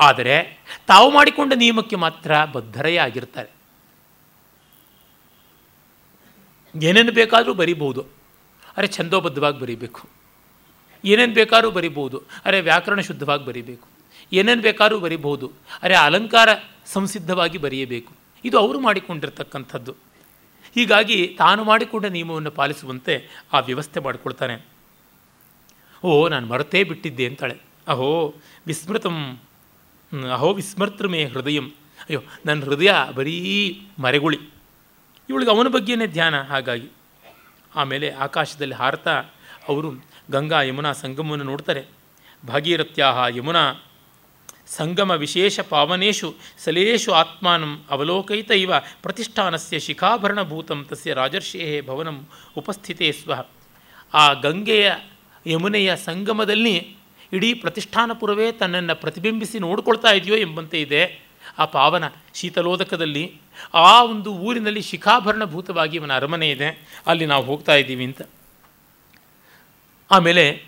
ಆದರೆ ತಾವು ಮಾಡಿಕೊಂಡ ನಿಯಮಕ್ಕೆ ಮಾತ್ರ ಬದ್ಧರೇ ಆಗಿರ್ತಾರೆ. ಏನೇನು ಬೇಕಾದರೂ ಬರಿಬೋದು ಅರೆ ಛಂದೋಬದ್ಧವಾಗಿ ಬರೀಬೇಕು. ಏನೇನು ಬೇಕಾದ್ರೂ ಬರಿಬೋದು ಅರೆ ವ್ಯಾಕರಣ ಶುದ್ಧವಾಗಿ ಬರೀಬೇಕು. ಏನೇನು ಬೇಕಾದ್ರೂ ಬರಿಬಹುದು. ಅರೆ ಅಲಂಕಾರ ಸಂಸಿದ್ಧವಾಗಿ ಬರೆಯಬೇಕು. ಇದು ಅವರು ಮಾಡಿಕೊಂಡಿರ್ತಕ್ಕಂಥದ್ದು. ಹೀಗಾಗಿ ತಾನು ಮಾಡಿಕೊಂಡ ನಿಯಮವನ್ನು ಪಾಲಿಸುವಂತೆ ಆ ವ್ಯವಸ್ಥೆ ಮಾಡಿಕೊಳ್ತಾನೆ. ಓ, ನಾನು ಮರೆತೇ ಬಿಟ್ಟಿದ್ದೆ ಅಂತಾಳೆ. ಅಹೋ, ವಿಸ್ಮೃತಂ, ಅಹೋ ವಿಸ್ಮೃತೃಮೇ ಹೃದಯಂ. ಅಯ್ಯೋ, ನನ್ನ ಹೃದಯ ಬರೀ ಮರೆಗುಳಿ ಇವಳಿಗೆ ಅವನ ಬಗ್ಗೆನೇ ಧ್ಯಾನ ಹಾಗಾಗಿ. ಆಮೇಲೆ ಆಕಾಶದಲ್ಲಿ ಹಾರತಾ ಅವರು ಗಂಗಾ ಯಮುನಾ ಸಂಗಮವನ್ನು ನೋಡ್ತಾರೆ. ಭಾಗೀರಥ್ಯಾಹ ಯಮುನಾ ಸಂಗಮ ವಿಶೇಷ ಪಾವನೇಶು ಸಲೇಶು ಆತ್ಮಾನಂ ಅವಲೋಕಯಿತ ಇವ ಪ್ರತಿಷ್ಠಾನಸ್ಯ ಶಿಖಾಭರಣಭೂತಂ ತಸ್ಯ ರಾಜರ್ಷೇ ಭವನಂ ಉಪಸ್ಥಿತೇ ಸ್ವ. ಆ ಗಂಗೆಯ ಯಮುನೆಯ ಸಂಗಮದಲ್ಲಿ ಇಡೀ ಪ್ರತಿಷ್ಠಾನಪುರವೇ ತನ್ನನ್ನು ಪ್ರತಿಬಿಂಬಿಸಿ ನೋಡ್ಕೊಳ್ತಾ ಇದೆಯೋ ಎಂಬಂತೆ ಇದೆ. ಆ ಪಾವನ ಶೀತಲೋದಕದಲ್ಲಿ ಆ ಒಂದು ಊರಿನಲ್ಲಿ ಶಿಖಾಭರಣಭೂತವಾಗಿ ಇವನ ಅರಮನೆ ಇದೆ. ಅಲ್ಲಿ ನಾವು ಹೋಗ್ತಾ ಇದ್ದೀವಿ ಅಂತ. ಆಮೇಲೆ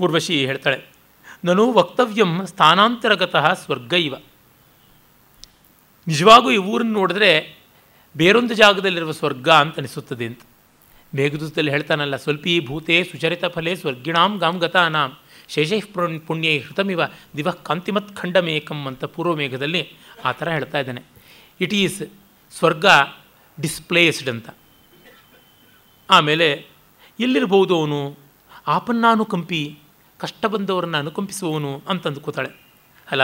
ಊರ್ವಶಿ ಹೇಳ್ತಾಳೆ ನಾನು ವಕ್ತವ್ಯಂ ಸ್ಥಾನಾಂತರಗತಃ ಸ್ವರ್ಗ ಇವ ನಿಜವಾಗೂ ಈ ಊರನ್ನು ನೋಡಿದ್ರೆ ಬೇರೊಂದು ಜಾಗದಲ್ಲಿರುವ ಸ್ವರ್ಗ ಅಂತ ಅನಿಸುತ್ತದೆ ಅಂತ. ಮೇಘದೂತದಲ್ಲಿ ಹೇಳ್ತಾನಲ್ಲ, ಸ್ವಲ್ಪೀ ಭೂತೆ ಸುಚರಿತ ಫಲೆ ಸ್ವರ್ಗಿಣಾಂ ಗಾಂ ಗತಾನಾಂ. ಶೇಷೈಃ ಪುಣ್ಯೈ ಹೃತಮಿವ ದಿವಃ ಕಾಂತಿಮತ್ ಖಂಡಮೇಕಂ ಅಂತ ಪೂರ್ವ ಮೇಘದಲ್ಲಿ ಆ ಥರ ಹೇಳ್ತಾ ಇದ್ದಾನೆ. ಇಟ್ ಈಸ್ ಸ್ವರ್ಗ ಡಿಸ್ಪ್ಲೇಸ್ಡ್ ಅಂತ. ಆಮೇಲೆ ಎಲ್ಲಿರ್ಬೋದು ಅವನು? ಆಪನ್ನಾನುಕಂಪಿ ಕಷ್ಟ ಬಂದವರನ್ನು ಅನುಕಂಪಿಸುವವನು ಅಂತಂದು ಕೂತಾಳೆ. ಅಲ್ಲ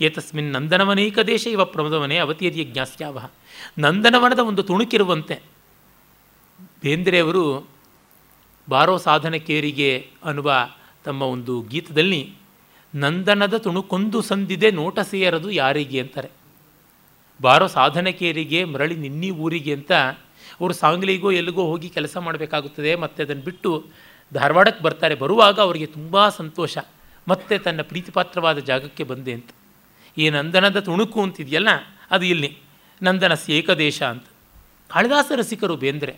ಏತಸ್ಮಿನ್ ನಂದನವನೇಕ ದೇಶ ಇವ ಪ್ರಮದವನೇ ಅವತಿಯರಿಯ ಜ್ಞಾಸ್ಯಾವ ನಂದನವನದ ಒಂದು ತುಣುಕಿರುವಂತೆ ಬೇಂದ್ರೆಯವರು ಬಾರೋ ಸಾಧನಕೇರಿಗೆ ಅನ್ನುವ ತಮ್ಮ ಒಂದು ಗೀತದಲ್ಲಿ ನಂದನದ ತುಣುಕೊಂದು ಸಂದಿದೆ ನೋಟ ಸೇರದು ಯಾರಿಗೆ ಅಂತಾರೆ. ಬಾರೋ ಸಾಧನಕೇರಿಗೆ ಮರಳಿ ನಿನ್ನಿ ಊರಿಗೆ ಅಂತ ಅವರು ಸಾಂಗ್ಲಿಗೋ ಎಲ್ಲಿಗೋ ಹೋಗಿ ಕೆಲಸ ಮಾಡಬೇಕಾಗುತ್ತದೆ, ಮತ್ತು ಅದನ್ನು ಬಿಟ್ಟು ಧಾರವಾಡಕ್ಕೆ ಬರ್ತಾರೆ, ಬರುವಾಗ ಅವರಿಗೆ ತುಂಬ ಸಂತೋಷ. ಮತ್ತೆ ತನ್ನ ಪ್ರೀತಿಪಾತ್ರವಾದ ಜಾಗಕ್ಕೆ ಬಂದೆ ಅಂತ. ಈ ನಂದನದ ತುಣುಕು ಅಂತಿದೆಯಲ್ಲ, ಅದು ಇಲ್ಲಿ. ನಂದನ ಏಕದೇಶ ಅಂತ. ಕಾಳಿದಾಸ ರಸಿಕರು ಬೇಂದ್ರೆ.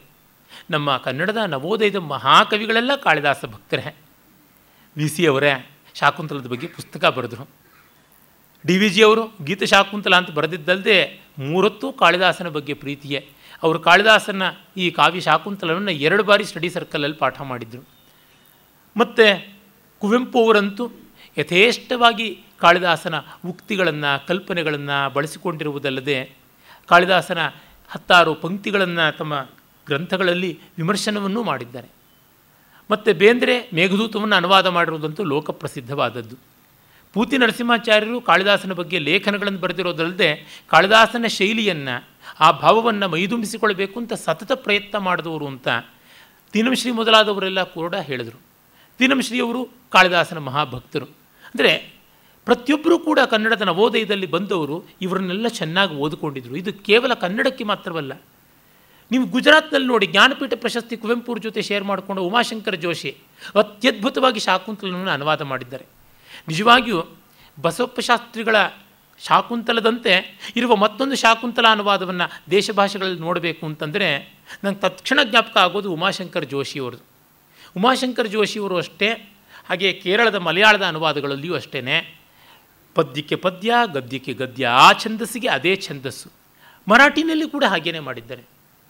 ನಮ್ಮ ಕನ್ನಡದ ನವೋದಯದ ಮಹಾಕವಿಗಳೆಲ್ಲ ಕಾಳಿದಾಸ ಭಕ್ತರೇ. ವಿ ಸಿ ಅವರೇ ಶಾಕುಂತಲದ ಬಗ್ಗೆ ಪುಸ್ತಕ ಬರೆದರು. ಡಿ ವಿ ಜಿ ಅವರು ಗೀತ ಶಾಕುಂತಲ ಅಂತ ಬರೆದಿದ್ದಲ್ಲದೆ ಮೂರತ್ತು ಕಾಳಿದಾಸನ ಬಗ್ಗೆ ಪ್ರೀತಿಯೇ. ಅವರು ಕಾಳಿದಾಸನ ಈ ಕಾವ್ಯ ಶಾಕುಂತಲವನ್ನು ಎರಡು ಬಾರಿ ಸ್ಟಡಿ ಸರ್ಕಲಲ್ಲಿ ಪಾಠ ಮಾಡಿದರು. ಮತ್ತು ಕುವೆಂಪು ಅವರಂತೂ ಯಥೇಷ್ಟವಾಗಿ ಕಾಳಿದಾಸನ ಉಕ್ತಿಗಳನ್ನು, ಕಲ್ಪನೆಗಳನ್ನು ಬಳಸಿಕೊಂಡಿರುವುದಲ್ಲದೆ ಕಾಳಿದಾಸನ ಹತ್ತಾರು ಪಂಕ್ತಿಗಳನ್ನು ತಮ್ಮ ಗ್ರಂಥಗಳಲ್ಲಿ ವಿಮರ್ಶನವನ್ನೂ ಮಾಡಿದ್ದಾರೆ. ಮತ್ತು ಬೇಂದ್ರೆ ಮೇಘದೂತವನ್ನು ಅನುವಾದ ಮಾಡಿರುವುದಂತೂ ಲೋಕಪ್ರಸಿದ್ಧವಾದದ್ದು. ಪೂತಿ ನರಸಿಂಹಾಚಾರ್ಯರು ಕಾಳಿದಾಸನ ಬಗ್ಗೆ ಲೇಖನಗಳನ್ನು ಬರೆದಿರೋದಲ್ಲದೆ ಕಾಳಿದಾಸನ ಶೈಲಿಯನ್ನು, ಆ ಭಾವವನ್ನು ಮೈದುಂಬಿಸಿಕೊಳ್ಳಬೇಕು ಅಂತ ಸತತ ಪ್ರಯತ್ನ ಮಾಡಿದವರು ಅಂತ ತೀನಂಶ್ರೀ ಮೊದಲಾದವರೆಲ್ಲ ಕೂಡ ಹೇಳಿದರು. ತೀನಂಶ್ರೀಯವರು ಕಾಳಿದಾಸನ ಮಹಾಭಕ್ತರು. ಅಂದರೆ ಪ್ರತಿಯೊಬ್ಬರೂ ಕೂಡ ಕನ್ನಡದ ನವೋದಯದಲ್ಲಿ ಬಂದವರು ಇವರನ್ನೆಲ್ಲ ಚೆನ್ನಾಗಿ ಓದಿಕೊಂಡಿದ್ರು. ಇದು ಕೇವಲ ಕನ್ನಡಕ್ಕೆ ಮಾತ್ರವಲ್ಲ. ನೀವು ಗುಜರಾತ್ನಲ್ಲಿ ನೋಡಿ ಜ್ಞಾನಪೀಠ ಪ್ರಶಸ್ತಿ ಕುವೆಂಪುರ ಜೊತೆ ಶೇರ್ ಮಾಡಿಕೊಂಡು ಉಮಾಶಂಕರ ಜೋಶಿ ಅತ್ಯದ್ಭುತವಾಗಿ ಶಾಕುಂತಲವನ್ನು ಅನುವಾದ ಮಾಡಿದ್ದಾರೆ. ನಿಜವಾಗಿಯೂ ಬಸವಪ್ಪ ಶಾಸ್ತ್ರಿಗಳ ಶಾಕುಂತಲದಂತೆ ಇರುವ ಮತ್ತೊಂದು ಶಾಕುಂತಲ ಅನುವಾದವನ್ನು ದೇಶಭಾಷೆಗಳಲ್ಲಿ ನೋಡಬೇಕು ಅಂತಂದರೆ ನಂಗೆ ತಕ್ಷಣ ಜ್ಞಾಪಕ ಆಗೋದು ಉಮಾಶಂಕರ್ ಜೋಶಿಯವ್ರದ್ದು ಉಮಾಶಂಕರ್ ಜೋಶಿಯವರು ಅಷ್ಟೇ, ಹಾಗೆ ಕೇರಳದ ಮಲಯಾಳದ ಅನುವಾದಗಳಲ್ಲಿಯೂ ಅಷ್ಟೇ ಪದ್ಯಕ್ಕೆ ಪದ್ಯ, ಗದ್ಯಕ್ಕೆ ಗದ್ಯ, ಆ ಛಂದಸ್ಸಿಗೆ ಅದೇ ಛಂದಸ್ಸು. ಮರಾಠಿನಲ್ಲಿ ಕೂಡ ಹಾಗೇನೆ ಮಾಡಿದ್ದಾರೆ.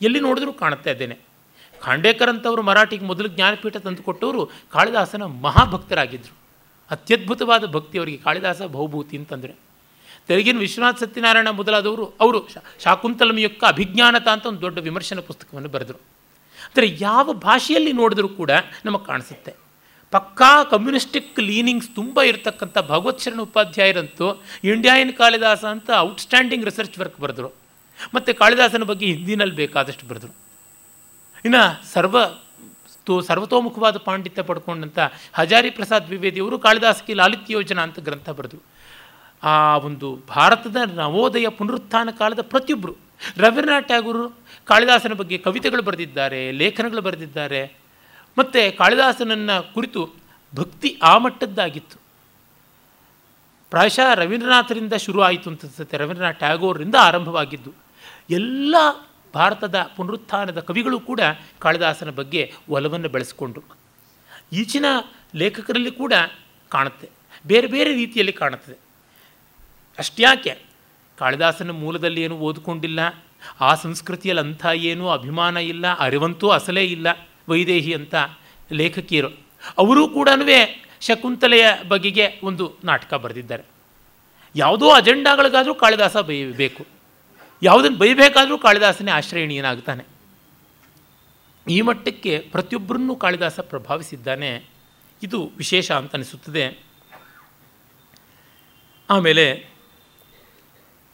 ಎಲ್ಲಿ ನೋಡಿದ್ರೂ ಕಾಣ್ತಾ ಇದ್ದೇನೆ. ಖಾಂಡೇಕರ್ ಅಂತವರು ಮರಾಠಿಗೆ ಮೊದಲು ಜ್ಞಾನಪೀಠ ತಂದುಕೊಟ್ಟವರು ಕಾಳಿದಾಸನ ಮಹಾಭಕ್ತರಾಗಿದ್ದರು ಅತ್ಯದ್ಭುತವಾದ ಭಕ್ತಿ ಅವರಿಗೆ ಕಾಳಿದಾಸ ಬಹುಭೂತಿ ಅಂತಂದರೆ. ತೆಲುಗಿನ ವಿಶ್ವನಾಥ್ ಸತ್ಯನಾರಾಯಣ ಮೊದಲಾದವರು, ಅವರು ಶಾಕುಂತಲಮಿಯೊಕ್ಕ ಅಭಿಜ್ಞಾನತ ಅಂತ ಒಂದು ದೊಡ್ಡ ವಿಮರ್ಶನ ಪುಸ್ತಕವನ್ನು ಬರೆದರು. ಅಂದರೆ ಯಾವ ಭಾಷೆಯಲ್ಲಿ ನೋಡಿದರೂ ಕೂಡ ನಮಗೆ ಕಾಣಿಸುತ್ತೆ. ಪಕ್ಕಾ ಕಮ್ಯುನಿಸ್ಟಿಕ್ ಲೀನಿಂಗ್ಸ್ ತುಂಬ ಇರತಕ್ಕಂಥ ಭಗವತ್ ಶರಣ ಉಪಾಧ್ಯಾಯರಂತೂ ಇಂಡಿಯಾ ಇನ್ ಕಾಳಿದಾಸ ಅಂತ ಔಟ್ಸ್ಟ್ಯಾಂಡಿಂಗ್ ರಿಸರ್ಚ್ ವರ್ಕ್ ಬರೆದರು. ಮತ್ತು ಕಾಳಿದಾಸನ ಬಗ್ಗೆ ಹಿಂದಿನಲ್ಲಿ ಬೇಕಾದಷ್ಟು ಬರೆದರು. ಇನ್ನು ಸರ್ವ ಸರ್ವತೋಮುಖವಾದ ಪಾಂಡಿತ್ಯ ಪಡ್ಕೊಂಡಂಥ ಹಜಾರಿ ಪ್ರಸಾದ್ ದ್ವಿವೇದಿಯವರು ಕಾಳಿದಾಸಕ್ಕೆ ಲಾಲಿತ್ಯ ಯೋಜನಾ ಅಂತ ಗ್ರಂಥ ಬರೆದರು. ಆ ಒಂದು ಭಾರತದ ನವೋದಯ ಪುನರುತ್ಥಾನ ಕಾಲದ ಪ್ರತಿಯೊಬ್ಬರು ರವೀಂದ್ರನಾಥ್ ಟ್ಯಾಗೂರು ಕಾಳಿದಾಸನ ಬಗ್ಗೆ ಕವಿತೆಗಳು ಬರೆದಿದ್ದಾರೆ, ಲೇಖನಗಳು ಬರೆದಿದ್ದಾರೆ. ಮತ್ತು ಕಾಳಿದಾಸನನ್ನು ಕುರಿತು ಭಕ್ತಿ ಆ ಮಟ್ಟದ್ದಾಗಿತ್ತು. ಪ್ರಾಯಶಃ ರವೀಂದ್ರನಾಥರಿಂದ ಶುರು ಆಯಿತು ಅಂತ ಅನ್ಸುತ್ತೆ. ರವೀಂದ್ರನಾಥ್ ಟ್ಯಾಗೋರಿಂದ ಆರಂಭವಾಗಿದ್ದು ಎಲ್ಲ ಭಾರತದ ಪುನರುತ್ಥಾನದ ಕವಿಗಳು ಕೂಡ ಕಾಳಿದಾಸನ ಬಗ್ಗೆ ಒಲವನ್ನು ಬೆಳೆಸಿಕೊಂಡ್ರು. ಈಚಿನ ಲೇಖಕರಲ್ಲಿ ಕೂಡ ಕಾಣುತ್ತೆ. ಬೇರೆ ಬೇರೆ ರೀತಿಯಲ್ಲಿ ಕಾಣುತ್ತದೆ. ಅಷ್ಟ್ಯಾಕೆ? ಕಾಳಿದಾಸನ ಮೂಲದಲ್ಲಿ ಏನು ಓದಿಕೊಂಡಿಲ್ಲ. ಆ ಸಂಸ್ಕೃತಿಯಲ್ಲಿ ಅಂಥ ಏನೂ ಅಭಿಮಾನ ಇಲ್ಲ, ಅರಿವಂತೂ ಅಸಲೇ ಇಲ್ಲ ವೈದೇಹಿ ಅಂತ ಲೇಖಕಿಯರು. ಅವರೂ ಕೂಡ ಶಕುಂತಲೆಯ ಬಗೆಗೆ ಒಂದು ನಾಟಕ ಬರೆದಿದ್ದಾರೆ. ಯಾವುದೋ ಅಜೆಂಡಾಗಳಿಗಾದರೂ ಕಾಳಿದಾಸ ಬೈಬೇಕು ಯಾವುದನ್ನು ಬೈಬೇಕಾದರೂ ಕಾಳಿದಾಸನೇ ಆಶ್ರಯಣೀಯನಾಗ್ತಾನೆ. ಈ ಮಟ್ಟಕ್ಕೆ ಪ್ರತಿಯೊಬ್ಬರನ್ನೂ ಕಾಳಿದಾಸ ಪ್ರಭಾವಿಸಿದ್ದಾನೆ. ಇದು ವಿಶೇಷ ಅಂತ ಅನಿಸುತ್ತದೆ. ಆಮೇಲೆ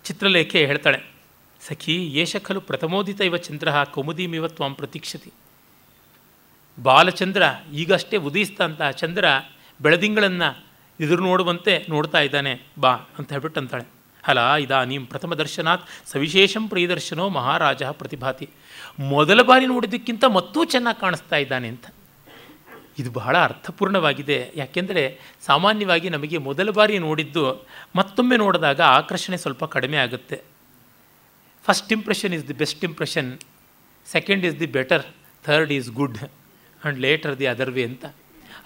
ಚಿತ್ರಲೇಖೆ ಹೇಳ್ತಾಳೆ ಸಖಿ ಏಷ ಖಲು ಪ್ರಥಮೋದಿತ ಇವ ಚಂದ್ರ ಕೌಮುದೀಮಿವ ತ್ವಾಂ ಪ್ರತೀಕ್ಷತಿ. ಬಾಲಚಂದ್ರ ಈಗಷ್ಟೇ ಉದಯಿಸ್ತಂಥ ಚಂದ್ರ, ಬೆಳದಿಂಗಳನ್ನು ಎದುರು ನೋಡುವಂತೆ ನೋಡ್ತಾ ಇದ್ದಾನೆ, ಬಾ ಅಂತ ಹೇಳ್ಬಿಟ್ಟು ಅಂತಾಳೆ. ಅಲ, ಇದಾ ನೀಂ ಪ್ರಥಮ ದರ್ಶನಾತ್, ಸವಿಶೇಷಂ ಪ್ರಿಯದರ್ಶನೋ ಮಹಾರಾಜ ಪ್ರತಿಭಾತಿ. ಮೊದಲ ಬಾರಿ ನೋಡಿದ್ದಕ್ಕಿಂತ ಮತ್ತೂ ಚೆನ್ನಾಗಿ ಕಾಣಿಸ್ತಾ ಇದ್ದಾನೆ ಅಂತ. ಇದು ಬಹಳ ಅರ್ಥಪೂರ್ಣವಾಗಿದೆ. ಯಾಕೆಂದರೆ ಸಾಮಾನ್ಯವಾಗಿ ನಮಗೆ ಮೊದಲ ಬಾರಿ ನೋಡಿದ್ದು ಮತ್ತೊಮ್ಮೆ ನೋಡಿದಾಗ ಆಕರ್ಷಣೆ ಸ್ವಲ್ಪ ಕಡಿಮೆ ಆಗುತ್ತೆ. First impression is the best impression second is the better third is good and later the other way ಅಂತ.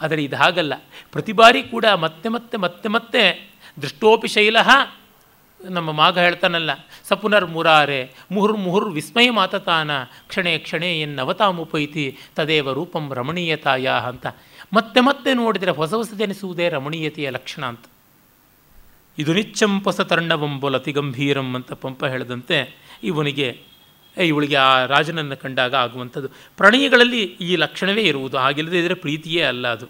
ಆದರೆ ಇದು ಹಾಗಲ್ಲ. ಪ್ರತಿ ಬಾರಿ ಕೂಡ ಮತ್ತೆ ಮತ್ತೆ ಮತ್ತೆ ಮತ್ತೆ ದೃಷ್ಟೋಪಿ ಶೈಲ ನಮ್ಮ ಮಾಘ ಹೇಳ್ತಾನಲ್ಲ. ಸಪುನರ್ ಮುರಾರೆ ಮುಹುರ್ ಮುಹುರ್ ವಿಸ್ಮಯ ಮಾತತಾನ ಕ್ಷಣೆ ಕ್ಷಣೆ ಎನ್ನವತಾಮುಪೈತಿ ತದೇವ ರೂಪಂ ರಮಣೀಯತಾಯ ಅಂತ. ಮತ್ತೆ ಮತ್ತೆ ನೋಡಿದರೆ ಹೊಸ ಹೊಸದೆನಿಸುವುದೇ ರಮಣೀಯತೆಯ ಲಕ್ಷಣ ಅಂತ. ಇದು ನಿಚ್ಚಂಪಸ ತರ್ಣವಂಬೊಲ ಅತಿ ಗಂಭೀರಂ ಅಂತ ಪಂಪ ಹೇಳದಂತೆ ಇವನಿಗೆ ಇವಳಿಗೆ ಆ ರಾಜನನ್ನು ಕಂಡಾಗ ಆಗುವಂಥದ್ದು. ಪ್ರಣಯಗಳಲ್ಲಿ ಈ ಲಕ್ಷಣವೇ ಇರುವುದು. ಹಾಗಿಲ್ಲದೆ ಇದ್ದರೆ ಪ್ರೀತಿಯೇ ಅಲ್ಲ ಅದು.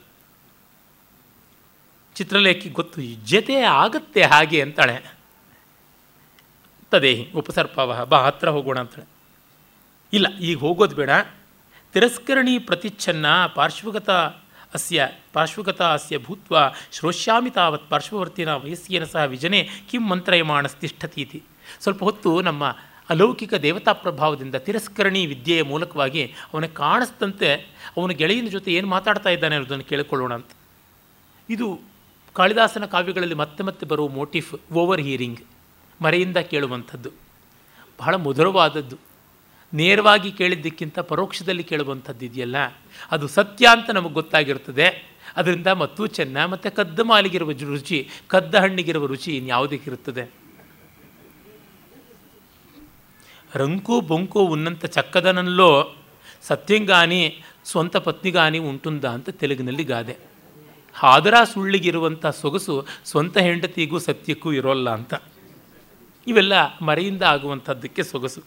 ಚಿತ್ರಲೇಖಿ ಗೊತ್ತು ಜತೆ ಆಗತ್ತೆ ಹಾಗೆ ಅಂತಾಳೆ. ತದೇಹಿ ಉಪಸರ್ಪವ ಬಾ, ಹತ್ರ ಹೋಗೋಣ ಅಂತಾಳೆ. ಇಲ್ಲ, ಈಗ ಹೋಗೋದು ಬೇಡ. ತಿರಸ್ಕರಣಿ ಪ್ರತಿಚ್ಛನ್ನ ಪಾರ್ಶ್ವಗತ ಅಸ್ಯ ಪಾರ್ಶ್ವಗತ ಅಸ್ಯ ಭೂತ್ವ ಶ್ರೋಷ್ಯಾಮಿ ತಾವತ್ ಪಾರ್ಶ್ವವರ್ತಿನ ವಯಸ್ಸಿನ ಸಹ ವಿಜನೆ ಕಿಂ ಮಂತ್ರಯಮಾಣಸ್ತಿಷ್ಠತೀತಿ ಸ್ವಲ್ಪ ಹೊತ್ತು ನಮ್ಮ ಅಲೌಕಿಕ ದೇವತಾ ಪ್ರಭಾವದಿಂದ ತಿರಸ್ಕರಣಿ ವಿದ್ಯೆಯ ಮೂಲಕವಾಗಿ ಅವನಿಗೆ ಕಾಣಿಸ್ತಂತೆ ಅವನ ಗೆಳೆಯನ ಜೊತೆ ಏನು ಮಾತಾಡ್ತಾ ಇದ್ದಾನೆ ಅನ್ನೋದನ್ನು ಕೇಳಿಕೊಳ್ಳೋಣ ಅಂತ. ಇದು ಕಾಳಿದಾಸನ ಕಾವ್ಯಗಳಲ್ಲಿ ಮತ್ತೆ ಮತ್ತೆ ಬರುವ ಮೋಟಿಫ್ ಓವರ್ ಹೀರಿಂಗ್ ಮರೆಯಿಂದ ಕೇಳುವಂಥದ್ದು. ಬಹಳ ಮಧುರವಾದದ್ದು. ನೇರವಾಗಿ ಕೇಳಿದ್ದಕ್ಕಿಂತ ಪರೋಕ್ಷದಲ್ಲಿ ಕೇಳುವಂಥದ್ದು ಇದೆಯಲ್ಲ? ಅದು ಸತ್ಯ ಅಂತ ನಮಗೆ ಗೊತ್ತಾಗಿರ್ತದೆ. ಅದರಿಂದ ಮತ್ತೂ ಚೆನ್ನ ಮತ್ತು ಕದ್ದ ಮಾಲಿಗಿರುವ ರುಚಿ, ಕದ್ದ ಹಣ್ಣಿಗಿರುವ ರುಚಿ ಇನ್ಯಾವುದಕ್ಕಿರುತ್ತದೆ ರಂಕು ಬೊಂಕು ಉನ್ನಂತ ಚಕ್ಕದನಲ್ಲೋ ಸತ್ಯಂಗಾನಿ, ಸ್ವಂತ ಪತ್ನಿಗಾನಿ ಉಂಟುಂದ ಅಂತ ತೆಲುಗಿನಲ್ಲಿ ಗಾದೆ. ಆದರ ಸುಳ್ಳಿಗಿರುವಂಥ ಸೊಗಸು ಸ್ವಂತ ಹೆಂಡತಿಗೂ ಸತ್ಯಕ್ಕೂ ಇರೋಲ್ಲ ಅಂತ. ಇವೆಲ್ಲ ಮರೆಯಿಂದ ಆಗುವಂಥದ್ದಕ್ಕೆ ಸೊಗಸು.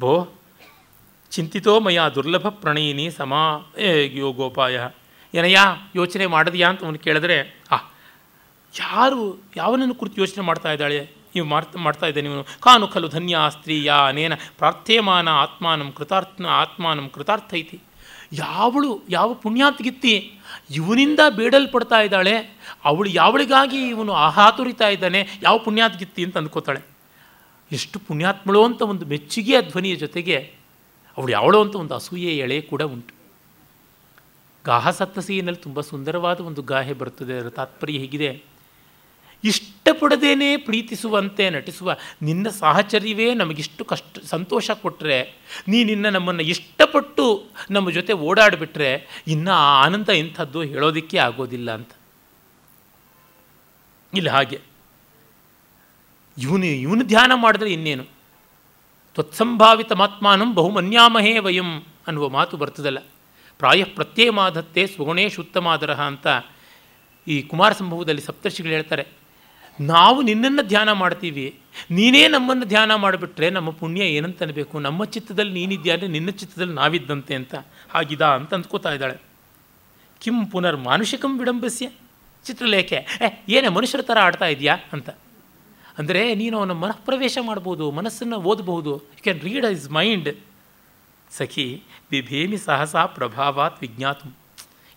ಭೋ ಚಿಂತಿತೋ ಮಯ ದುರ್ಲಭ ಪ್ರಣಯಿನಿ ಸಮಾ ಯೋಗೋಪಾಯ ಏನಯ್ಯ, ಯೋಚನೆ ಮಾಡಿದ್ಯಾ ಅಂತ ಅವನು ಕೇಳಿದ್ರೆ, ಆ, ಯಾರು, ಯಾವನನ್ನು ಕುರಿತು ಯೋಚನೆ ಮಾಡ್ತಾ ಇದ್ದಾಳೆ? ನೀವು ಮಾಡ್ತಾ ಮಾಡ್ತಾ ಇದ್ದಾನೆ ಇವನು ಕಾನು ಖಲು ಧನ್ಯ ಸ್ತ್ರೀಯ ಅನೇನ ಪ್ರಾರ್ಥ್ಯಮಾನ ಆತ್ಮಾನಂ ಕೃತಾರ್ಥ ಆತ್ಮಾನಂ ಕೃತಾರ್ಥ ಐತಿ ಯಾವಳು, ಯಾವ ಪುಣ್ಯಾತ್ಗಿತ್ತಿ, ಇವನಿಂದ ಬೇಡಲ್ಪಡ್ತಾ ಇದ್ದಾಳೆ? ಅವಳು ಯಾವಳಿಗಾಗಿ ಇವನು ಆಹಾತುರಿತಾ ಇದ್ದಾನೆ? ಯಾವ ಪುಣ್ಯಾತ್ಗಿತ್ತಿ ಅಂತ ಅಂದ್ಕೋತಾಳೆ. ಎಷ್ಟು ಪುಣ್ಯಾತ್ಮಳು ಅಂತ ಒಂದು ಮೆಚ್ಚುಗೆಯ ಧ್ವನಿಯ ಜೊತೆಗೆ ಅವಳು ಯಾವಳು ಅಂತ ಒಂದು ಅಸೂಯೆ ಎಳೆ ಕೂಡ ಉಂಟು. ಗಾಹ ಸತ್ತಸಿಯಲ್ಲಿ ತುಂಬ ಸುಂದರವಾದ ಒಂದು ಗಾಹೆ ಬರ್ತದೆ ಅದರ ತಾತ್ಪರ್ಯ ಹೇಗಿದೆ. ಇಷ್ಟಪಡದೇನೆ ಪ್ರೀತಿಸುವಂತೆ ನಟಿಸುವ ನಿನ್ನ ಸಾಹಚರ್ಯವೇ ನಮಗಿಷ್ಟು ಕಷ್ಟ, ಸಂತೋಷ ಕೊಟ್ಟರೆ ನೀ ನಿನ್ನ ನಮ್ಮನ್ನು ಇಷ್ಟಪಟ್ಟು ನಮ್ಮ ಜೊತೆ ಓಡಾಡಿಬಿಟ್ರೆ ಇನ್ನು ಆ ಆನಂದ ಇಂಥದ್ದು ಹೇಳೋದಕ್ಕೆ ಆಗೋದಿಲ್ಲ ಅಂತ. ಇಲ್ಲ ಹಾಗೆ. ಇವನು ಇವನು ಧ್ಯಾನ ಮಾಡಿದ್ರೆ ಇನ್ನೇನು? ತ್ವತ್ಸಂಭಾವಿತ ಮಾತ್ಮಾನಂ ಬಹುಮನ್ಯಾಮಹೇ ವಯಂ ಅನ್ನುವ ಮಾತು ಬರ್ತದಲ್ಲ. ಪ್ರಾಯ ಪ್ರತ್ಯಯ ಮಾಧತ್ತೆ ಸ್ವಗುಣೇಶ್ ಉತ್ತಮಾದರ ಅಂತ ಈ ಕುಮಾರ ಸಂಭವದಲ್ಲಿ ಸಪ್ತರ್ಷಿಗಳು ಹೇಳ್ತಾರೆ. ನಾವು ನಿನ್ನನ್ನು ಧ್ಯಾನ ಮಾಡ್ತೀವಿ. ನೀನೇ ನಮ್ಮನ್ನು ಧ್ಯಾನ ಮಾಡಿಬಿಟ್ರೆ ನಮ್ಮ ಪುಣ್ಯ ಏನಂತ ಅನ್ಬೇಕು? ನಮ್ಮ ಚಿತ್ತದಲ್ಲಿ ಅಂದರೆ ನಿನ್ನ ಚಿತ್ತದಲ್ಲಿ ನಾವಿದ್ದಂತೆ ಅಂತ. ಹಾಗಿದಾ ಅಂತ ಅಂದ್ಕೋತಾ ಇದ್ದಾಳೆ. ಕಿಂ ಪುನರ್ ಮಾನುಷಿಕಂ ವಿಡಂಬಸ್ಯ. ಚಿತ್ರಲೇಖೆ ಏನೇ ಮನುಷ್ಯರ ಥರ ಆಡ್ತಾ ಇದೆಯಾ? ಅಂತ. ಅಂದರೆ ನೀನು ಅವನ ಮನಃಪ್ರವೇಶ ಮಾಡ್ಬೋದು, ಮನಸ್ಸನ್ನು ಓದಬಹುದು. You can read his mind ಸಖಿ ಬಿಭೇಮಿ ಸಹಸಾ ಪ್ರಭಾವಾತ್ ವಿಜ್ಞಾತು.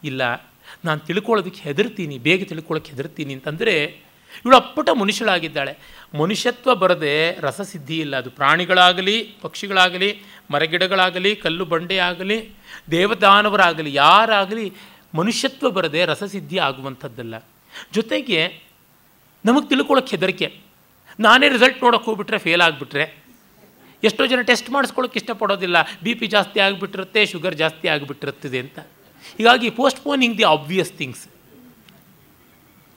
ಇಲ್ಲ, ನಾನು ತಿಳ್ಕೊಳ್ಳೋದಕ್ಕೆ ಹೆದರ್ತೀನಿ, ಬೇಗ ತಿಳ್ಕೊಳ್ಳೋಕ್ಕೆ ಹೆದರ್ತೀನಿ ಅಂತಂದರೆ ಇವಳು ಅಪ್ಪಟ ಮನುಷ್ಯಳಾಗಿದ್ದಾಳೆ. ಮನುಷ್ಯತ್ವ ಬರದೆ ರಸಸಿದ್ಧಿ ಇಲ್ಲ. ಅದು ಪ್ರಾಣಿಗಳಾಗಲಿ, ಪಕ್ಷಿಗಳಾಗಲಿ, ಮರಗಿಡಗಳಾಗಲಿ, ಕಲ್ಲು ಬಂಡೆ ಆಗಲಿ ದೇವದಾನವರಾಗಲಿ, ಯಾರಾಗಲಿ ಮನುಷ್ಯತ್ವ ಬರದೆ ರಸಸಿದ್ಧಿ ಆಗುವಂಥದ್ದಲ್ಲ. ಜೊತೆಗೆ ನಮಗೆ ತಿಳ್ಕೊಳ್ಳೋಕ್ಕೆ ಹೆದರಿಕೆ. ನಾನೇ ರಿಸಲ್ಟ್ ನೋಡೋಕೆ ಹೋಗ್ಬಿಟ್ರೆ ಫೇಲ್ ಆಗಿಬಿಟ್ರೆ. ಎಷ್ಟೋ ಜನ ಟೆಸ್ಟ್ ಮಾಡಿಸ್ಕೊಳ್ಳೋಕೆ ಇಷ್ಟಪಡೋದಿಲ್ಲ. ಬಿ ಪಿ ಜಾಸ್ತಿ ಆಗಿಬಿಟ್ಟಿರುತ್ತೆ ಶುಗರ್ ಜಾಸ್ತಿ ಆಗಿಬಿಟ್ಟಿರುತ್ತದೆ ಅಂತ. ಹೀಗಾಗಿ ಪೋಸ್ಟ್ಪೋನಿಂಗ್ ದಿ ಆಬ್ವಿಯಸ್ ಥಿಂಗ್ಸ್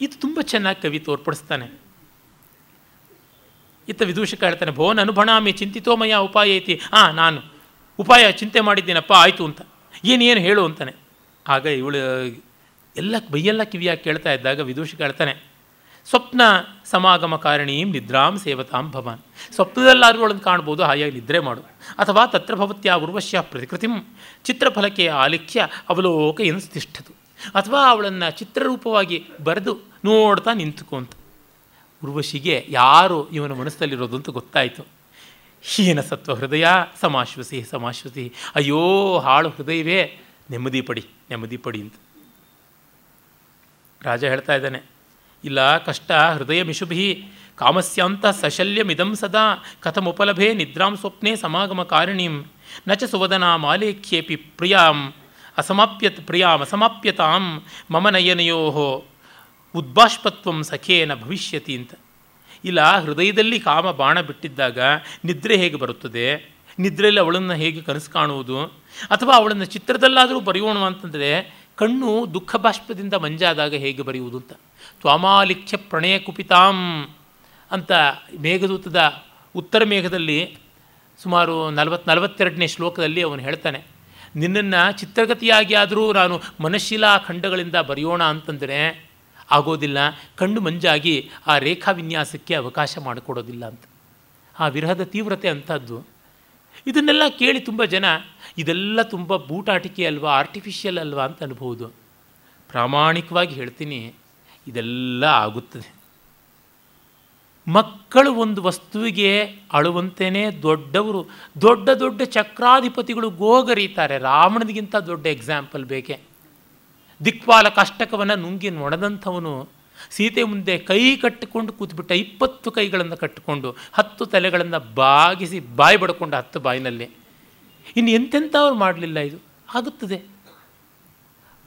ಇದು ತುಂಬ ಚೆನ್ನಾಗಿ ಕವಿ ತೋರ್ಪಡಿಸ್ತಾನೆ. ಇತ್ತ ವಿದೂಷಕ ಹೇಳ್ತಾನೆ ಭೋನ್ ಅನುಭಣಾಮಿ ಚಿಂತಿತೋಮಯ ಉಪಾಯ ಐತಿ ಹಾಂ ನಾನು ಉಪಾಯ ಚಿಂತೆ ಮಾಡಿದ್ದೀನಪ್ಪ, ಆಯಿತು ಅಂತ. ಏನೇನು ಹೇಳು ಅಂತಾನೆ. ಆಗ ಇವಳು ಎಲ್ಲ, ಬೈಯೆಲ್ಲ ಕಿವಿಯಾಗಿ ಕೇಳ್ತಾ ಇದ್ದಾಗ ವಿದೂಷಕ ಹೇಳ್ತಾನೆ ಸ್ವಪ್ನ ಸಮಾಗಮ ಕಾರಣೀಂ ನಿದ್ರಾಂ ಸೇವತಾಂ ಭವಾನ್. ಸ್ವಪ್ನದಲ್ಲಾದರೂ ಅವಳನ್ನು ಕಾಣ್ಬೋದು ಹಾಯಾಗಿ ನಿದ್ರೆ ಮಾಡು ಅಥವಾ ತತ್ರ ಭವತ್ಯ ಉರ್ವಶ್ಯ ಪ್ರತಿಕೃತಿಂ ಚಿತ್ರಫಲಕ್ಕೆ ಆಲಿಖ್ಯ ಅವಲೋಕ ಎನಿಸ್ತಿಷ್ಠದು ಅಥವಾ ಅವಳನ್ನು ಚಿತ್ರರೂಪವಾಗಿ ಬರೆದು ನೋಡ್ತಾ ನಿಂತುಕೊಂತ. ಉರ್ವಶಿಗೆ ಯಾರು ಇವನ ಮನಸ್ಸಲ್ಲಿರೋದು ಅಂತ ಗೊತ್ತಾಯಿತು. ಹೀನ ಸತ್ವ ಹೃದಯ, ಸಮಾಶ್ವಸಿ ಸಮಾಶ್ವಸಿ. ಅಯ್ಯೋ, ಹಾಳು ಹೃದಯವೇ. ನೆಮ್ಮದಿ ಪಡಿ ನೆಮ್ಮದಿ ಪಡಿ ಅಂತ. ರಾಜ ಹೇಳ್ತಾ ಇದ್ದಾನೆ ಇಲ್ಲ ಕಷ್ಟ ಹೃದಯ ಮಿಶುಭಿ ಕಾಮಸ್ಯಾಂತ ಸಶಲ್ಯಮಿದಂ ಸದಾ ಕಥಮುಪಲಭೆ ನಿದ್ರಾಂ ಸ್ವಪ್ನೆ ಸಮಾಗಮ ಕಾರಿಣೀಂ ನ ಚ ಸುವದನಾ ಮಾಲೇಖ್ಯೇಪಿ ಪ್ರಿಯಾಂ ಅಸಮಾಪ್ಯತ್ ಪ್ರಿಯಾಂ ಅಸಮಾಪ್ಯತಾಂ ಮಮ ನಯನಯೋ ಉದ್ಬಾಷ್ಪತ್ವಂ ಸಖೇನ ಭವಿಷ್ಯತಿ ಅಂತ. ಇಲ್ಲ ಹೃದಯದಲ್ಲಿ ಕಾಮ ಬಾಣ ಬಿಟ್ಟಿದ್ದಾಗ ನಿದ್ರೆ ಹೇಗೆ ಬರುತ್ತದೆ? ನಿದ್ರೆಯಲ್ಲಿ ಅವಳನ್ನು ಹೇಗೆ ಕನಸು ಕಾಣುವುದು? ಅಥವಾ ಅವಳನ್ನು ಚಿತ್ರದಲ್ಲಾದರೂ ಬರೆಯೋಣ ಅಂತಂದರೆ ಕಣ್ಣು ದುಃಖ ಬಾಷ್ಪದಿಂದ ಮಂಜಾದಾಗ ಹೇಗೆ ಬರೆಯುವುದು ಅಂತ. ತ್ವಾಮಾಲಿಖ್ಯ ಪ್ರಣಯ ಕುಪಿತಾಂ ಅಂತ ಮೇಘದೂತದ ಉತ್ತರ ಮೇಘದಲ್ಲಿ ಸುಮಾರು ನಲವತ್ತು ನಲವತ್ತೆರಡನೇ ಶ್ಲೋಕದಲ್ಲಿ ಅವನು ಹೇಳ್ತಾನೆ, ನಿನ್ನನ್ನು ಚಿತ್ರಗತಿಯಾಗಿ ಆದರೂ ನಾನು ಮನಶಿಲಾ ಖಂಡಗಳಿಂದ ಬರೆಯೋಣ ಅಂತಂದರೆ ಆಗೋದಿಲ್ಲ, ಕಣ್ಣು ಮಂಜಾಗಿ ಆ ರೇಖಾ ವಿನ್ಯಾಸಕ್ಕೆ ಅವಕಾಶ ಮಾಡಿಕೊಡೋದಿಲ್ಲ ಅಂತ. ಆ ವಿರಹದ ತೀವ್ರತೆ ಅಂಥದ್ದು. ಇದನ್ನೆಲ್ಲ ಕೇಳಿ ತುಂಬ ಜನ, ಇದೆಲ್ಲ ತುಂಬ ಬೂಟಾಟಿಕೆ ಅಲ್ವಾ ಆರ್ಟಿಫಿಷಿಯಲ್ ಅಲ್ವಾ ಅಂತ ಅನ್ಬೋದು. ಪ್ರಾಮಾಣಿಕವಾಗಿ ಹೇಳ್ತೀನಿ ಇದೆಲ್ಲ ಆಗುತ್ತದೆ. ಮಕ್ಕಳು ಒಂದು ವಸ್ತುವಿಗೆ ಅಳುವಂತೆಯೇ ದೊಡ್ಡವರು, ದೊಡ್ಡ ದೊಡ್ಡ ಚಕ್ರಾಧಿಪತಿಗಳು ಗೋಗರೀತಾರೆ. ರಾವಣನಿಗಿಂತ ದೊಡ್ಡ ಎಕ್ಸಾಂಪಲ್ ಬೇಕೆ? ದಿಕ್ಪಾಲ ಕಷ್ಟಕವನ್ನು ನುಂಗಿ ನೊಣದಂಥವನು ಸೀತೆ ಮುಂದೆ ಕೈ ಕಟ್ಟಿಕೊಂಡು ಕೂತ್ಬಿಟ್ಟ ಇಪ್ಪತ್ತು ಕೈಗಳನ್ನು ಕಟ್ಟಿಕೊಂಡು ಹತ್ತು ತಲೆಗಳನ್ನು ಬಾಗಿಸಿ ಬಾಯಿ ಬಡ್ಕೊಂಡು ಹತ್ತು ಬಾಯಿನಲ್ಲಿ. ಇನ್ನು ಎಂತೆಂಥವ್ರು ಮಾಡಲಿಲ್ಲ ಇದು? ಆಗುತ್ತದೆ.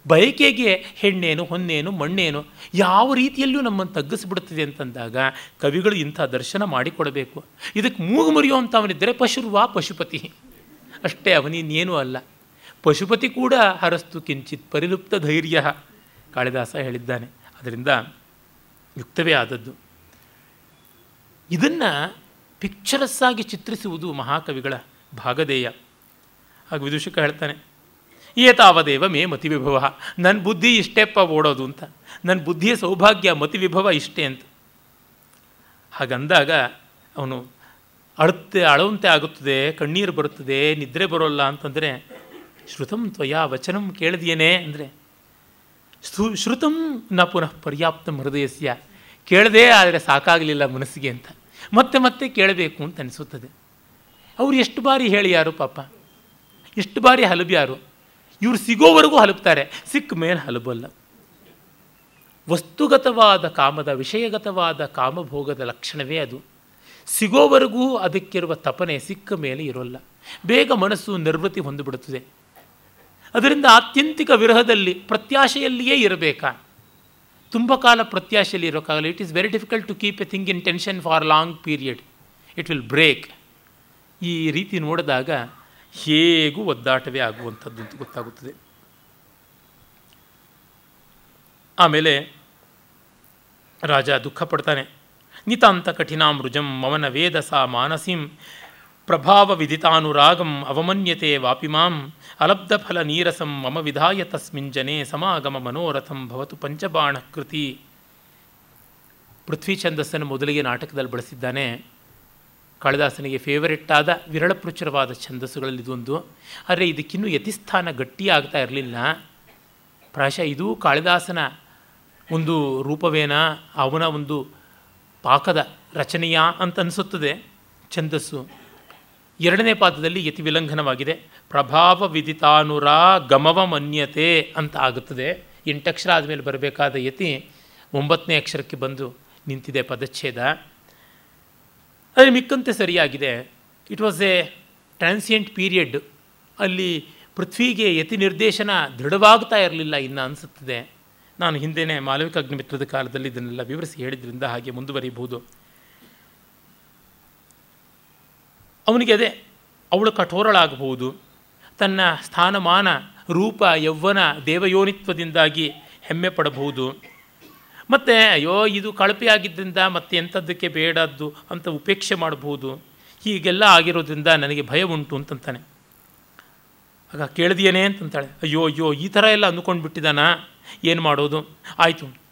ಬಯಕೆಗೆ ಹೆಣ್ಣೇನು, ಹೊನ್ನೇನು, ಮಣ್ಣೇನು, ಯಾವ ರೀತಿಯಲ್ಲೂ ನಮ್ಮನ್ನು ತಗ್ಗಿಸ್ಬಿಡ್ತದೆ ಅಂತಂದಾಗ ಕವಿಗಳು ಇಂಥ ದರ್ಶನ ಮಾಡಿಕೊಡಬೇಕು. ಇದಕ್ಕೆ ಮೂಗು ಮುರಿಯುವಂಥವನಿದ್ದರೆ ಪಶುರ್ವಾ ಪಶುಪತಿ. ಅಷ್ಟೇ ಅವನಿನ್ನೇನೂ ಅಲ್ಲ. ಪಶುಪತಿ ಕೂಡ ಹರಸ್ತು ಕಿಂಚಿತ್ ಪರಿಲುಪ್ತ ಧೈರ್ಯ, ಕಾಳಿದಾಸ ಹೇಳಿದ್ದಾನೆ. ಅದರಿಂದ ಯುಕ್ತವೇ ಆದದ್ದು. ಇದನ್ನು ಪಿಕ್ಚರಸ್ಸಾಗಿ ಚಿತ್ರಿಸುವುದು ಮಹಾಕವಿಗಳ ಭಾಗಧೇಯ. ಹಾಗೆ ವಿದೂಷಕ ಹೇಳ್ತಾನೆ ಏತಾವದೇವ ಮೇ ಮತಿ ವಿಭವ. ನನ್ನ ಬುದ್ಧಿ ಇಷ್ಟೆಪ್ಪ ಓಡೋದು ಅಂತ. ನನ್ನ ಬುದ್ಧಿಯ ಸೌಭಾಗ್ಯ ಮತಿ ವಿಭವ ಇಷ್ಟೇ ಅಂತ. ಹಾಗಂದಾಗ ಅವನು ಅಳುತ್ತೆ ಅಳುವಂತೆ ಆಗುತ್ತದೆ, ಕಣ್ಣೀರು ಬರುತ್ತದೆ, ನಿದ್ರೆ ಬರೋಲ್ಲ ಅಂತಂದರೆ, ಶ್ರುತಂ ತ್ವಯಾ ವಚನಂ ಕೇಳಿದೇನೆ ಅಂದರೆ, ಶ್ರು, ಶ್ರುತಂ ನ ಪುನಃ ಪರ್ಯಾಪ್ತ ಹೃದಯಸ್ಯ ಕೇಳದೆ ಆದರೆ ಸಾಕಾಗಲಿಲ್ಲ ಮನಸ್ಸಿಗೆ ಅಂತ. ಮತ್ತೆ ಮತ್ತೆ ಕೇಳಬೇಕು ಅಂತ ಅನಿಸುತ್ತದೆ. ಅವರು ಎಷ್ಟು ಬಾರಿ ಹೇಳಿ ಯಾರು ಪಾಪ? ಎಷ್ಟು ಬಾರಿ ಹಲಬ್ಯಾರು? ಇವರು ಸಿಗೋವರೆಗೂ ಹಲಬ್ತಾರೆ ಸಿಕ್ಕ ಮೇಲೆ ಹಲಬಲ್ಲ. ವಸ್ತುಗತವಾದ ಕಾಮದ ವಿಷಯಗತವಾದ ಕಾಮಭೋಗದ ಲಕ್ಷಣವೇ ಅದು. ಸಿಗೋವರೆಗೂ ಅದಕ್ಕಿರುವ ತಪನೆ ಸಿಕ್ಕ ಮೇಲೆ ಇರೋಲ್ಲ. ಬೇಗ ಮನಸ್ಸು ನಿರ್ವೃತ್ತಿ ಹೊಂದಿಬಿಡುತ್ತದೆ. ಅದರಿಂದ ಆತ್ಯಂತಿಕ ವಿರಹದಲ್ಲಿ ಪ್ರತ್ಯಾಶೆಯಲ್ಲಿಯೇ ಇರಬೇಕಾ? ತುಂಬ ಕಾಲ ಪ್ರತ್ಯಾಶೆಯಲ್ಲಿ ಇರೋಕ್ಕಾಗಲ್ಲ. It is very difficult to keep a thing in tension for long period it will break ಈ ರೀತಿ ನೋಡಿದಾಗ ಹೇಗೂ ಒದ್ದಾಟವೇ ಆಗುವಂಥದ್ದು ಅಂತ ಗೊತ್ತಾಗುತ್ತದೆ. ಆಮೇಲೆ ರಾಜ ದುಃಖ ಪಡ್ತಾನೆ ನಿತಾಂತ ಕಠಿಣಾಂ ರುಜಂ ಮವನ ವೇದ ಸಾ ಮಾನಸಿಂ ಪ್ರಭಾವ ವಿದಿತಾನುರಾಗಂ ಅವಮನ್ಯತೆ ವಾಪಿ ಮಾಂ ಅಲಬ್ಧ ಫಲ ನೀರಸಂ ಮಮ ವಿಧಾಯ ತಸ್ಮಿನ್ ಜನೆ ಸಮಾಗಮ ಮನೋರಥಂ ಭವತು ಪಂಚಬಾಣ ಕೃತಿ. ಪೃಥ್ವಿ ಛಂದಸ್ಸನ್ನು ಮೊದಲಿಗೆ ನಾಟಕದಲ್ಲಿ ಬಳಸಿದ್ದಾನೆ. ಕಾಳಿದಾಸನಿಗೆ ಫೇವರೆಟ್ಟಾದ ಆದ ವಿರಳಪ್ರಚುರವಾದ ಛಂದಸ್ಸುಗಳಲ್ಲಿ ಇದೊಂದು ಆದರೆ ಇದಕ್ಕಿನ್ನೂ ಯತಿಸ್ಥಾನ ಗಟ್ಟಿಯಾಗ್ತಾ ಇರಲಿಲ್ಲ. ಪ್ರಾಯಶಃ ಇದು ಕಾಳಿದಾಸನ ಒಂದು ರೂಪವೇನ? ಅವನ ಒಂದು ಪಾಕದ ರಚನೆಯ ಅಂತ ಅನಿಸುತ್ತದೆ. ಛಂದಸ್ಸು. ಎರಡನೇ ಪಾದದಲ್ಲಿ ಯತಿ ವಿಲಂಘನವಾಗಿದೆ. ಪ್ರಭಾವ ವಿದಿತಾನುರಾ ಗಮವ ಮನ್ಯತೆ ಅಂತ ಆಗುತ್ತದೆ. ಎಂಟಕ್ಷರ ಆದಮೇಲೆ ಬರಬೇಕಾದ ಯತಿ ಒಂಬತ್ತನೇ ಅಕ್ಷರಕ್ಕೆ ಬಂದು ನಿಂತಿದೆ ಪದಚ್ಛೇದ. ಆದರೆ ಮಿಕ್ಕಂತೆ ಸರಿಯಾಗಿದೆ. It was a transient period ಅಲ್ಲಿ ಪೃಥ್ವಿಗೆ ಯತಿ ನಿರ್ದೇಶನ ದೃಢವಾಗ್ತಾ ಇರಲಿಲ್ಲ ಇನ್ನು ಅನಿಸುತ್ತದೆ. ನಾನು ಹಿಂದೆಯೇ ಮಾಲವಿಕ ಅಗ್ನಿಮಿತ್ರದ ಕಾಲದಲ್ಲಿ ಇದನ್ನೆಲ್ಲ ವಿವರಿಸಿ ಹೇಳಿದ್ರಿಂದ ಹಾಗೆ ಮುಂದುವರಿಬಹುದು. ಅವನಿಗೆ ಅದೇ ಅವಳು ಕಠೋರಳಾಗಬಹುದು. ತನ್ನ ಸ್ಥಾನಮಾನ, ರೂಪ ಯೌವನ ದೇವಯೋನಿತ್ವದಿಂದಾಗಿ ಹೆಮ್ಮೆ ಪಡಬಹುದು. ಮತ್ತು, ಅಯ್ಯೋ, ಇದು ಕಳಪೆಯಾಗಿದ್ದರಿಂದ ಮತ್ತೆ ಎಂಥದ್ದಕ್ಕೆ ಬೇಡದ್ದು ಅಂತ ಉಪೇಕ್ಷೆ ಮಾಡಬಹುದು ಹೀಗೆಲ್ಲ ಆಗಿರೋದ್ರಿಂದ ನನಗೆ ಭಯ ಉಂಟು ಅಂತಂತಾನೆ. ಆಗ ಕೇಳಿದೆಯೇನೆ ಅಂತಂತಾಳೆ. ಅಯ್ಯೋ ಅಯ್ಯೋ, ಈ ಥರ ಎಲ್ಲ ಅಂದ್ಕೊಂಡು ಬಿಟ್ಟಿದ್ದಾನ? ಏನು ಮಾಡೋದು? ಆಯಿತು.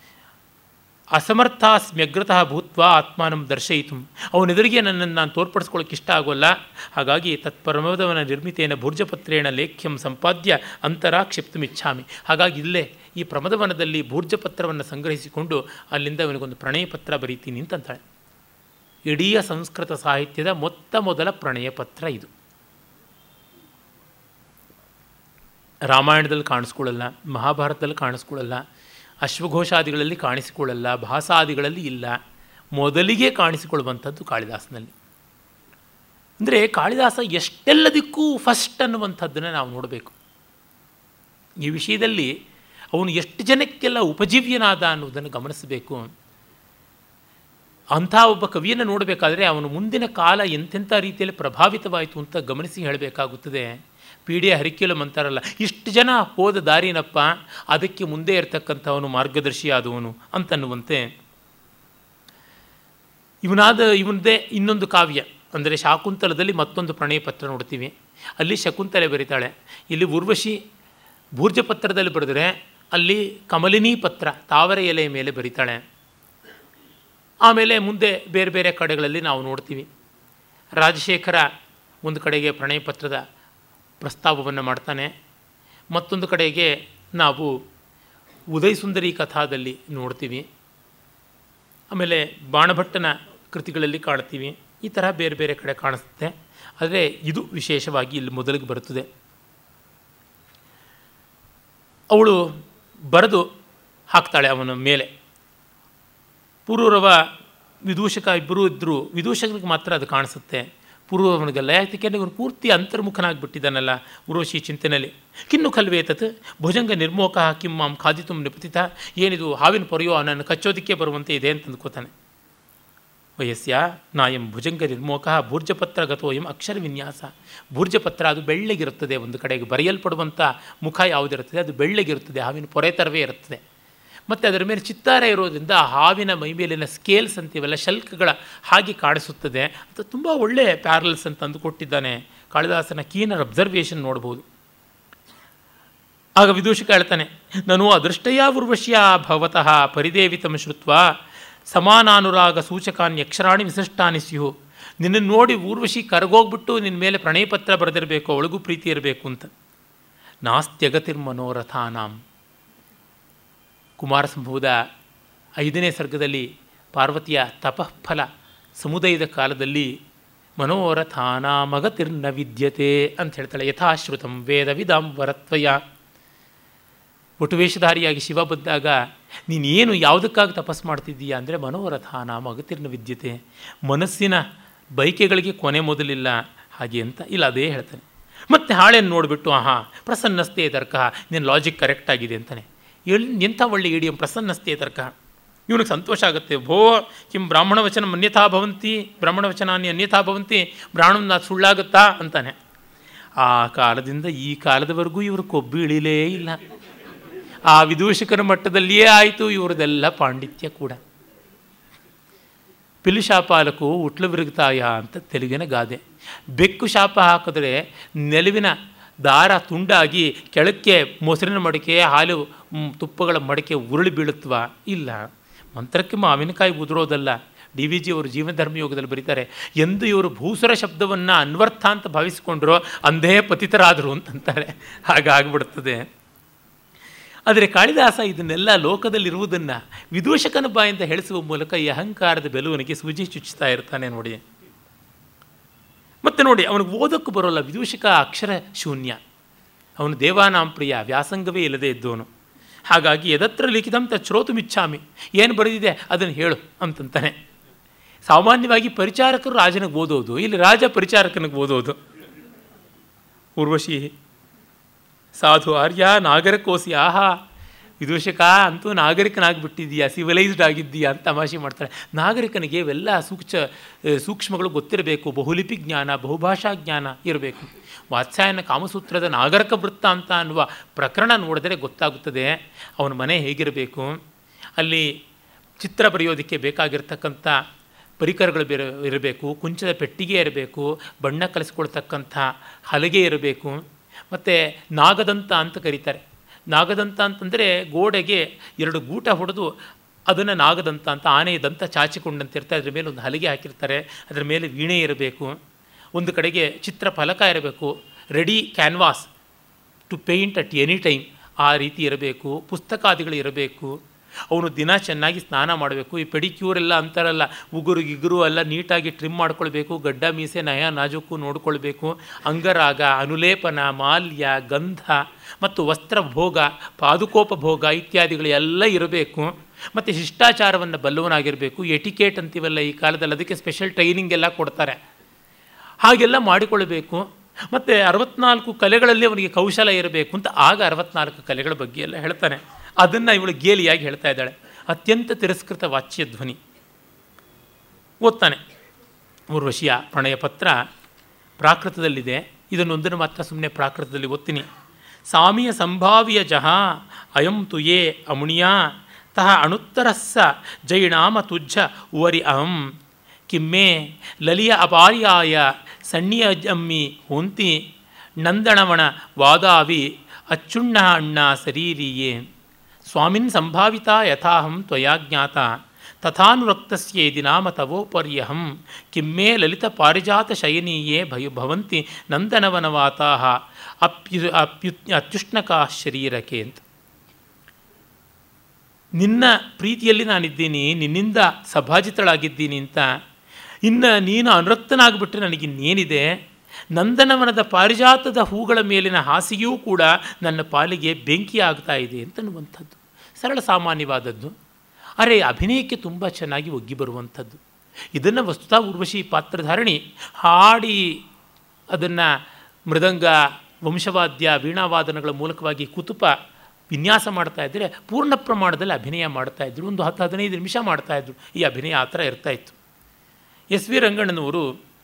ಅಸಮರ್ಥಾಸ್ಮ್ಯಗ್ರತಃ ಭೂತ್ವ ಆತ್ಮಾನಂ ದರ್ಶಯಿತು. ಅವನೆದುರಿಗೆ ನನ್ನನ್ನು ನಾನು ತೋರ್ಪಡಿಸ್ಕೊಳ್ಳೋಕೆ ಇಷ್ಟ ಆಗೋಲ್ಲ. ಹಾಗಾಗಿ ತತ್ಪರಮದವನ ನಿರ್ಮಿತೇನ ಭುರ್ಜಪತ್ರೇಣ ಲೇಖ್ಯಂ ಸಂಪಾದ್ಯ ಅಂತರ ಕ್ಷಿಪ್ತಮಿಚ್ಛಾಮಿ ಹಾಗಾಗಿ ಇಲ್ಲೇ ಈ ಪ್ರಮದವನದಲ್ಲಿ ಭೂರ್ಜಪತ್ರವನ್ನು ಸಂಗ್ರಹಿಸಿಕೊಂಡು ಅಲ್ಲಿಂದ ಅವನಿಗೊಂದು ಪ್ರಣಯ ಪತ್ರ ಬರೀತೀನಿ ಅಂತಂತಾಳೆ. ಇಡೀ ಸಂಸ್ಕೃತ ಸಾಹಿತ್ಯದ ಮೊತ್ತ ಮೊದಲ ಪ್ರಣಯ ಪತ್ರ ಇದು. ರಾಮಾಯಣದಲ್ಲಿ ಕಾಣಿಸ್ಕೊಳ್ಳಲ್ಲ, ಮಹಾಭಾರತದಲ್ಲಿ ಕಾಣಿಸ್ಕೊಳ್ಳಲ್ಲ, ಅಶ್ವಘೋಷಾದಿಗಳಲ್ಲಿ ಕಾಣಿಸಿಕೊಳ್ಳಲ್ಲ, ಭಾಸಾದಿಗಳಲ್ಲಿ ಇಲ್ಲ, ಮೊದಲಿಗೆ ಕಾಣಿಸಿಕೊಳ್ಳುವಂಥದ್ದು ಕಾಳಿದಾಸನಲ್ಲಿ. ಅಂದರೆ ಕಾಳಿದಾಸ ಎಷ್ಟೆಲ್ಲದಕ್ಕೂ ಫಸ್ಟ್ ಅನ್ನುವಂಥದ್ದನ್ನು ನಾವು ನೋಡಬೇಕು. ಈ ವಿಷಯದಲ್ಲಿ ಅವನು ಎಷ್ಟು ಜನಕ್ಕೆಲ್ಲ ಉಪಜೀವ್ಯನಾದ ಅನ್ನೋದನ್ನು ಗಮನಿಸಬೇಕು. ಅಂಥ ಒಬ್ಬ ಕವಿಯನ್ನು ನೋಡಬೇಕಾದ್ರೆ ಅವನು ಮುಂದಿನ ಕಾಲ ಎಂತೆಂಥ ರೀತಿಯಲ್ಲಿ ಪ್ರಭಾವಿತವಾಯಿತು ಅಂತ ಗಮನಿಸಿ ಹೇಳಬೇಕಾಗುತ್ತದೆ. ಪೀಡಿಯ ಹರಿಕೆಲು ಅಂತಾರಲ್ಲ ಇಷ್ಟು ಜನ ಹೋದ ದಾರಿನಪ್ಪ, ಅದಕ್ಕೆ ಮುಂದೆ ಇರತಕ್ಕಂಥವನು ಮಾರ್ಗದರ್ಶಿ ಆದವನು ಅಂತನ್ನುವಂತೆ. ಇವನಾದ, ಇವನದೇ ಇನ್ನೊಂದು ಕಾವ್ಯ, ಅಂದರೆ ಶಾಕುಂತಲದಲ್ಲಿ ಮತ್ತೊಂದು ಪ್ರಣಯ ಪತ್ರ ನೋಡ್ತೀವಿ. ಅಲ್ಲಿ ಶಕುಂತಲೆ ಬರೀತಾಳೆ. ಇಲ್ಲಿ ಉರ್ವಶಿ ಭೂರ್ಜಪತ್ರದಲ್ಲಿ ಬರೆದರೆ ಅಲ್ಲಿ ಕಮಲಿನಿ ಪತ್ರ ತಾವರೆ ಎಲೆಯ ಮೇಲೆ ಬರೀತಾಳೆ. ಆಮೇಲೆ ಮುಂದೆ ಬೇರೆ ಬೇರೆ ಕಡೆಗಳಲ್ಲಿ ನಾವು ನೋಡ್ತೀವಿ. ರಾಜಶೇಖರ ಒಂದು ಕಡೆಗೆ ಪ್ರಣಯ ಪತ್ರದ ಪ್ರಸ್ತಾವವನ್ನು ಮಾಡ್ತಾನೆ. ಮತ್ತೊಂದು ಕಡೆಗೆ ನಾವು ಉದಯಸುಂದರಿ ಕಥಾದಲ್ಲಿ ನೋಡ್ತೀವಿ. ಆಮೇಲೆ ಬಾಣಭಟ್ಟನ ಕೃತಿಗಳಲ್ಲಿ ಕಾಣ್ತೀವಿ. ಈ ಥರ ಬೇರೆ ಬೇರೆ ಕಡೆ ಕಾಣಿಸುತ್ತೆ. ಆದರೆ ಇದು ವಿಶೇಷವಾಗಿ ಇಲ್ಲಿ ಮೊದಲಿಗೆ ಬರುತ್ತದೆ. ಅವಳು ಬರೆದು ಹಾಕ್ತಾಳೆ ಅವನ ಮೇಲೆ. ಪೂರ್ವರವ ವಿದೂಷಕ ಇಬ್ಬರೂ ಇದ್ದರೂ ವಿದೂಷಕನಿಗೆ ಮಾತ್ರ ಅದು ಕಾಣಿಸುತ್ತೆ. ಪೂರ್ವವನಿಗೆಲ್ಲ ಯಾಕೆಂದರೆ ಅವನು ಪೂರ್ತಿ ಅಂತರ್ಮುಖನಾಗಿಬಿಟ್ಟಿದ್ದಾನಲ್ಲ ಉರ್ವಶಿ ಚಿಂತನೆಯಲ್ಲಿ ಕಿನ್ನು ಕಲ್ವೇತತ್ ಭುಜಂಗ ನಿರ್ಮೋಕ ಕಿಮ್ಮ ಖಾದಿತು ನಿಪತಿತ, ಏನಿದು ಹಾವಿನ ಪೊರೆಯೋ ಅವನನ್ನು ಕಚ್ಚೋದಕ್ಕೆ ಬರುವಂತೆ ಇದೆ ಅಂತ ಅಂದ್ಕೋತಾನೆ ವಯಸ್ಸ್ಯ ನಾಯಂ ಭುಜಂಗ ನಿರ್ಮೋಕಃ ಭೂರ್ಜಪತ್ರ ಗತೋಯಂ ಅಕ್ಷರ ವಿನ್ಯಾಸ. ಭೂರ್ಜಪತ್ರ ಅದು ಬೆಳ್ಳಗಿರುತ್ತದೆ, ಒಂದು ಕಡೆಗೆ ಬರೆಯಲ್ಪಡುವಂಥ ಮುಖ ಯಾವುದಿರುತ್ತದೆ, ಅದು ಬೆಳ್ಳಗಿರುತ್ತದೆ, ಹಾವಿನ ಪೊರೆ ಥರವೇ ಇರುತ್ತದೆ. ಮತ್ತು ಅದರ ಮೇಲೆ ಚಿತ್ತಾರ ಇರೋದ್ರಿಂದ ಹಾವಿನ ಹಾವಿನ ಮೈಮೇಲಿನ ಸ್ಕೇಲ್ಸ್ ಅಂತೀವಲ್ಲ, ಶಲ್ಕಗಳ ಹಾಗೆ ಕಾಣಿಸುತ್ತದೆ. ಅದು ತುಂಬ ಒಳ್ಳೆಯ ಪ್ಯಾರಲ್ಸ್ ಅಂತ ಅಂದುಕೊಟ್ಟಿದ್ದಾನೆ ಕಾಳಿದಾಸನ ಕೀನರ್ ಅಬ್ಸರ್ವೇಷನ್ ನೋಡ್ಬೋದು. ಆಗ ವಿದೂಷಕ ಹೇಳ್ತಾನೆ, ನಾನು ಅದೃಷ್ಟಯ ಉರ್ವಶ್ಯ ಭವತಃ ಪರಿದೇವಿತಂ ಶ್ರುತ್ವ ಸಮಾನಾನುರಾಗ ಸೂಚಕಾನ್ ಯಕ್ಷರಾಣಿ ವಿಶಿಷ್ಟಾನಿ ಸ್ಯು ನಿನ್ನನ್ನು ನೋಡಿ ಊರ್ವಶಿ ಕರಗೋಗ್ಬಿಟ್ಟು ನಿನ್ನ ಮೇಲೆ ಪ್ರಣಯ ಪತ್ರ ಬರೆದಿರಬೇಕು, ಅವಳಿಗೂ ಪ್ರೀತಿ ಇರಬೇಕು ಅಂತ. ನಾಸ್ತ್ಯಗತಿರ್ಮನೋರಥಾನಾಂ ಕುಮಾರಸಂಭವದ ಐದನೇ ಸರ್ಗದಲ್ಲಿ ಪಾರ್ವತಿಯ ತಪಃಫಲ ಸಮುದಯದ ಕಾಲದಲ್ಲಿ ಮನೋರಥಾನಾಮಗತಿರ್ನ ವಿದ್ಯತೆ ಅಂತ ಹೇಳ್ತಾಳೆ. ಯಥಾಶ್ರುತಂ ವೇದ ವಿಧಾಂ ವರತ್ವಯ. ಒಟುವೇಷಧಾರಿಯಾಗಿ ಶಿವ ಬಂದಾಗ ನೀನೇನು ಯಾವುದಕ್ಕಾಗಿ ತಪಸ್ಸು ಮಾಡ್ತಿದ್ದೀಯಾ ಅಂದರೆ ಮನೋರಥಾನ ಅಗತಿರ್ನ ವಿದ್ಯತೆ. ಮನಸ್ಸಿನ ಬೈಕೆಗಳಿಗೆ ಕೊನೆ ಮೊದಲಿಲ್ಲ ಹಾಗೆ ಅಂತ ಇಲ್ಲ, ಅದೇ ಹೇಳ್ತಾನೆ. ಮತ್ತೆ ಹಾಳೆಯನ್ನು ನೋಡಿಬಿಟ್ಟು, ಆಹಾ ಪ್ರಸನ್ನಸ್ತೆ ತರ್ಕ, ನಿನ್ನ ಲಾಜಿಕ್ ಕರೆಕ್ಟ್ ಆಗಿದೆ ಅಂತಾನೆ. ಎಲ್ಲಿ ಎಂಥ ಒಳ್ಳೆ ಇಡಿಯಂ ಪ್ರಸನ್ನಸ್ತೆ ತರ್ಕ. ಇವನಿಗೆ ಸಂತೋಷ ಆಗುತ್ತೆ. ಭೋ, ಕಿಂ ಬ್ರಾಹ್ಮಣ ವಚನ ಅನ್ಯಥಾ ಭವಂತಿ, ಬ್ರಾಹ್ಮಣ ವಚನಾನಿ ಅನ್ಯಥಾ ಭವಂತಿ ಬ್ರಾಹ್ಮಣ ಸುಳ್ಳಾಗುತ್ತಾ ಅಂತಾನೆ. ಆ ಕಾಲದಿಂದ ಈ ಕಾಲದವರೆಗೂ ಇವರು ಕೊಬ್ಬು ಇಳಿಲೇ ಇಲ್ಲ. ಆ ವಿದೂಷಕರ ಮಟ್ಟದಲ್ಲಿಯೇ ಆಯಿತು, ಇವರದೆಲ್ಲ ಪಾಂಡಿತ್ಯ ಕೂಡ. ಪಿಲು ಶಾಪಾಲಕು ಉಟ್ಲು ವಿರುಗ್ತಾಯ ಅಂತ ತೆಲುಗಿನ ಗಾದೆ. ಬೆಕ್ಕು ಶಾಪ ಹಾಕಿದ್ರೆ ನೆಲುವಿನ ದಾರ ತುಂಡಾಗಿ ಕೆಳಕ್ಕೆ ಮೊಸರಿನ ಮಡಿಕೆ, ಹಾಲು ತುಪ್ಪಗಳ ಮಡಿಕೆ ಉರುಳಿ ಬೀಳುತ್ತವಾ ಇಲ್ಲ. ಮಂತ್ರಕ್ಕೆ ಮಾವಿನಕಾಯಿ ಉದುರೋದಲ್ಲ. ಡಿ ವಿ ಜಿ ಅವರು ಜೀವನಧರ್ಮ ಯೋಗದಲ್ಲಿ ಬರೀತಾರೆ, ಎಂದು ಇವರು ಭೂಸುರ ಶಬ್ದವನ್ನು ಅನ್ವರ್ಥ ಅಂತ ಭಾವಿಸಿಕೊಂಡ್ರೋ ಅಂದೇ ಪತಿತರಾದರು ಅಂತಂತಾರೆ. ಹಾಗಾಗ್ಬಿಡ್ತದೆ. ಆದರೆ ಕಾಳಿದಾಸ ಇದನ್ನೆಲ್ಲ ಲೋಕದಲ್ಲಿರುವುದನ್ನು ವಿದೂಷಕನ ಬಾಯಿಂದ ಹೇಳಿಸುವ ಮೂಲಕ ಈ ಅಹಂಕಾರದ ಬೆಲುವನಿಗೆ ಸೂಜಿ ಚುಚ್ಚುತ್ತಾ ಇರ್ತಾನೆ ನೋಡಿ. ಮತ್ತು ನೋಡಿ, ಅವನಿಗೆ ಓದೋಕ್ಕೂ ಬರೋಲ್ಲ. ವಿದೂಷಕ ಅಕ್ಷರ ಶೂನ್ಯ. ಅವನು ದೇವಾನಾಂ ಪ್ರಿಯ, ವ್ಯಾಸಂಗವೇ ಇಲ್ಲದೆ ಇದ್ದವನು. ಹಾಗಾಗಿ ಎದತ್ರ ಲಿಖಿತಂತ ಶ್ರೋತು ಮಿಚ್ಚಾಮಿ ಏನು ಬರೆದಿದೆ ಅದನ್ನು ಹೇಳು ಅಂತಂತಾನೆ. ಸಾಮಾನ್ಯವಾಗಿ ಪರಿಚಾರಕರು ರಾಜನಿಗೆ ಓದೋದು, ಇಲ್ಲಿ ರಾಜ ಪರಿಚಾರಕನಿಗೆ ಓದೋದು. ಉರ್ವಶಿ ಸಾಧು ಆರ್ಯ, ನಾಗರಕೋಸಿ, ಆಹಾ, ವಿದೂಷಕ ಅಂತೂ ನಾಗರಿಕನಾಗಿಬಿಟ್ಟಿದ್ದೀಯಾ ಸಿವಿಲೈಸ್ಡ್ ಆಗಿದ್ದೀಯಾ ಅಂತ ತಮಾಷೆ ಮಾಡ್ತಾರೆ. ನಾಗರಿಕನಿಗೆ ಇವೆಲ್ಲ ಸೂಕ್ಷ್ಮ ಸೂಕ್ಷ್ಮಗಳು ಗೊತ್ತಿರಬೇಕು. ಬಹುಲಿಪಿ ಜ್ಞಾನ, ಬಹುಭಾಷಾ ಜ್ಞಾನ ಇರಬೇಕು. ವಾತ್ಸಾಯನ ಕಾಮಸೂತ್ರದ ನಾಗರಿಕ ವೃತ್ತ ಅಂತ ಅನ್ನುವ ಪ್ರಕರಣ ನೋಡಿದರೆ ಗೊತ್ತಾಗುತ್ತದೆ. ಅವನ ಮನೆ ಹೇಗಿರಬೇಕು? ಅಲ್ಲಿ ಚಿತ್ರ ಬರೆಯೋದಕ್ಕೆ ಬೇಕಾಗಿರ್ತಕ್ಕಂಥ ಪರಿಕರಗಳು ಬೇರೆ, ಇರಬೇಕು. ಕುಂಚದ ಪೆಟ್ಟಿಗೆ ಇರಬೇಕು. ಬಣ್ಣ ಕಲಿಸ್ಕೊಳ್ತಕ್ಕಂಥ ಹಲಗೆ ಇರಬೇಕು. ಮತ್ತು ನಾಗದಂತ ಅಂತ ಕರೀತಾರೆ. ನಾಗದಂತ ಅಂತಂದರೆ ಗೋಡೆಗೆ ಎರಡು ಗೂಟ ಹೊಡೆದು ಅದನ್ನು ನಾಗದಂತ ಅಂತ ಆನೆಯ ದಂತ ಚಾಚಿಕೊಂಡಂತಿರ್ತಾರೆ. ಅದ್ರ ಮೇಲೆ ಒಂದು ಹಲಿಗೆ ಹಾಕಿರ್ತಾರೆ. ಅದರ ಮೇಲೆ ವೀಣೆ ಇರಬೇಕು. ಒಂದು ಕಡೆಗೆ ಚಿತ್ರ ಫಲಕ ಇರಬೇಕು. Ready canvas to paint at any time ಆ ರೀತಿ ಇರಬೇಕು. ಪುಸ್ತಕಾದಿಗಳು ಇರಬೇಕು. ಅವನು ದಿನ ಚೆನ್ನಾಗಿ ಸ್ನಾನ ಮಾಡಬೇಕು, ಈ ಪೆಡಿಕ್ಯೂರ್ ಎಲ್ಲ ಅಂತಾರಲ್ಲ ಉಗುರು ಗಿಗುರು ಎಲ್ಲ ನೀಟಾಗಿ ಟ್ರಿಮ್ ಮಾಡ್ಕೊಳ್ಬೇಕು, ಗಡ್ಡ ಮೀಸೆ, ನಯ, ನಾಜುಕು ನೋಡ್ಕೊಳ್ಬೇಕು. ಅಂಗರಾಗ, ಅನುಲೇಪನ, ಮಾಲ್ಯ, ಗಂಧ ಮತ್ತು ವಸ್ತ್ರ ಭೋಗ ಪಾದುಕೋಪ ಭೋಗ ಇತ್ಯಾದಿಗಳು ಎಲ್ಲ ಇರಬೇಕು. ಮತ್ತು ಶಿಷ್ಟಾಚಾರವನ್ನು ಬಲ್ಲವನಾಗಿರಬೇಕು. ಎಟಿಕೇಟ್ ಅಂತೀವಲ್ಲ ಈ ಕಾಲದಲ್ಲಿ, ಅದಕ್ಕೆ ಸ್ಪೆಷಲ್ ಟ್ರೈನಿಂಗ್ ಎಲ್ಲ ಕೊಡ್ತಾರೆ. ಹಾಗೆಲ್ಲ ಮಾಡಿಕೊಳ್ಬೇಕು. ಮತ್ತು ಅರವತ್ನಾಲ್ಕು ಕಲೆಗಳಲ್ಲಿ ಅವನಿಗೆ ಕೌಶಲ ಇರಬೇಕು ಅಂತ ಆಗ ಅರವತ್ನಾಲ್ಕು ಕಲೆಗಳ ಬಗ್ಗೆ ಎಲ್ಲ ಹೇಳ್ತಾನೆ. ಅದನ್ನು ಇವಳು ಗೇಲಿಯಾಗಿ ಹೇಳ್ತಾ ಇದ್ದಾಳೆ. ಅತ್ಯಂತ ತಿರಸ್ಕೃತ ವಾಚ್ಯ ಧ್ವನಿ. ಓದ್ತಾನೆ. ಊರ್ವಶಿಯ ಪ್ರಣಯ ಪತ್ರ ಪ್ರಾಕೃತದಲ್ಲಿದೆ. ಇದನ್ನೊಂದನ್ನು ಮಾತ್ರ ಸುಮ್ಮನೆ ಪ್ರಾಕೃತದಲ್ಲಿ ಓದ್ತೀನಿ. ಸಾಮಿಯ ಸಂಭಾವ್ಯ ಜಹ ಅಯಂ ತುಯೇ ಅಮುಣಿಯ ತಹ ಅಣುತ್ತರಸ್ಸ ಜೈಣಾಮ ತುಜ್ಜ ಉವರಿ ಅಹಂ. ಕಿಮ್ಮೆ ಲಲಿಯ ಅಪಾರ್ಯಾಯ ಸಣ್ಣಿಯ ಅಮ್ಮಿ ಹೊಂತಿ ನಂದಣವಣ ವಾದಾವಿ ಅಚ್ಚುಣ್ಣ ಅಣ್ಣ ಸರೀರಿಯೇ. ಸ್ವಾಮಿನ್ ಸಂಭಾವಿತ ಯಥಾಹಂ ತ್ವಯಾ ಜ್ಞಾತ. ತಥಾನುರಕ್ತಸ್ಯೇದಿ ನಾಮ ತವೋಪರ್ಯಹಂ ಕಿಮ್ಮೇ ಲಲಿತ ಪಾರಿಜಾತ ಶಯನೀಯೇ ಭಯ ಭವಂತಿ ನಂದನವನವಾತಾಹ. ಅಪ್ಯು ಅಪ್ಯು, ಅತ್ಯುಷ್ಣಕಾ ಶರೀರಕ್ಕೆ ಅಂತ. ನಿನ್ನ ಪ್ರೀತಿಯಲ್ಲಿ ನಾನಿದ್ದೀನಿ, ನಿನ್ನಿಂದ ಸಭಾಜಿತಳಾಗಿದ್ದೀನಿ ಅಂತ. ಇನ್ನು ನೀನು ಅನುರಕ್ತನಾಗ್ಬಿಟ್ರೆ ನನಗಿನ್ನೇನಿದೆ? ನಂದನವನದ ಪಾರಿಜಾತದ ಹೂಗಳ ಮೇಲಿನ ಹಾಸಿಗೆಯೂ ಕೂಡ ನನ್ನ ಪಾಲಿಗೆ ಬೆಂಕಿ ಆಗ್ತಾ ಇದೆ ಅಂತನ್ನುವಂಥದ್ದು. ಸರಳ ಸಾಮಾನ್ಯವಾದದ್ದು. ಅರೆ, ಅಭಿನಯಕ್ಕೆ ತುಂಬ ಚೆನ್ನಾಗಿ ಒಗ್ಗಿ ಬರುವಂಥದ್ದು. ಇದನ್ನು ವಸ್ತುತಾ ಉರ್ವಶಿ ಪಾತ್ರಧಾರಣಿ ಹಾಡಿ ಅದನ್ನು ಮೃದಂಗ, ವಂಶವಾದ್ಯ, ವೀಣಾವಾದನಗಳ ಮೂಲಕವಾಗಿ ಕುತುಪ, ವಿನ್ಯಾಸ ಮಾಡ್ತಾ ಇದ್ದರೆ ಪೂರ್ಣ ಪ್ರಮಾಣದಲ್ಲಿ ಅಭಿನಯ ಮಾಡ್ತಾ ಇದ್ದರು ಒಂದು ಹತ್ತು, ಹದಿನೈದು ನಿಮಿಷ ಮಾಡ್ತಾಯಿದ್ರು ಈ ಅಭಿನಯ ಆ ಥರ ಇರ್ತಾಯಿತ್ತು ಎಸ್ ವಿ ರಂಗಣ್ಣನವರು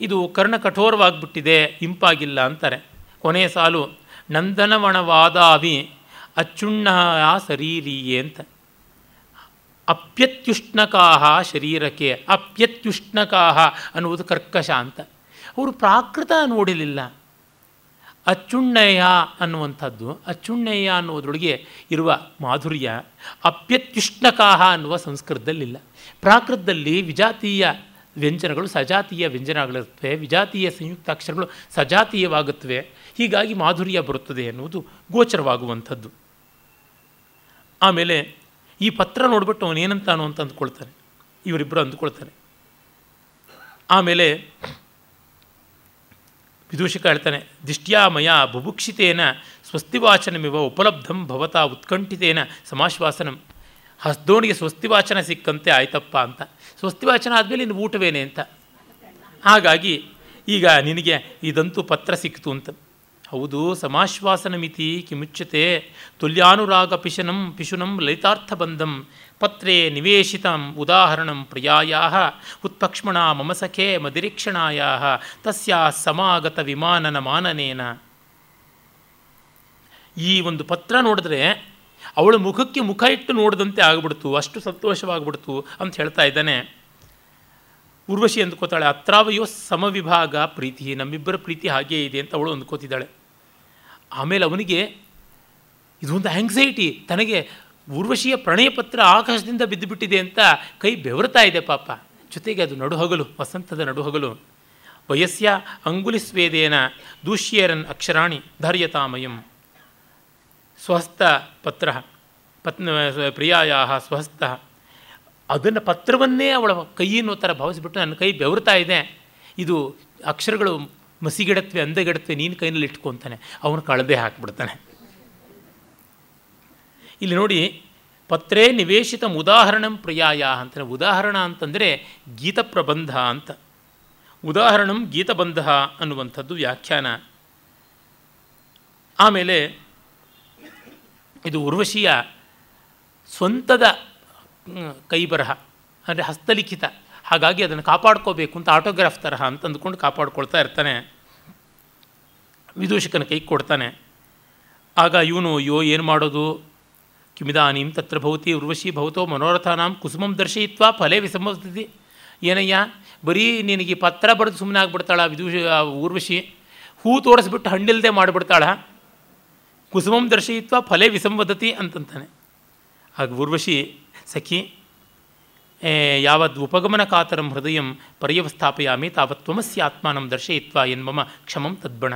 ಇದು ಕರ್ಣ ಕಠೋರವಾಗಿಬಿಟ್ಟಿದೆ ಇಂಪಾಗಿಲ್ಲ ಅಂತಾರೆ. ಕೊನೆಯ ಸಾಲು ನಂದನವಣವಾದಾವಿ ಅಚ್ಚುಣ್ಣ ಸರೀರಿಯೇ ಅಂತ. ಅಪ್ಯತ್ಯುಷ್ಣಕಾಹ ಶರೀರಕ್ಕೆ, ಅಪ್ಯತ್ಯುಷ್ಣಕಾಹ ಅನ್ನುವುದು ಕರ್ಕಶ ಅಂತ. ಅವರು ಪ್ರಾಕೃತ ನೋಡಲಿಲ್ಲ. ಅಚ್ಚುಣ್ಣಯ್ಯ ಅನ್ನುವಂಥದ್ದು, ಅಚ್ಚುಣ್ಣಯ್ಯ ಅನ್ನೋದ್ರೊಳಗೆ ಇರುವ ಮಾಧುರ್ಯ ಅಪ್ಯತ್ಯುಷ್ಣಕಾಹ ಅನ್ನುವ ಸಂಸ್ಕೃತದಲ್ಲಿಲ್ಲ. ಪ್ರಾಕೃತದಲ್ಲಿ ವಿಜಾತೀಯ ವ್ಯಂಜನಗಳು ಸಜಾತೀಯ ವ್ಯಂಜನಗಳಿರುತ್ತವೆ ವಿಜಾತೀಯ ಸಂಯುಕ್ತಾಕ್ಷರಗಳು ಸಜಾತೀಯವಾಗುತ್ತವೆ. ಹೀಗಾಗಿ ಮಾಧುರ್ಯ ಬರುತ್ತದೆ ಎನ್ನುವುದು ಗೋಚರವಾಗುವಂಥದ್ದು. ಆಮೇಲೆ ಈ ಪತ್ರ ನೋಡ್ಬಿಟ್ಟು ಅವನೇನಂತಾನು ಅಂತ ಅಂದ್ಕೊಳ್ತಾನೆ. ಇವರಿಬ್ಬರು ಅಂದ್ಕೊಳ್ತಾರೆ. ಆಮೇಲೆ ವಿದೂಷಕ ಹೇಳ್ತಾನೆ ದಿಷ್ಟ್ಯಾಮಯ ಬುಭುಕ್ಷಿತೇನ ಸ್ವಸ್ತಿವಾಚನಮಿವ ಉಪಲಬ್ಧಂ ಭವತಾ ಉತ್ಕಂಠಿತೇನ ಸಮಾಶ್ವಾಸನಂ. ಹಸ್ದೋಣಿಗೆ ಸ್ವಸ್ತಿವಾಚನ ಸಿಕ್ಕಂತೆ ಆಯ್ತಪ್ಪ ಅಂತ. ಸ್ವಸ್ತಿವಾಚನ ಆದಮೇಲೆ ಇನ್ನು ಊಟವೇನೆ ಅಂತ. ಹಾಗಾಗಿ ಈಗ ನಿನಗೆ ಇದಂತೂ ಪತ್ರ ಸಿಕ್ತು ಅಂತ. ಹೌದು, ಸಮಾಶ್ವಾಸನ ಮಿತಿ ಕಿಮುಚ್ಯತೆ, ತುಲ್ಯಾನುರಾಗ ಪಿಶನಂ ಪಿಶುನಂ ಲಲಿತಾರ್ಥಬಂಧಂ ಪತ್ರೇ ನಿವೇಶಿತಂ ಉದಾಹರಣಂ ಪ್ರಿಯಾಯಾ ಉತ್ಪಕ್ಷ್ಮಣ ಮಮ ಸಖೆ ಮದಿರೀಕ್ಷಣಾಯ ತಸ್ಯ ಸಮಾಗತ ವಿಮಾನನ ಮಾನನೇನ. ಈ ಒಂದು ಪತ್ರ ನೋಡಿದ್ರೆ ಅವಳ ಮುಖಕ್ಕೆ ಮುಖ ಇಟ್ಟು ನೋಡಿದಂತೆ ಆಗ್ಬಿಡ್ತು, ಅಷ್ಟು ಸಂತೋಷವಾಗ್ಬಿಡ್ತು ಅಂತ ಹೇಳ್ತಾ ಇದ್ದಾನೆ. ಉರ್ವಶಿ ಅಂದ್ಕೋತಾಳೆ, ಅತ್ರಾವಯೋ ಸಮವಿಭಾಗ ಪ್ರೀತಿ, ನಮ್ಮಿಬ್ಬರ ಪ್ರೀತಿ ಹಾಗೇ ಇದೆ ಅಂತ ಅವಳು ಅಂದ್ಕೋತಿದ್ದಾಳೆ. ಆಮೇಲೆ ಅವನಿಗೆ ಇದೊಂದು ಆ್ಯಂಗ್ಸೈಟಿ ತನಗೆ ಉರ್ವಶಿಯ ಪ್ರಣಯ ಪತ್ರ ಆಕಾಶದಿಂದ ಬಿದ್ದುಬಿಟ್ಟಿದೆ ಅಂತ ಕೈ ಬೆವರ್ತಾ ಇದೆ ಪಾಪ. ಜೊತೆಗೆ ಅದು ನಡುಹಗಲು, ವಸಂತದ ನಡುಹಗಲು. ವಯಸ್ಯ ಅಂಗುಲಿಸ್ವೇದೇನ, ದೂಷ್ಯೇರನ್ ಅಕ್ಷರಾಣಿ ಧಾರ್ಯತಾಮಯಂ. ಸ್ವಹಸ್ತ ಪತ್ರ, ಪತ್ನ ಪ್ರಿಯಾಯ ಸ್ವಹಸ್ತ ಅದನ್ನು ಪತ್ರವನ್ನೇ ಅವಳ ಕೈ ಅನ್ನೋ ಥರ ಭಾವಿಸಿಬಿಟ್ಟು ನನ್ನ ಕೈ ಬೆವರ್ತಾ ಇದೆ. ಇದು ಅಕ್ಷರಗಳು ಮಸಿಗಿಡತ್ವೆ, ಅಂದಗಿಡತ್ವೆ, ನೀನು ಕೈನಲ್ಲಿ ಇಟ್ಕೊತಾನೆ ಅವನು ಕಳದೆ ಹಾಕಿಬಿಡ್ತಾನೆ. ಇಲ್ಲಿ ನೋಡಿ, ಪತ್ರೇ ನಿವೇಶಿತ ಉದಾಹರಣಂ ಪ್ರಿಯಾಯ ಅಂತಾನೆ. ಉದಾಹರಣ ಅಂತಂದರೆ ಗೀತಪ್ರಬಂಧ ಅಂತ. ಉದಾಹರಣಂ ಗೀತಬಂಧ ಅನ್ನುವಂಥದ್ದು ವ್ಯಾಖ್ಯಾನ. ಆಮೇಲೆ ಇದು ಉರ್ವಶಿಯ ಸ್ವಂತದ ಕೈಬರಹ, ಅಂದರೆ ಹಸ್ತಲಿಖಿತ. ಹಾಗಾಗಿ ಅದನ್ನು ಕಾಪಾಡ್ಕೋಬೇಕು ಅಂತ ಆಟೋಗ್ರಾಫ್ ತರಹ ಅಂತ ಅಂದ್ಕೊಂಡು ಕಾಪಾಡ್ಕೊಳ್ತಾ ಇರ್ತಾನೆ. ವಿದೂಷಕನ ಕೈ ಕೊಡ್ತಾನೆ. ಆಗ ಇವನು, ಅಯ್ಯೋ, ಏನು ಮಾಡೋದು? ಕಿಮಿದಾನೀಂ ತತ್ರ ಭವತಿ ಉರ್ವಶಿ ಭವತೋ ಮನೋರಥಾನಾಂ ಕುಸುಮಂ ದರ್ಶಯಿತ್ವ ಫಲೇ ವಿಸಂಭವಿಸ್ತಿದ್ದಿ ಏನಯ್ಯ? ಬರೀ ನಿನಗೆ ಪತ್ರ ಬರೆದು ಸುಮ್ಮನೆ ಆಗ್ಬಿಡ್ತಾಳ ವಿದೂಷ ಊರ್ವಶಿ ಹೂ ತೋರಿಸ್ಬಿಟ್ಟು ಹಣ್ಣಿಲ್ಲದೆ ಮಾಡಿಬಿಡ್ತಾಳ. ಕುಸುಮಂ ದರ್ಶಯಿತ್ವ ಫಲೇ ವಿಸಂವದತಿ ಅಂತಂತಾನೆ. ಆಗ ಊರ್ವಶಿ ಸಖಿ ಯಾವದ್ ಉಪಗಮನ ಕಾತರಂ ಹೃದಯ ಪರ್ಯವಸ್ಥಾಪಯಾಮಿ ತಾವತ್ ತ್ವಮಸ್ಯ ಆತ್ಮಾನಂ ದರ್ಶಯಿತ್ವ ಎನ್ಮಮ ಕ್ಷಮಂ ತದ್ಬಣ.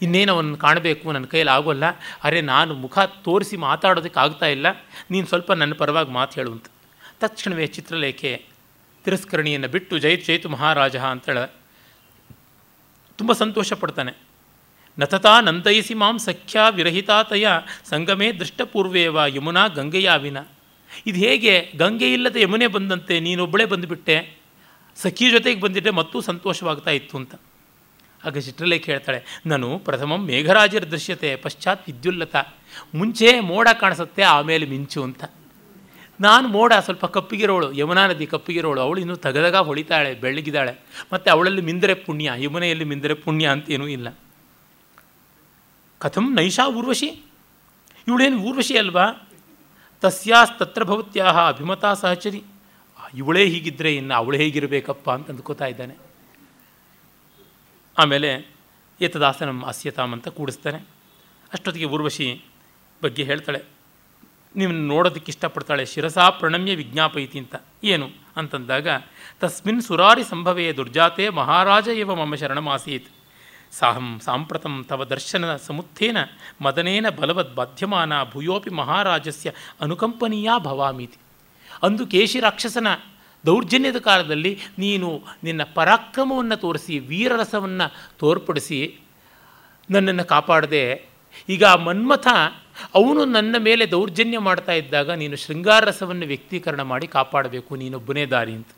ಇನ್ನೇನು ಅವನು ಕಾಣಬೇಕು ನನ್ನ ಕೈಯಲ್ಲಿ ಆಗೋಲ್ಲ, ಅರೆ ನಾನು ಮುಖ ತೋರಿಸಿ ಮಾತಾಡೋದಕ್ಕೆ ಆಗ್ತಾ ಇಲ್ಲ, ನೀನು ಸ್ವಲ್ಪ ನನ್ನ ಪರವಾಗಿ ಮಾತು ಹೇಳುವಂತ ತಕ್ಷಣವೇ ಚಿತ್ರಲೇಖೆ, ತಿರಸ್ಕರಣಿಯನ್ನು ಬಿಟ್ಟು ಜೈತು ಜೈತು ಮಹಾರಾಜ ಅಂತೇಳ, ತುಂಬ ಸಂತೋಷ ಪಡ್ತಾನೆ. ನತತಾ ನಂದಯಿಸಿ ಮಾಂ ಸಖ್ಯ ವಿರಹಿತಾತಯ ಸಂಗಮೇ ದೃಷ್ಟಪೂರ್ವೇವ ಯಮುನಾ ಗಂಗೆಯಾವಿನ ಇದು ಹೇಗೆ ಗಂಗೆ ಇಲ್ಲದೆ ಯಮುನೆ ಬಂದಂತೆ ನೀನೊಬ್ಬಳೇ ಬಂದುಬಿಟ್ಟೆ? ಸಖಿ ಜೊತೆಗೆ ಬಂದಿದ್ದರೆ ಮತ್ತೂ ಸಂತೋಷವಾಗ್ತಾ ಇತ್ತು ಅಂತ. ಆಗ ಹೇಳ್ತಾಳೆ, ನಾನು ಪ್ರಥಮಂ ಮೇಘರಾಜರ ದೃಶ್ಯತೆ, ಪಶ್ಚಾತ್ ವಿದ್ಯುಲ್ಲತ. ಮುಂಚೆ ಮೋಡ ಕಾಣಿಸುತ್ತೆ, ಆಮೇಲೆ ಮಿಂಚು ಅಂತ. ನಾನು ಮೋಡ ಸ್ವಲ್ಪ ಕಪ್ಪಿಗಿರೋಳು, ಯಮುನಾ ನದಿ ಕಪ್ಪಿಗಿರೋಳು. ಅವಳು ಇನ್ನೂ ತಗದಗ ಹೊಳಿತಾಳೆ ಬೆಳಗಿದ್ದಾಳೆ ಮತ್ತು ಅವಳಲ್ಲಿ ಮಿಂದರೆ ಪುಣ್ಯ, ಯಮುನೆಯಲ್ಲಿ ಮಿಂದರೆ ಪುಣ್ಯ ಅಂತೇನೂ ಇಲ್ಲ. ಕಥಂ ನೈಷಾ ಊರ್ವಶಿ ಇವಳೇನು ಊರ್ವಶಿ ಅಲ್ವಾ ತಸ್ಯಾಸ್ತತ್ರ ಭವತ್ಯಾಹ ಅಭಿಮತಾ ಸಹಚರಿ ಇವಳೇ ಹೀಗಿದ್ದರೆ ಇನ್ನು ಅವಳೇ ಹೇಗಿರಬೇಕಪ್ಪ ಅಂತ ಅಂದ್ಕೋತಾ ಇದ್ದಾನೆ. ಆಮೇಲೆ ಏತದಾಸನಂ ಅಸ್ಯತಾಮ್ ಅಂತ ಕೂಡಿಸ್ತಾನೆ. ಅಷ್ಟೊತ್ತಿಗೆ ಊರ್ವಶಿ ಬಗ್ಗೆ ಹೇಳ್ತಾಳೆ ನಿಮ್ಮನ್ನು ನೋಡೋದಕ್ಕೆ ಇಷ್ಟಪಡ್ತಾಳೆ, ಶಿರಸಾ ಪ್ರಣಮ್ಯ ವಿಜ್ಞಾಪಯಿತಿ ಅಂತ. ಏನು? ಅಂತಂದಾಗ, ತಸ್ಮಿನ್ ಸುರಾರಿ ಸಂಭವೇ ದುರ್ಜಾತೆ ಮಹಾರಾಜ ಇವ ಮಮ್ಮ ಶರಣಮಾಸೀತ್. ಸಾಹಂ ಸಾಂಪ್ರತಂ ತವ ದರ್ಶನ ಸಮುತ್ಥೇನ ಮದನೇನ ಬಲವದ್ ಬಾಧ್ಯಮಾನ ಭೂಯೋಪಿ ಮಹಾರಾಜಸ್ಯ ಅನುಕಂಪನೀಯ ಭವಾಮೀತಿ. ಅಂದು ಕೇಶಿ ರಾಕ್ಷಸನ ದೌರ್ಜನ್ಯದ ಕಾಲದಲ್ಲಿ ನೀನು ನಿನ್ನ ಪರಾಕ್ರಮವನ್ನು ತೋರಿಸಿ, ವೀರರಸವನ್ನು ತೋರ್ಪಡಿಸಿ ನನ್ನನ್ನು ಕಾಪಾಡದೆ, ಈಗ ಆ ಮನ್ಮಥ ಅವನು ನನ್ನ ಮೇಲೆ ದೌರ್ಜನ್ಯ ಮಾಡ್ತಾ ಇದ್ದಾಗ ನೀನು ಶೃಂಗಾರ ರಸವನ್ನು ವ್ಯಕ್ತೀಕರಣ ಮಾಡಿ ಕಾಪಾಡಬೇಕು, ನೀನೊಬ್ಬನೇ ದಾರಿ ಅಂತ.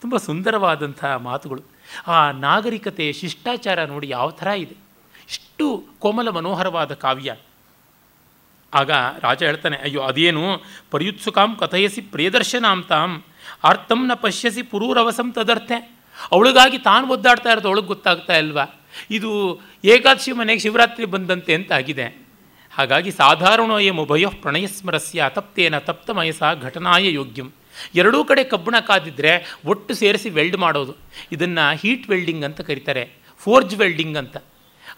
ತುಂಬ ಸುಂದರವಾದಂಥ ಮಾತುಗಳು. ಆ ನಾಗರಿಕತೆ, ಶಿಷ್ಟಾಚಾರ ನೋಡಿ ಯಾವ ಥರ ಇದೆ. ಇಷ್ಟು ಕೋಮಲ ಮನೋಹರವಾದ ಕಾವ್ಯ. ಆಗ ರಾಜ ಹೇಳ್ತಾನೆ, ಅಯ್ಯೋ, ಅದೇನು? ಪರ್ಯುತ್ಸುಕಾಂ ಕಥಯಸಿ ಪ್ರಿಯದರ್ಶನಾಂ ತಾಂ ಅರ್ಥಂನ ಪಶ್ಯಸಿ ಪುರೂರವಸಂ ತದರ್ಥೆ. ಅವಳಿಗಾಗಿ ತಾನು ಒದ್ದಾಡ್ತಾ ಇರೋದು ಅವಳಿಗೆ ಗೊತ್ತಾಗ್ತಾ ಇಲ್ವಾ? ಇದು ಏಕಾದಶಿ ಮನೆಗೆ ಶಿವರಾತ್ರಿ ಬಂದಂತೆ ಅಂತ ಆಗಿದೆ ಹಾಗಾಗಿ ಸಾಧಾರಣೋಯಂ ಪ್ರಣಯ ಪ್ರಣಯಸ್ಮರಸ್ಯ ತಪ್ತೇನ ತಪ್ತಮಯಸ ಘಟನಾಯ ಯೋಗ್ಯಂ. ಎರಡೂ ಕಡೆ ಕಬ್ಬಣ ಕಾದಿದ್ದರೆ ಒಟ್ಟು ಸೇರಿಸಿ ವೆಲ್ಡ್ ಮಾಡೋದು. ಇದನ್ನು ಹೀಟ್ ವೆಲ್ಡಿಂಗ್ ಅಂತ ಕರೀತಾರೆ, ಫೋರ್ಜ್ ವೆಲ್ಡಿಂಗ್ ಅಂತ.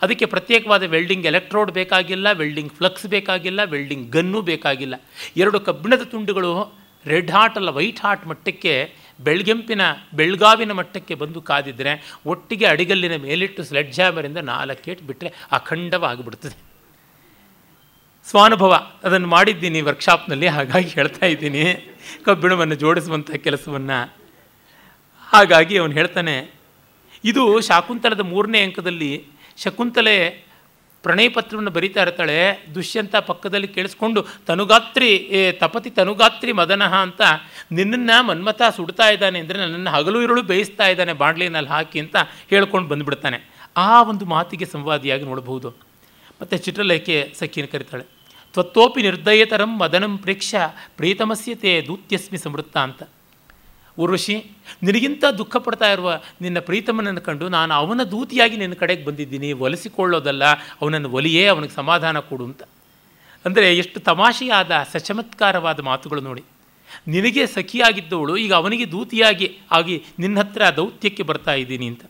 ಅದಕ್ಕೆ ಪ್ರತ್ಯೇಕವಾದ ವೆಲ್ಡಿಂಗ್ ಎಲೆಕ್ಟ್ರೋಡ್ ಬೇಕಾಗಿಲ್ಲ, ವೆಲ್ಡಿಂಗ್ ಫ್ಲಕ್ಸ್ ಬೇಕಾಗಿಲ್ಲ, ವೆಲ್ಡಿಂಗ್ ಗನ್ನೂ ಬೇಕಾಗಿಲ್ಲ. ಎರಡು ಕಬ್ಬಿಣದ ತುಂಡುಗಳು ರೆಡ್ ಹಾಟ್ ಅಲ್ಲ, ವೈಟ್ ಹಾಟ್ ಮಟ್ಟಕ್ಕೆ, ಬೆಳ್ಗೆಂಪಿನ, ಬೆಳಗಾವಿನ ಮಟ್ಟಕ್ಕೆ ಬಂದು ಕಾದಿದ್ರೆ ಒಟ್ಟಿಗೆ ಅಡಿಗಲ್ಲಿನ ಮೇಲಿಟ್ಟು ಸ್ಲೆಡ್ ಜಾಮರಿಂದ ನಾಲ್ಕೇಟ್ ಬಿಟ್ಟರೆ ಅಖಂಡವಾಗಿಬಿಡ್ತದೆ. ಸ್ವಾನುಭವ. ಅದನ್ನು ಮಾಡಿದ್ದೀನಿ ವರ್ಕ್ಶಾಪ್ನಲ್ಲಿ ಹಾಗಾಗಿ ಹೇಳ್ತಾ ಇದ್ದೀನಿ. ಕಬ್ಬಿಣವನ್ನು ಜೋಡಿಸುವಂಥ ಕೆಲಸವನ್ನು. ಹಾಗಾಗಿ ಅವನು ಹೇಳ್ತಾನೆ, ಇದು ಶಾಕುಂತಲದ ಮೂರನೇ ಅಂಕದಲ್ಲಿ ಶಕುಂತಲೆ ಪ್ರಣಯ ಪತ್ರವನ್ನು ಬರೀತಾ ಇರ್ತಾಳೆ, ದುಷ್ಯಂತ ಪಕ್ಕದಲ್ಲಿ ಕೇಳಿಸ್ಕೊಂಡು, ತನುಗಾತ್ರಿ, ಏ, ತಪತಿ ತನುಗಾತ್ರಿ ಮದನಃ ಅಂತ ನಿನ್ನನ್ನು ಮನ್ಮಥ ಸುಡ್ತಾ ಇದ್ದಾನೆ ಅಂದರೆ ನನ್ನನ್ನು ಹಗಲು ಇರುಳು ಬೇಯಿಸ್ತಾ ಇದ್ದಾನೆ ಬಾಂಡ್ಲಿನಲ್ಲಿ ಹಾಕಿ ಅಂತ ಹೇಳ್ಕೊಂಡು ಬಂದುಬಿಡ್ತಾನೆ. ಆ ಒಂದು ಮಾತಿಗೆ ಸಂವಾದಿಯಾಗಿ ನೋಡಬಹುದು. ಮತ್ತು ಚಿತ್ರಲೇಖೆ ಸಖಿಯನ್ನು ಕರಿತಾಳೆ ತ್ವತ್ತೋಪಿ ನಿರ್ದಯತರಂ ಮದನಂ ಪ್ರೇಕ್ಷ ಪ್ರೀತಮಸ್ಯತೆ ದೂತ್ಯಸ್ಮಿ ಸಮೃತ್ತ ಅಂತ. ಊರ್ವಶಿ ನಿನಗಿಂತ ದುಃಖ ಪಡ್ತಾ ಇರುವ ನಿನ್ನ ಪ್ರೀತಮನನ್ನು ಕಂಡು ನಾನು ಅವನ ದೂತಿಯಾಗಿ ನಿನ್ನ ಕಡೆಗೆ ಬಂದಿದ್ದೀನಿ, ಒಲಿಸಿಕೊಳ್ಳೋದಲ್ಲ, ಅವನನ್ನು ಒಲಿಯೇ, ಅವನಿಗೆ ಸಮಾಧಾನ ಕೊಡು ಅಂತ. ಅಂದರೆ ಎಷ್ಟು ತಮಾಷೆಯಾದ ಸಚಮತ್ಕಾರವಾದ ಮಾತುಗಳು ನೋಡಿ. ನಿನಗೆ ಸಖಿಯಾಗಿದ್ದವಳು, ಈಗ ಅವನಿಗೆ ದೂತಿಯಾಗಿ, ಆಗಿ ನಿನ್ನ ಹತ್ರ ದೌತ್ಯಕ್ಕೆ ಬರ್ತಾ ಇದ್ದೀನಿ ಅಂತ.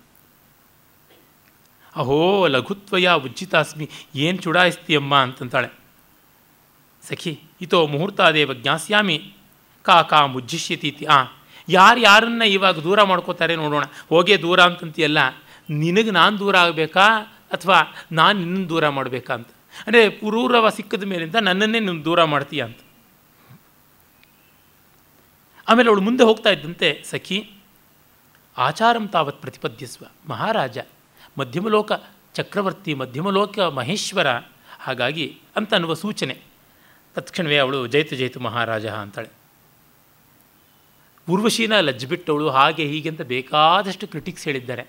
ಅಹೋ ಲಘುತ್ವಯ ಉಜ್ಜಿತಾಸ್ಮಿ, ಏನು ಚುಡಾಯಿಸ್ತೀಯಮ್ಮ ಅಂತಂತಾಳೆ. ಸಖಿ, ಇತೋ ಮುಹೂರ್ತಾದೇವ ಜ್ಞಾಸ್ಯಾಮಿ, ಕಾ ಕಾ ಮುಜ್ಜಿಷ್ಯತೀತಿ ಆ. ಯಾರು ಯಾರನ್ನ ಇವಾಗ ದೂರ ಮಾಡ್ಕೋತಾರೆ ನೋಡೋಣ. ಹೋಗೇ ದೂರ ಅಂತಂತೀಯಲ್ಲ, ನಿನಗೆ ನಾನು ದೂರ ಆಗಬೇಕಾ? ಅಥವಾ ನಾನು ನಿನ್ನನ್ನು ದೂರ ಮಾಡಬೇಕಾ ಅಂತ. ಅಂದರೆ ಪುರೂರವ ಸಿಕ್ಕದ ಮೇಲಿಂದ ನನ್ನನ್ನೇ ನೀನು ದೂರ ಮಾಡ್ತೀಯ ಅಂತ. ಆಮೇಲೆ ಅವಳು ಮುಂದೆ ಹೋಗ್ತಾ ಇದ್ದಂತೆ, ಸಖಿ, ಆಚಾರಂ ತಾವತ್ ಪ್ರತಿಪದ್ಯಸ್ವ, ಮಹಾರಾಜ, ಮಧ್ಯಮಲೋಕ ಚಕ್ರವರ್ತಿ, ಮಧ್ಯಮಲೋಕ ಮಹೇಶ್ವರ, ಹಾಗಾಗಿ ಅಂತ ಅನ್ನುವ ಸೂಚನೆ. ತತ್ಕ್ಷಣವೇ ಅವಳು ಜೈತು ಜೈತು ಮಹಾರಾಜ ಅಂತಾಳೆ. ಊರ್ವಶೀನ ಲಜ್ಜಿಬಿಟ್ಟವಳು ಹಾಗೆ ಹೀಗೆ ಅಂತ ಬೇಕಾದಷ್ಟು ಕ್ರಿಟಿಕ್ಸ್ ಹೇಳಿದ್ದಾರೆ.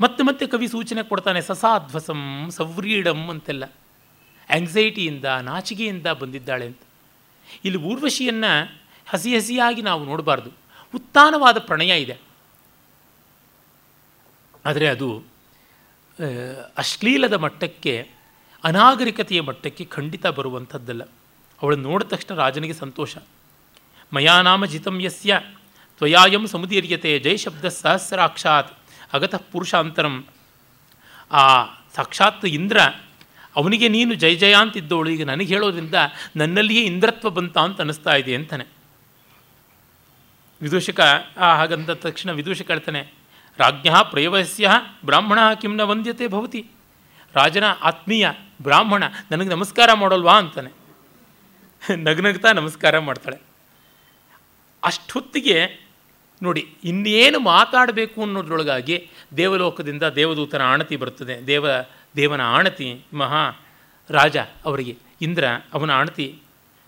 ಮತ್ತೆ ಮತ್ತೆ ಕವಿ ಸೂಚನೆ ಕೊಡ್ತಾನೆ, ಸಸಾಧ್ವಸಂ ಸವ್ರೀಡಂ ಅಂತೆಲ್ಲ. ಆಂಗ್ಸೈಟಿಯಿಂದ ನಾಚಿಕೆಯಿಂದ ಬಂದಿದ್ದಾಳೆ ಅಂತ. ಇಲ್ಲಿ ಊರ್ವಶಿಯನ್ನು ಹಸಿ ಹಸಿಯಾಗಿ ನಾವು ನೋಡಬಾರ್ದು. ಉತ್ತಾನವಾದ ಪ್ರಣಯ ಇದೆ. ಆದರೆ ಅದು ಅಶ್ಲೀಲದ ಮಟ್ಟಕ್ಕೆ, ಅನಾಗರಿಕತೆಯ ಮಟ್ಟಕ್ಕೆ ಖಂಡಿತ ಬರುವಂಥದ್ದಲ್ಲ. ಅವಳನ್ನು ನೋಡಿದ ತಕ್ಷಣ ರಾಜನಿಗೆ ಸಂತೋಷ. ಮಯಾನಾಮ ಜಿತಂ ಯಸ್ಯ, ತ್ವಯಾಯಂ ಸಮುದೀರ್ಯತೆ ಜೈ ಶಬ್ದ ಸಹಸ್ರಾಕ್ಷಾತ್, ಅಗತಃ ಪುರುಷಾಂತರಂ. ಆ ಸಾಕ್ಷಾತ್ ಇಂದ್ರ, ಅವನಿಗೆ ನೀನು ಜಯ ಜಯ ಅಂತಿದ್ದವಳು. ಈಗ ನನಗೆ ಹೇಳೋದ್ರಿಂದ ನನ್ನಲ್ಲಿಯೇ ಇಂದ್ರತ್ವ ಬಂತ ಅಂತ ಅನ್ನಿಸ್ತಾ ಇದೆ ಅಂತಾನೆ. ವಿದೂಷಕ ಆ ಹಾಗಂದ ತಕ್ಷಣ ವಿದೂಷಕ ಹೇಳ್ತಾನೆ ರಾಜ್ಞ ಪ್ರಯವಸ್ಯ ಬ್ರಾಹ್ಮಣ ಕಿಮ್ನ ವಂದ್ಯತೆ ಭವತಿ. ರಾಜನ ಆತ್ಮೀಯ ಬ್ರಾಹ್ಮಣ ನನಗೆ ನಮಸ್ಕಾರ ಮಾಡೋಲ್ವಾ? ಅಂತಾನೆ. ನಗ್ನಗ್ತಾ ನಮಸ್ಕಾರ ಮಾಡ್ತಾಳೆ. ಅಷ್ಟೊತ್ತಿಗೆ ನೋಡಿ, ಇನ್ನೇನು ಮಾತಾಡಬೇಕು ಅನ್ನೋದ್ರೊಳಗಾಗಿ ದೇವಲೋಕದಿಂದ ದೇವದೂತನ ಆಣತಿ ಬರ್ತದೆ. ದೇವ, ದೇವನ ಆಣತಿ, ಮಹಾ ರಾಜ ಅವರಿಗೆ. ಇಂದ್ರ ಅವನ ಆಣತಿ,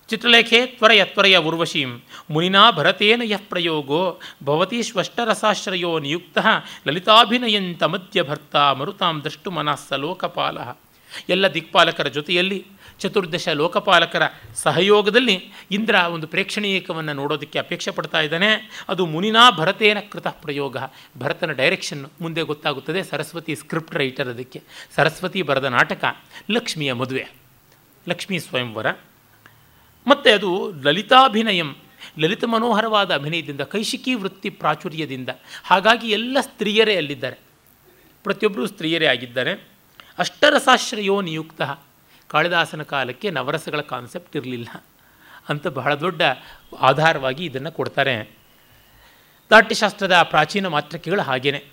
ಚಿತ್ರಲೇಖೆ ತ್ವರಯ ತ್ವರಯ ಉರ್ವಶೀಂ, ಮುನಿನಾ ಭರತೇನ ಯಃ ಪ್ರಯೋಗೋ, ಭವತಿ ಶ್ವಷ್ಟರಸಾಶ್ರಯೋ ನಿಯುಕ್ತ, ಲಲಿತಾಭಿನಯಂತ ಮಧ್ಯ ಭರ್ತಾ ಮರುತಾಂ ದೃಷ್ಟು ಮನಸ್ಸ ಲೋಕಪಾಲ. ಎಲ್ಲ ದಿಕ್ಪಾಲಕರ ಜೊತೆಯಲ್ಲಿ ಚತುರ್ದಶ ಲೋಕಪಾಲಕರ ಸಹಯೋಗದಲ್ಲಿ ಇಂದ್ರ ಒಂದು ಪ್ರೇಕ್ಷಣೀಯಕವನ್ನು ನೋಡೋದಕ್ಕೆ ಅಪೇಕ್ಷೆ ಪಡ್ತಾ ಇದ್ದಾನೆ. ಅದು ಮುನಿನಾ ಭರತೇನ ಕೃತ ಪ್ರಯೋಗ. ಭರತನ ಡೈರೆಕ್ಷನ್ ಮುಂದೆ ಗೊತ್ತಾಗುತ್ತದೆ. ಸರಸ್ವತಿ ಸ್ಕ್ರಿಪ್ಟ್ ರೈಟರ್ ಅದಕ್ಕೆ. ಸರಸ್ವತಿ ಬರೆದ ನಾಟಕ ಲಕ್ಷ್ಮಿಯ ಮದುವೆ. ಲಕ್ಷ್ಮೀ ಸ್ವಯಂವರ. ಮತ್ತು ಅದು ಲಲಿತಾಭಿನಯಂ. ಲಲಿತ ಮನೋಹರವಾದ ಅಭಿನಯದಿಂದ, ಕೈಶಿಕಿ ವೃತ್ತಿ ಪ್ರಾಚುರ್ಯದಿಂದ. ಹಾಗಾಗಿ ಎಲ್ಲ ಸ್ತ್ರೀಯರೇ ಅಲ್ಲಿದ್ದಾರೆ. ಪ್ರತಿಯೊಬ್ಬರೂ ಸ್ತ್ರೀಯರೇ ಆಗಿದ್ದಾರೆ. ಅಷ್ಟರಸಾಶ್ರಯೋ ನಿಯುಕ್ತ. ಕಾಳಿದಾಸನ ಕಾಲಕ್ಕೆ ನವರಸಗಳ ಕಾನ್ಸೆಪ್ಟ್ ಇರಲಿಲ್ಲ ಅಂತ ಬಹಳ ದೊಡ್ಡ ಆಧಾರವಾಗಿ ಇದನ್ನು ಕೊಡ್ತಾರೆ. ನಾಟ್ಯಶಾಸ್ತ್ರದ ಪ್ರಾಚೀನ ಮಾತೃಕೆಗಳು ಹಾಗೇನೆ.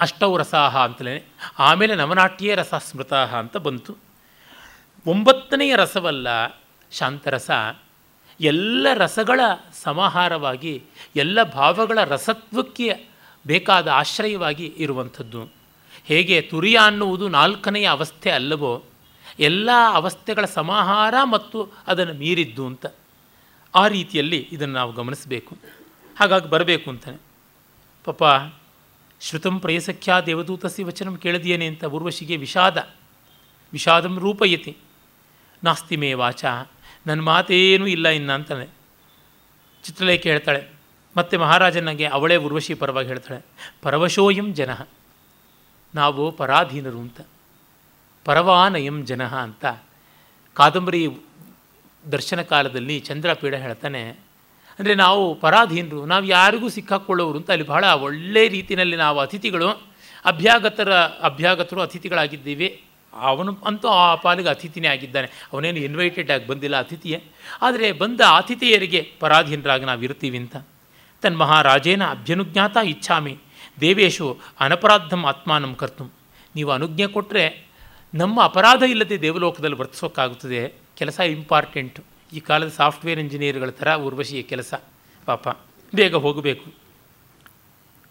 ಅಷ್ಟೌ ರಸಾಹ ಅಂತಲೇ, ಆಮೇಲೆ ನವನಾಟ್ಯೇ ರಸ ಸ್ಮೃತಃ ಅಂತ ಬಂತು. ಒಂಬತ್ತನೆಯ ರಸವಲ್ಲ ಶಾಂತರಸ, ಎಲ್ಲ ರಸಗಳ ಸಮಾಹಾರವಾಗಿ, ಎಲ್ಲ ಭಾವಗಳ ರಸತ್ವಕ್ಕೆ ಬೇಕಾದ ಆಶ್ರಯವಾಗಿ ಇರುವಂಥದ್ದು. ಹೇಗೆ ತುರಿಯ ಅನ್ನುವುದು ನಾಲ್ಕನೆಯ ಅವಸ್ಥೆ ಅಲ್ಲವೋ ಎಲ್ಲ ಅವಸ್ಥೆಗಳ ಸಮಾಹಾರ ಮತ್ತು ಅದನ್ನು ಮೀರಿದ್ದು ಅಂತ ಆ ರೀತಿಯಲ್ಲಿ ಇದನ್ನು ನಾವು ಗಮನಿಸಬೇಕು. ಹಾಗಾಗಿ ಬರಬೇಕು ಅಂತಾನೆ. ಪಾಪ, ಶ್ರುತಂ ಪ್ರಯಸಖ್ಯಾ ದೇವದೂತಸಿ ವಚನ ಕೇಳಿದೆಯೇನೆ ಅಂತ ಊರ್ವಶಿಗೆ ವಿಷಾದ. ವಿಷಾದಂ ರೂಪಯತಿ. ನಾಸ್ತಿ ಮೇ ವಾಚ. ನನ್ನ ಮಾತೇನೂ ಇಲ್ಲ ಇನ್ನ ಅಂತಾನೆ. ಚಿತ್ರಲೇಖೆ ಹೇಳ್ತಾಳೆ. ಮತ್ತು ಮಹಾರಾಜನಿಗೆ ಅವಳೇ ಉರ್ವಶಿ ಪರವಾಗಿ ಹೇಳ್ತಾಳೆ. ಪರವಶೋಯಂ ಜನ. ನಾವು ಪರಾಧೀನರು ಅಂತ. ಪರವಾನಯಂ ಜನಃ ಅಂತ. ಕಾದಂಬರಿ ದರ್ಶನ ಕಾಲದಲ್ಲಿ ಚಂದ್ರಪೀಡ ಹೇಳ್ತಾನೆ, ಅಂದರೆ ನಾವು ಪರಾಧೀನರು, ನಾವು ಯಾರಿಗೂ ಸಿಕ್ಕಾಕೊಳ್ಳೋರು ಅಂತ ಅಲ್ಲಿ ಬಹಳ ಒಳ್ಳೆಯ ರೀತಿಯಲ್ಲಿ ನಾವು ಅತಿಥಿಗಳು, ಅಭ್ಯಾಗತರ, ಅಭ್ಯಾಗತರು ಅತಿಥಿಗಳಾಗಿದ್ದೀವಿ. ಅವನು ಅಂತೂ ಆ ಪಾಲಿಗೆ ಅತಿಥಿನೇ ಆಗಿದ್ದಾನೆ. ಅವನೇನು ಇನ್ವೈಟೆಡ್ ಆಗಿ ಬಂದಿಲ್ಲ ಅತಿಥಿಯೇ. ಆದರೆ ಬಂದ ಆತಿಥೇಯರಿಗೆ ಪರಾಧೀನರಾಗಿ ನಾವು ಇರ್ತೀವಿ ಅಂತ. ತನ್ನ ಮಹಾರಾಜೇನ ಅಭ್ಯನುಜ್ಞಾತ ಇಚ್ಛಾಮಿ. ದೇವೇಶು ಅನಪರಾಧಂ ಆತ್ಮಾನಂ ಕರ್ತು. ನೀವು ಅನುಜ್ಞೆ ಕೊಟ್ಟರೆ ನಮ್ಮ ಅಪರಾಧ ಇಲ್ಲದೆ ದೇವಲೋಕದಲ್ಲಿ ವರ್ತಿಸೋಕ್ಕಾಗುತ್ತದೆ, ಕೆಲಸ ಇಂಪಾರ್ಟೆಂಟು. ಈ ಕಾಲದ ಸಾಫ್ಟ್ವೇರ್ ಇಂಜಿನಿಯರ್ಗಳ ಥರ ಉರ್ವಶಿಯ ಕೆಲಸ. ಪಾಪ, ಬೇಗ ಹೋಗಬೇಕು.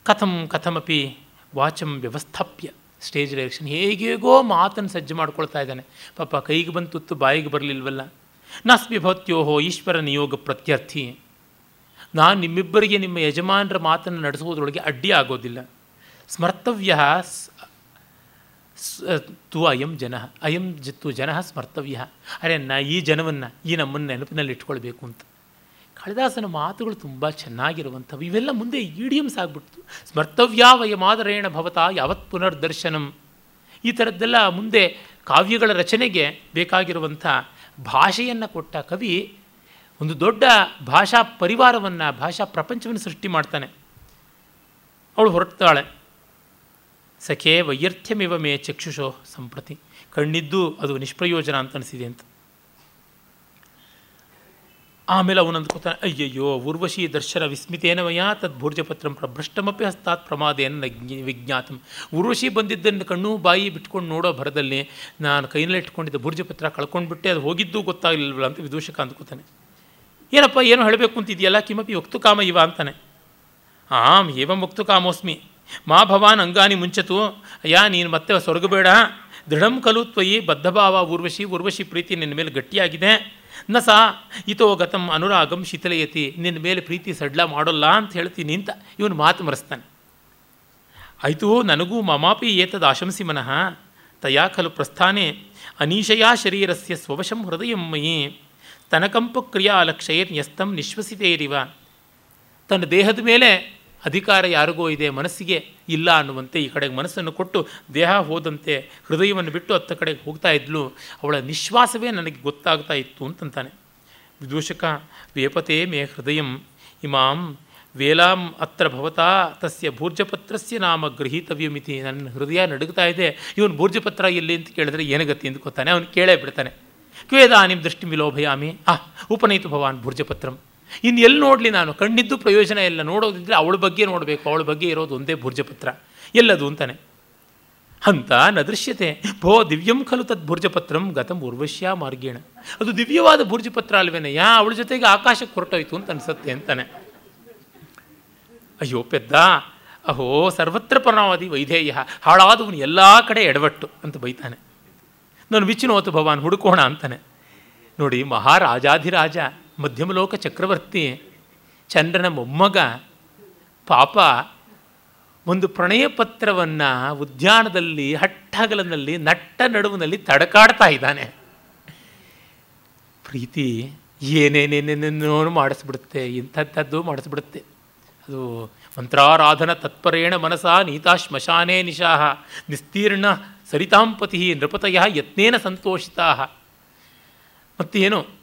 ಕಥಂ ಕಥಮಪಿ ವಾಚಂ ವ್ಯವಸ್ಥಾಪ್ಯ. ಸ್ಟೇಜ್ ಡೈರೆಕ್ಷನ್ ಹೇಗೇಗೋ ಮಾತನ್ನು ಸಜ್ಜು ಮಾಡ್ಕೊಳ್ತಾ ಇದ್ದಾನೆ. ಪಾಪ, ಕೈಗೆ ಬಂದು ತುತ್ತು ಬಾಯಿಗೆ ಬರಲಿಲ್ವಲ್ಲ? ನಾಸ್ಮಿ ಭವತ್ಯೋಹೋ ಈಶ್ವರ ನಿಯೋಗ ಪ್ರತ್ಯರ್ಥಿ. ನಾನು ನಿಮ್ಮಿಬ್ಬರಿಗೆ ನಿಮ್ಮ ಯಜಮಾನರ ಮಾತನ್ನು ನಡೆಸುವುದರೊಳಗೆ ಅಡ್ಡಿ ಆಗೋದಿಲ್ಲ. ಸ್ಮರ್ತವ್ಯ ತು ಅಯಂ ಜನ, ಅಯಂ ಜಿತ್ತು ಜನ ಸ್ಮರ್ತವ್ಯ. ಅರೆ, ನ, ಈ ಜನವನ್ನು, ಈ ನಮ್ಮನ್ನು ನೆನಪಿನಲ್ಲಿ ಇಟ್ಕೊಳ್ಬೇಕು ಅಂತ. ಕಾಳಿದಾಸನ ಮಾತುಗಳು ತುಂಬ ಚೆನ್ನಾಗಿರುವಂಥವು. ಇವೆಲ್ಲ ಮುಂದೆ ಈಡಿಯಮ್ಸ್ ಆಗಿಬಿಡ್ತು. ಸ್ಮರ್ತವ್ಯಾವಯಮಾದರೇಣ ಭವತ ಯಾವತ್ ಪುನರ್ದರ್ಶನಂ. ಈ ಥರದ್ದೆಲ್ಲ ಮುಂದೆ ಕಾವ್ಯಗಳ ರಚನೆಗೆ ಬೇಕಾಗಿರುವಂಥ ಭಾಷೆಯನ್ನು ಕೊಟ್ಟ ಕವಿ ಒಂದು ದೊಡ್ಡ ಭಾಷಾ ಪರಿವಾರವನ್ನು, ಭಾಷಾ ಪ್ರಪಂಚವನ್ನು ಸೃಷ್ಟಿ ಮಾಡ್ತಾನೆ. ಅವಳು ಹೊರಡ್ತಾಳೆ. ಸಖೇ ವೈಯರ್ಥ್ಯಮಿವ ಮೇ ಚಕ್ಷುಷೋ ಸಂಪ್ರತಿ. ಕಣ್ಣಿದ್ದು ಅದು ನಿಷ್ಪ್ರಯೋಜನ ಅಂತ ಅನಿಸಿದೆ ಅಂತ. ಆಮೇಲೆ ಅವನು ಕೂತಾನೆ, ಅಯ್ಯಯ್ಯೋ, ಊರ್ವಶಿ ದರ್ಶನ ವಿಸ್ಮಿತೇನ ಮಯ ತದ್ ಭೂರ್ಜಪತ್ರಂ ಪ್ರಭ್ರಷ್ಟಮಪಿ ಹಸ್ತಾತ್ ಪ್ರಮಾದೇನ ವಿಜ್ಞಾತಂ. ಊರ್ವಶಿ ಬಂದಿದ್ದನ್ನು ಕಣ್ಣು ಬಾಯಿ ಬಿಟ್ಕೊಂಡು ನೋಡೋ ಭರದಲ್ಲಿ ನಾನು ಕೈನಲ್ಲಿ ಇಟ್ಕೊಂಡಿದ್ದ ಭೂರ್ಜಪತ್ರ ಕಳ್ಕೊಂಡ್ಬಿಟ್ಟೆ, ಅದು ಹೋಗಿದ್ದು ಗೊತ್ತಾಗಲಿಲ್ವಲ್ಲ ಅಂತ ವಿದೂಷಕ ಅಂದ್ಕೋತಾನೆ ಏನಪ್ಪ, ಏನು ಹೇಳಬೇಕು ಅಂತಿದೆಯಲ್ಲ, ಕಿಮಪಿ ವಕ್ತು ಕಾಮ ಇವ ಅಂತಾನೆ. ಆಂ ಏವಂ ವಕ್ತು ಕಾಮೋಸ್ಮಿ. ಮಾ ಭವಾನ್ ಅಂಗಾನಿ ಮುಂಚತು, ಅಯ್ಯ ನೀನು ಮತ್ತೆ ಸ್ವರ್ಗಬೇಡ ದೃಢಂ ಕಲು ತ್ವಯಿ ಬದ್ಧಭಾವ ಊರ್ವಶಿ ಊರ್ವಶಿ ಪ್ರೀತಿ ನಿನ್ನ ಮೇಲೆ ಗಟ್ಟಿಯಾಗಿದೆ. ನ ಸಾ ಇತೋ ಗತಂ ಅನುರಾಗಂ ಶೀತಲಯತಿ ನಿನ್ನ ಮೇಲೆ ಪ್ರೀತಿ ಸಡ್ಲ ಮಾಡೋಲ್ಲ ಅಂತ ಹೇಳ್ತೀನಿ ಅಂತ ಇವನು ಮಾತು ಮರೆಸ್ತಾನೆ. ಆಯಿತು, ನನಗೂ ಮಮಾಪಿ ಏತದ ಆಶಂಸಿ ಮನಃ. ತಯಾ ಖಲು ಪ್ರಸ್ಥಾನೆ, ಅನೀಶಯಾ ಶರೀರಸ್ಯ ಸ್ವವಶಂ ಹೃದಯಂ ಮಯಿ. ತನಕಂಪು ಕ್ರಿಯಾ ಅಲಕ್ಷಯ ನ್ಯಸ್ತಂ ನಿಶ್ವಸಿತೇರಿವ. ತನ್ನ ದೇಹದ ಮೇಲೆ ಅಧಿಕಾರ ಯಾರಿಗೋ ಇದೆ, ಮನಸ್ಸಿಗೆ ಇಲ್ಲ ಅನ್ನುವಂತೆ ಈ ಕಡೆಗೆ ಮನಸ್ಸನ್ನು ಕೊಟ್ಟು ದೇಹ ಹೋದಂತೆ ಹೃದಯವನ್ನು ಬಿಟ್ಟು ಹತ್ತ ಕಡೆಗೆ ಹೋಗ್ತಾ ಇದ್ಲು. ಅವಳ ನಿಶ್ವಾಸವೇ ನನಗೆ ಗೊತ್ತಾಗ್ತಾ ಇತ್ತು ಅಂತಂತಾನೆ. ವಿದೂಷಕ ವೇಪತೆ ಮೇ ಹೃದಯಂ, ಇಮಾಂ ವೇಲಾಂ ಅತ್ರ ಭವತಾ, ತಸ್ಯ ಭೂರ್ಜಪತ್ರಸ್ಯ ನಾಮ ಗೃಹೀತವ್ಯಮಿತಿ ನನ್ನ ಹೃದಯ ನಡುಗ್ತಾ ಇದೆ. ಇವನು ಭೂರ್ಜಪತ್ರ ಎಲ್ಲಿ ಅಂತ ಕೇಳಿದ್ರೆ ಏನಗತಿ ಅಂದ್ಕೋತಾನೆ ಅವನು ಕೇಳೇ ಬಿಡ್ತಾನೆ. ಕ್ವೇದಾನಿಂ ದೃಷ್ಟಿ ವಿಲೋಭಯಾಮಿ. ಆಹ್ ಉಪನಯಿತು ಭವಾನ್ ಭೂರ್ಜಪತ್ರಂ. ಇನ್ನು ಎಲ್ಲಿ ನೋಡಲಿ ನಾನು? ಕಣ್ಣಿದ್ದು ಪ್ರಯೋಜನ ಇಲ್ಲ. ನೋಡೋದಿದ್ರೆ ಅವಳ ಬಗ್ಗೆ ನೋಡಬೇಕು. ಅವಳ ಬಗ್ಗೆ ಇರೋದು ಒಂದೇ ಭುರ್ಜಪತ್ರ. ಎಲ್ಲದು ಅಂತಾನೆ. ಅಂತ ನ ದೃಶ್ಯತೆ ಭೋ ದಿವ್ಯಂ ಖಲು ತದ್ ಭುರ್ಜಪತ್ರಂ ಗತಂ ಉರ್ವಶ್ಯ ಮಾರ್ಗೇಣ. ಅದು ದಿವ್ಯವಾದ ಭುರ್ಜಪತ್ರ ಅಲ್ವೇನೆ? ಯಾ ಅವಳ ಜೊತೆಗೆ ಆಕಾಶಕ್ಕೆ ಹೊರಟೋಯ್ತು ಅಂತ ಅನಿಸುತ್ತೆ ಅಂತಾನೆ. ಅಯ್ಯೋ ಪೆದ್ದ. ಅಹೋ ಸರ್ವತ್ರ ಪರಮಾವಧಿ ವೈಧೇಯ. ಹಾಳಾದವನು ಎಲ್ಲ ಕಡೆ ಎಡವಟ್ಟು ಅಂತ ಬೈತಾನೆ. ನಾನು ವಿಚಿನೋತು ಭವಾನ್, ಹುಡುಕೋಣ ಅಂತಾನೆ. ನೋಡಿ ಮಹಾರಾಜಾಧಿರಾಜ. ಮಧ್ಯಮಲೋಕ ಚಕ್ರವರ್ತಿ, ಚಂದ್ರನ ಮೊಮ್ಮಗ, ಪಾಪ ಒಂದು ಪ್ರಣಯ ಪತ್ರವನ್ನು ಉದ್ಯಾನದಲ್ಲಿ ಹಟ್ಟಗಲನಲ್ಲಿ ನಟ್ಟ ನಡುವಿನಲ್ಲಿ ತಡಕಾಡ್ತಾ ಇದ್ದಾನೆ. ಪ್ರೀತಿ ಏನೇನೇನೇನೇನೋ ಮಾಡಿಸ್ಬಿಡುತ್ತೆ ಇಂಥದ್ದು ಮಾಡಿಸ್ಬಿಡುತ್ತೆ. ಅದು ಮಂತ್ರಾರಾಧನ ತತ್ಪರೇಣ ಮನಸ ನೀತಾ ಶ್ಮಶಾನೇ ನಿಶಾಹ, ನಿಸ್ತೀರ್ಣ ಸರಿತಾಂಪತಿ ನೃಪತಯ ಯತ್ನೇನ ಸಂತೋಷಿತಾ. ಮತ್ತೇನು?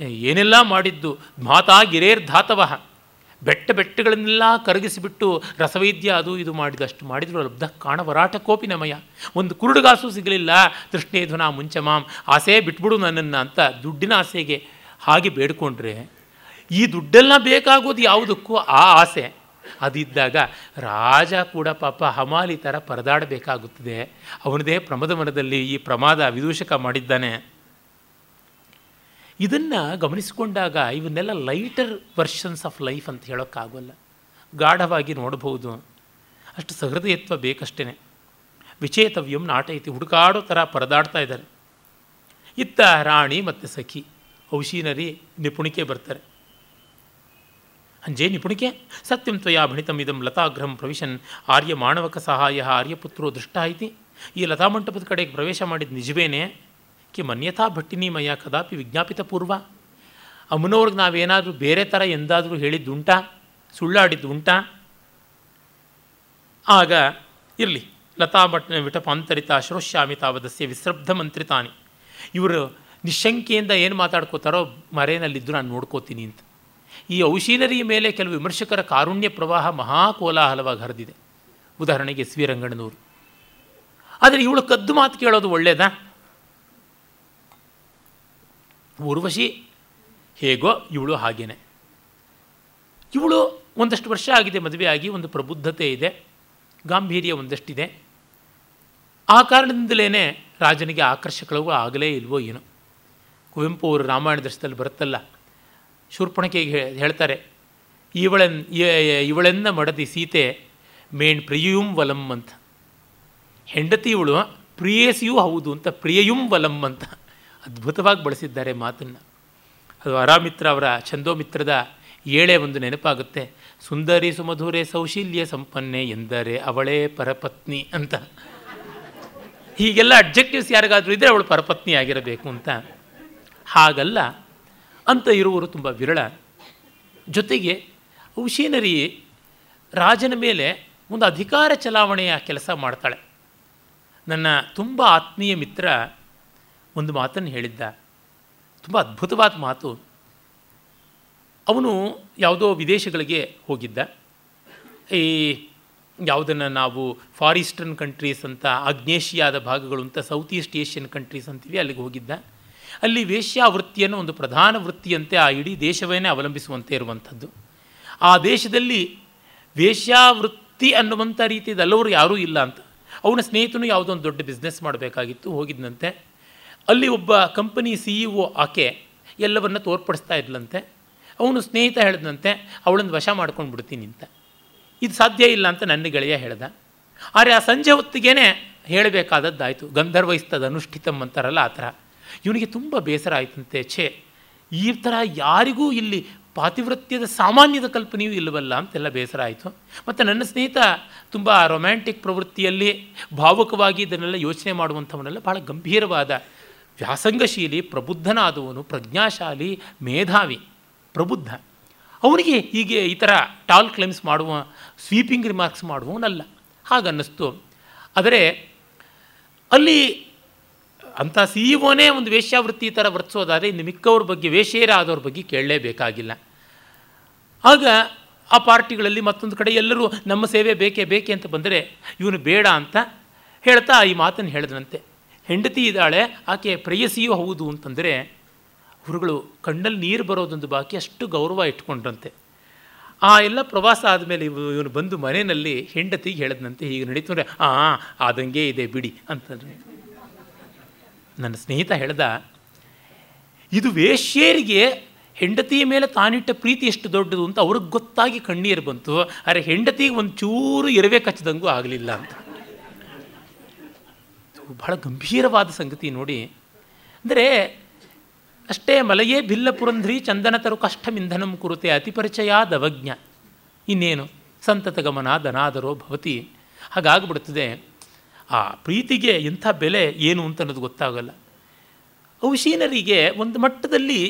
ಏನೆಲ್ಲ ಮಾಡಿದ್ದು? ಮಾತಾ ಗಿರೇರ್ಧಾತವ ಬೆಟ್ಟ ಬೆಟ್ಟಗಳನ್ನೆಲ್ಲ ಕರಗಿಸಿಬಿಟ್ಟು ರಸವೈದ್ಯ ಅದು ಇದು ಮಾಡಿದಷ್ಟು ಮಾಡಿದ್ರು. ಲಬ್ಧ ಕಾಣವರಾಟ ಕೋಪಿನಮಯ ಒಂದು ಕುರುಡುಗಾಸು ಸಿಗಲಿಲ್ಲ. ತೃಷ್ಣೇಧ್ವನ ಮುಂಚೆ ಮಾಂ. ಆಸೆ ಬಿಟ್ಬಿಡು ನನ್ನನ್ನು ಅಂತ ದುಡ್ಡಿನ ಆಸೆಗೆ ಹಾಗೆ ಬೇಡ್ಕೊಂಡ್ರೆ ಈ ದುಡ್ಡೆಲ್ಲ ಬೇಕಾಗೋದು ಯಾವುದಕ್ಕೂ ಆ ಆಸೆ. ಅದಿದ್ದಾಗ ರಾಜ ಕೂಡ ಪಾಪ ಹಮಾಲಿ ಥರ ಪರದಾಡಬೇಕಾಗುತ್ತದೆ. ಅವನದೇ ಪ್ರಮದ ಮನದಲ್ಲಿ ಈ ಪ್ರಮಾದ ವಿದೂಷಕ ಮಾಡಿದ್ದಾನೆ. ಇದನ್ನು ಗಮನಿಸಿಕೊಂಡಾಗ ಇವನ್ನೆಲ್ಲ ಲೈಟರ್ ವರ್ಷನ್ಸ್ ಆಫ್ ಲೈಫ್ ಅಂತ ಹೇಳೋಕ್ಕಾಗೋಲ್ಲ. ಗಾಢವಾಗಿ ನೋಡಬಹುದು ಅಷ್ಟು ಸಹೃದಯತ್ವ ಬೇಕಷ್ಟೇ ವಿಚೇತವ್ಯಂ ನಾಟೈತಿ ಹುಡುಕಾಡೋ ಥರ ಪರದಾಡ್ತಾ ಇದ್ದಾರೆ. ಇತ್ತ ರಾಣಿ ಮತ್ತು ಸಖಿ ಔಷೀನರಿ ನಿಪುಣಿಕೆ ಬರ್ತಾರೆ. ಅಂಜೇ ನಿಪುಣಿಕೆ? ಸತ್ಯಂ ತ್ವಯಾ ಭಣಿತಂ ಇದಂ ಲತಾಗ್ರಹಂ ಪ್ರವಿಶನ್, ಆರ್ಯ ಮಾಣವಕ ಸಹಾಯ ಆರ್ಯಪುತ್ರೋ ದೃಷ್ಟ ಐತಿ ಈ ಲತಾಮಂಟಪದ ಕಡೆಗೆ ಪ್ರವೇಶ ಮಾಡಿದ ನಿಜವೇನೆ? ಕಿ ಮನ್ಯಥಾ ಭಟ್ಟಿನಿ ಮಯ ಕದಾಪಿ ವಿಜ್ಞಾಪಿತ ಪೂರ್ವ. ಅಮ್ಮನವ್ರಿಗೆ ನಾವೇನಾದರೂ ಬೇರೆ ಥರ ಎಂದಾದರೂ ಹೇಳಿದ್ದುಂಟಾ? ಸುಳ್ಳಾಡಿದ್ದುಂಟಾ? ಆಗ ಇರಲಿ ಲತಾ ಭಟ್ ವಿಟಪಾಂತರಿತ ಶ್ರೋಶ್ಯಾಮಿ ತಾವದಸ್ಯ ವಿಸ್ರಬ್ಧ ಮಂತ್ರಿತಾನಿ ಇವರು ನಿಶಂಕೆಯಿಂದ ಏನು ಮಾತಾಡ್ಕೋತಾರೋ ಮರೆಯಲ್ಲಿದ್ದು ನಾನು ನೋಡ್ಕೋತೀನಿ ಅಂತ. ಈ ಔಷೀನರಿಯ ಮೇಲೆ ಕೆಲವು ವಿಮರ್ಶಕರ ಕಾರುಣ್ಯ ಪ್ರವಾಹ ಮಹಾಕೋಲಾಹಲವಾಗಿ ಹರಿದಿದೆ. ಉದಾಹರಣೆಗೆ ಎಸ್ ಆದರೆ ಇವಳು ಕದ್ದು ಮಾತು ಕೇಳೋದು ಒಳ್ಳೆಯದಾ ಊರ್ವಶಿ ಹೇಗೋ ಇವಳು ಹಾಗೇನೆ. ಇವಳು ಒಂದಷ್ಟು ವರ್ಷ ಆಗಿದೆ ಮದುವೆಯಾಗಿ ಒಂದು ಪ್ರಬುದ್ಧತೆ ಇದೆ, ಗಾಂಭೀರ್ಯ ಒಂದಷ್ಟಿದೆ. ಆ ಕಾರಣದಿಂದಲೇ ರಾಜನಿಗೆ ಆಕರ್ಷಕಗಳು ಆಗಲೇ ಇಲ್ವೋ ಏನೋ. ಕುವೆಂಪು ಅವರು ರಾಮಾಯಣ ದರ್ಶದಲ್ಲಿ ಬರುತ್ತಲ್ಲ ಶೂರ್ಪಣಕೆಗೆ ಹೇಳ್ತಾರೆ, ಇವಳೆನ್ ಇವಳೆನ್ನ ಮಡದಿ ಸೀತೆ ಮೇಣ್ ಪ್ರಿಯುಂ ವಲಂ ಅಂತ. ಹೆಂಡತಿ ಇವಳು, ಪ್ರಿಯಸಿಯೂ ಹೌದು ಅಂತ, ಪ್ರಿಯಯುಂ ವಲಂ ಅಂತ. ಅದ್ಭುತವಾಗಿ ಬಳಸಿದ್ದಾರೆ ಮಾತನ್ನು. ಅದು ಅರಾಮಿತ್ರ ಅವರ ಛಂದೋಮಿತ್ರದ ಏಳೆ ಒಂದು ನೆನಪಾಗುತ್ತೆ. ಸುಂದರಿ ಸುಮಧುರೆ ಸೌಶೀಲ್ಯ ಸಂಪನ್ನೆ ಎಂದರೆ ಅವಳೇ ಪರಪತ್ನಿ ಅಂತ. ಹೀಗೆಲ್ಲ ಅಬ್ಜೆಕ್ಟಿವ್ಸ್ ಯಾರಿಗಾದರೂ ಇದ್ದರೆ ಅವಳು ಪರಪತ್ನಿ ಆಗಿರಬೇಕು ಅಂತ. ಹಾಗಲ್ಲ, ಅಂತ ಇರುವರು ತುಂಬ ವಿರಳ. ಜೊತೆಗೆ ಔಷೀನರಿ ರಾಜನ ಮೇಲೆ ಒಂದು ಅಧಿಕಾರ ಚಲಾವಣೆಯ ಕೆಲಸ ಮಾಡ್ತಾಳೆ. ನನ್ನ ತುಂಬ ಆತ್ಮೀಯ ಮಿತ್ರ ಒಂದು ಮಾತನ್ನು ಹೇಳಿದ್ದ. ತುಂಬ ಅದ್ಭುತವಾದ ಮಾತು. ಅವನು ಯಾವುದೋ ವಿದೇಶಗಳಿಗೆ ಹೋಗಿದ್ದ. ಈ ಯಾವುದನ್ನು ನಾವು ಫಾರೀಸ್ಟರ್ನ್ ಕಂಟ್ರೀಸ್ ಅಂತ, ಆಗ್ನೇಷಿಯಾದ ಭಾಗಗಳು ಅಂತ, ಸೌತ್ ಈಸ್ಟ್ ಏಷ್ಯನ್ ಕಂಟ್ರೀಸ್ ಅಂತೀವಿ, ಅಲ್ಲಿಗೆ ಹೋಗಿದ್ದ. ಅಲ್ಲಿ ವೇಶ್ಯಾವೃತ್ತಿಯನ್ನು ಒಂದು ಪ್ರಧಾನ ವೃತ್ತಿಯಂತೆ ಆ ಇಡೀ ದೇಶವೇ ಅವಲಂಬಿಸುವಂತೆ ಇರುವಂಥದ್ದು. ಆ ದೇಶದಲ್ಲಿ ವೇಶ್ಯಾವೃತ್ತಿ ಅನ್ನುವಂಥ ರೀತಿಯದಲ್ಲವರು ಯಾರೂ ಇಲ್ಲ ಅಂತ. ಅವನ ಸ್ನೇಹಿತನು ಯಾವುದೋ ಒಂದು ದೊಡ್ಡ ಬಿಸ್ನೆಸ್ ಮಾಡಬೇಕಾಗಿತ್ತು ಹೋಗಿದ್ದಂತೆ ಅಲ್ಲಿ ಒಬ್ಬ ಕಂಪನಿ ಸಿ ಇ ಒ ಆಕೆ ಎಲ್ಲವನ್ನ ತೋರ್ಪಡಿಸ್ತಾ ಇದ್ಲಂತೆ. ಅವನು ಸ್ನೇಹಿತ ಹೇಳಿದಂತೆ, ಅವಳನ್ನು ವಶ ಮಾಡ್ಕೊಂಡು ಬಿಡ್ತೀನಿ ಅಂತ. ಇದು ಸಾಧ್ಯ ಇಲ್ಲ ಅಂತ ನನ್ನ ಗೆಳೆಯ ಹೇಳ್ದ. ಆದರೆ ಆ ಸಂಜೆ ಹೊತ್ತಿಗೇನೆ ಹೇಳಬೇಕಾದದ್ದಾಯಿತು. ಗಂಧರ್ವಹಿಸ್ತದ ಅನುಷ್ಠಿತಂ ಅಂತಾರಲ್ಲ ಆ ಥರ ಇವನಿಗೆ ತುಂಬ ಬೇಸರ ಆಯ್ತಂತೆ, ಛೇ, ಈ ಥರ ಯಾರಿಗೂ ಇಲ್ಲಿ ಪಾತಿವೃತ್ಯದ ಸಾಮಾನ್ಯದ ಕಲ್ಪನೆಯೂ ಇಲ್ಲವಲ್ಲ ಅಂತೆಲ್ಲ ಬೇಸರ ಆಯಿತು. ಮತ್ತು ನನ್ನ ಸ್ನೇಹಿತ ತುಂಬ ರೊಮ್ಯಾಂಟಿಕ್ ಪ್ರವೃತ್ತಿಯಲ್ಲಿ ಭಾವುಕವಾಗಿ ಇದನ್ನೆಲ್ಲ ಯೋಚನೆ ಮಾಡುವಂಥವನ್ನೆಲ್ಲ ಭಾಳ ಗಂಭೀರವಾದ ವ್ಯಾಸಂಗಶೀಲಿ ಪ್ರಬುದ್ಧನಾದವನು, ಪ್ರಜ್ಞಾಶಾಲಿ, ಮೇಧಾವಿ, ಪ್ರಬುದ್ಧ. ಅವನಿಗೆ ಹೀಗೆ ಈ ಥರ ಟಾಲ್ ಕ್ಲೈಮ್ಸ್ ಮಾಡುವ, ಸ್ವೀಪಿಂಗ್ ರಿಮಾರ್ಕ್ಸ್ ಮಾಡುವವನಲ್ಲ. ಹಾಗನ್ನಿಸ್ತು. ಆದರೆ ಅಲ್ಲಿ ಅಂಥ ಸಿ ಇ ಒನೇ ಒಂದು ವೇಶ್ಯಾವೃತ್ತಿ ಥರ ವರ್ತಿಸೋದಾದರೆ ಇನ್ನು ಮಿಕ್ಕವ್ರ ಬಗ್ಗೆ ವೇಷೇರ ಆದವ್ರ ಬಗ್ಗೆ ಕೇಳಲೇಬೇಕಾಗಿಲ್ಲ. ಆಗ ಆ ಪಾರ್ಟಿಗಳಲ್ಲಿ ಮತ್ತೊಂದು ಕಡೆ ಎಲ್ಲರೂ, ನಮ್ಮ ಸೇವೆ ಬೇಕೇ, ಬೇಕೆ ಅಂತ ಬಂದರೆ, ಇವನು ಬೇಡ ಅಂತ ಹೇಳ್ತಾ ಈ ಮಾತನ್ನು ಹೇಳಿದ್ರಂತೆ ಹೆಂಡತಿ ಇದ್ದಾಳೆ, ಆಕೆ ಪ್ರೇಯಸಿಯೂ ಹೌದು ಅಂತಂದರೆ ಅವರುಗಳು ಕಣ್ಣಲ್ಲಿ ನೀರು ಬರೋದೊಂದು ಬಾಕಿ ಅಷ್ಟು ಗೌರವ ಇಟ್ಕೊಂಡ್ರಂತೆ. ಆ ಎಲ್ಲ ಪ್ರವಾಸ ಆದಮೇಲೆ ಇವು, ಇವನು ಬಂದು ಮನೆಯಲ್ಲಿ ಹೆಂಡತಿಗೆ ಹೇಳಿದ್ನಂತೆ, ಹೀಗೆ ನಡೀತು ಅಂದರೆ ಹಾಂ ಆದಂಗೆ ಇದೆ ಬಿಡಿ ಅಂತಂದ್ರೆ. ನನ್ನ ಸ್ನೇಹಿತ ಹೇಳ್ದ, ಇದು ವೇಶ್ಯರಿಗೆ ಹೆಂಡತಿಯ ಮೇಲೆ ತಾನಿಟ್ಟ ಪ್ರೀತಿ ಎಷ್ಟು ದೊಡ್ಡದು ಅಂತ ಅವ್ರಿಗೆ ಗೊತ್ತಾಗಿ ಕಣ್ಣೀರು ಬಂತು. ಆದರೆ ಹೆಂಡತಿಗೆ ಒಂದು ಚೂರು ಇರವೆ ಕಚ್ಚದಂಗೂ ಆಗಲಿಲ್ಲ ಅಂತ. ಬಹಳ ಗಂಭೀರವಾದ ಸಂಗತಿ ನೋಡಿ. ಅಂದರೆ ಅಷ್ಟೇ ಮಲಯೇ ಭಿಲ್ಲ ಪುರಂಧ್ರಿ ಚಂದನ ತರು ಕಷ್ಟಮಿಂಧನಂ ಕುರುತೆ ಅತಿಪರಿಚಯಾದವಜ್ಞ ಇನ್ನೇನು? ಸಂತತ ಗಮನ ದನಾದರೋ ಭವತಿ. ಹಾಗಾಗ್ಬಿಡ್ತದೆ, ಆ ಪ್ರೀತಿಗೆ ಇಂಥ ಬೆಲೆ ಏನು ಅಂತ ಅನ್ನೋದು ಗೊತ್ತಾಗಲ್ಲ. ಔಷೀನರಿಗೆ ಒಂದು ಮಟ್ಟದಲ್ಲಿ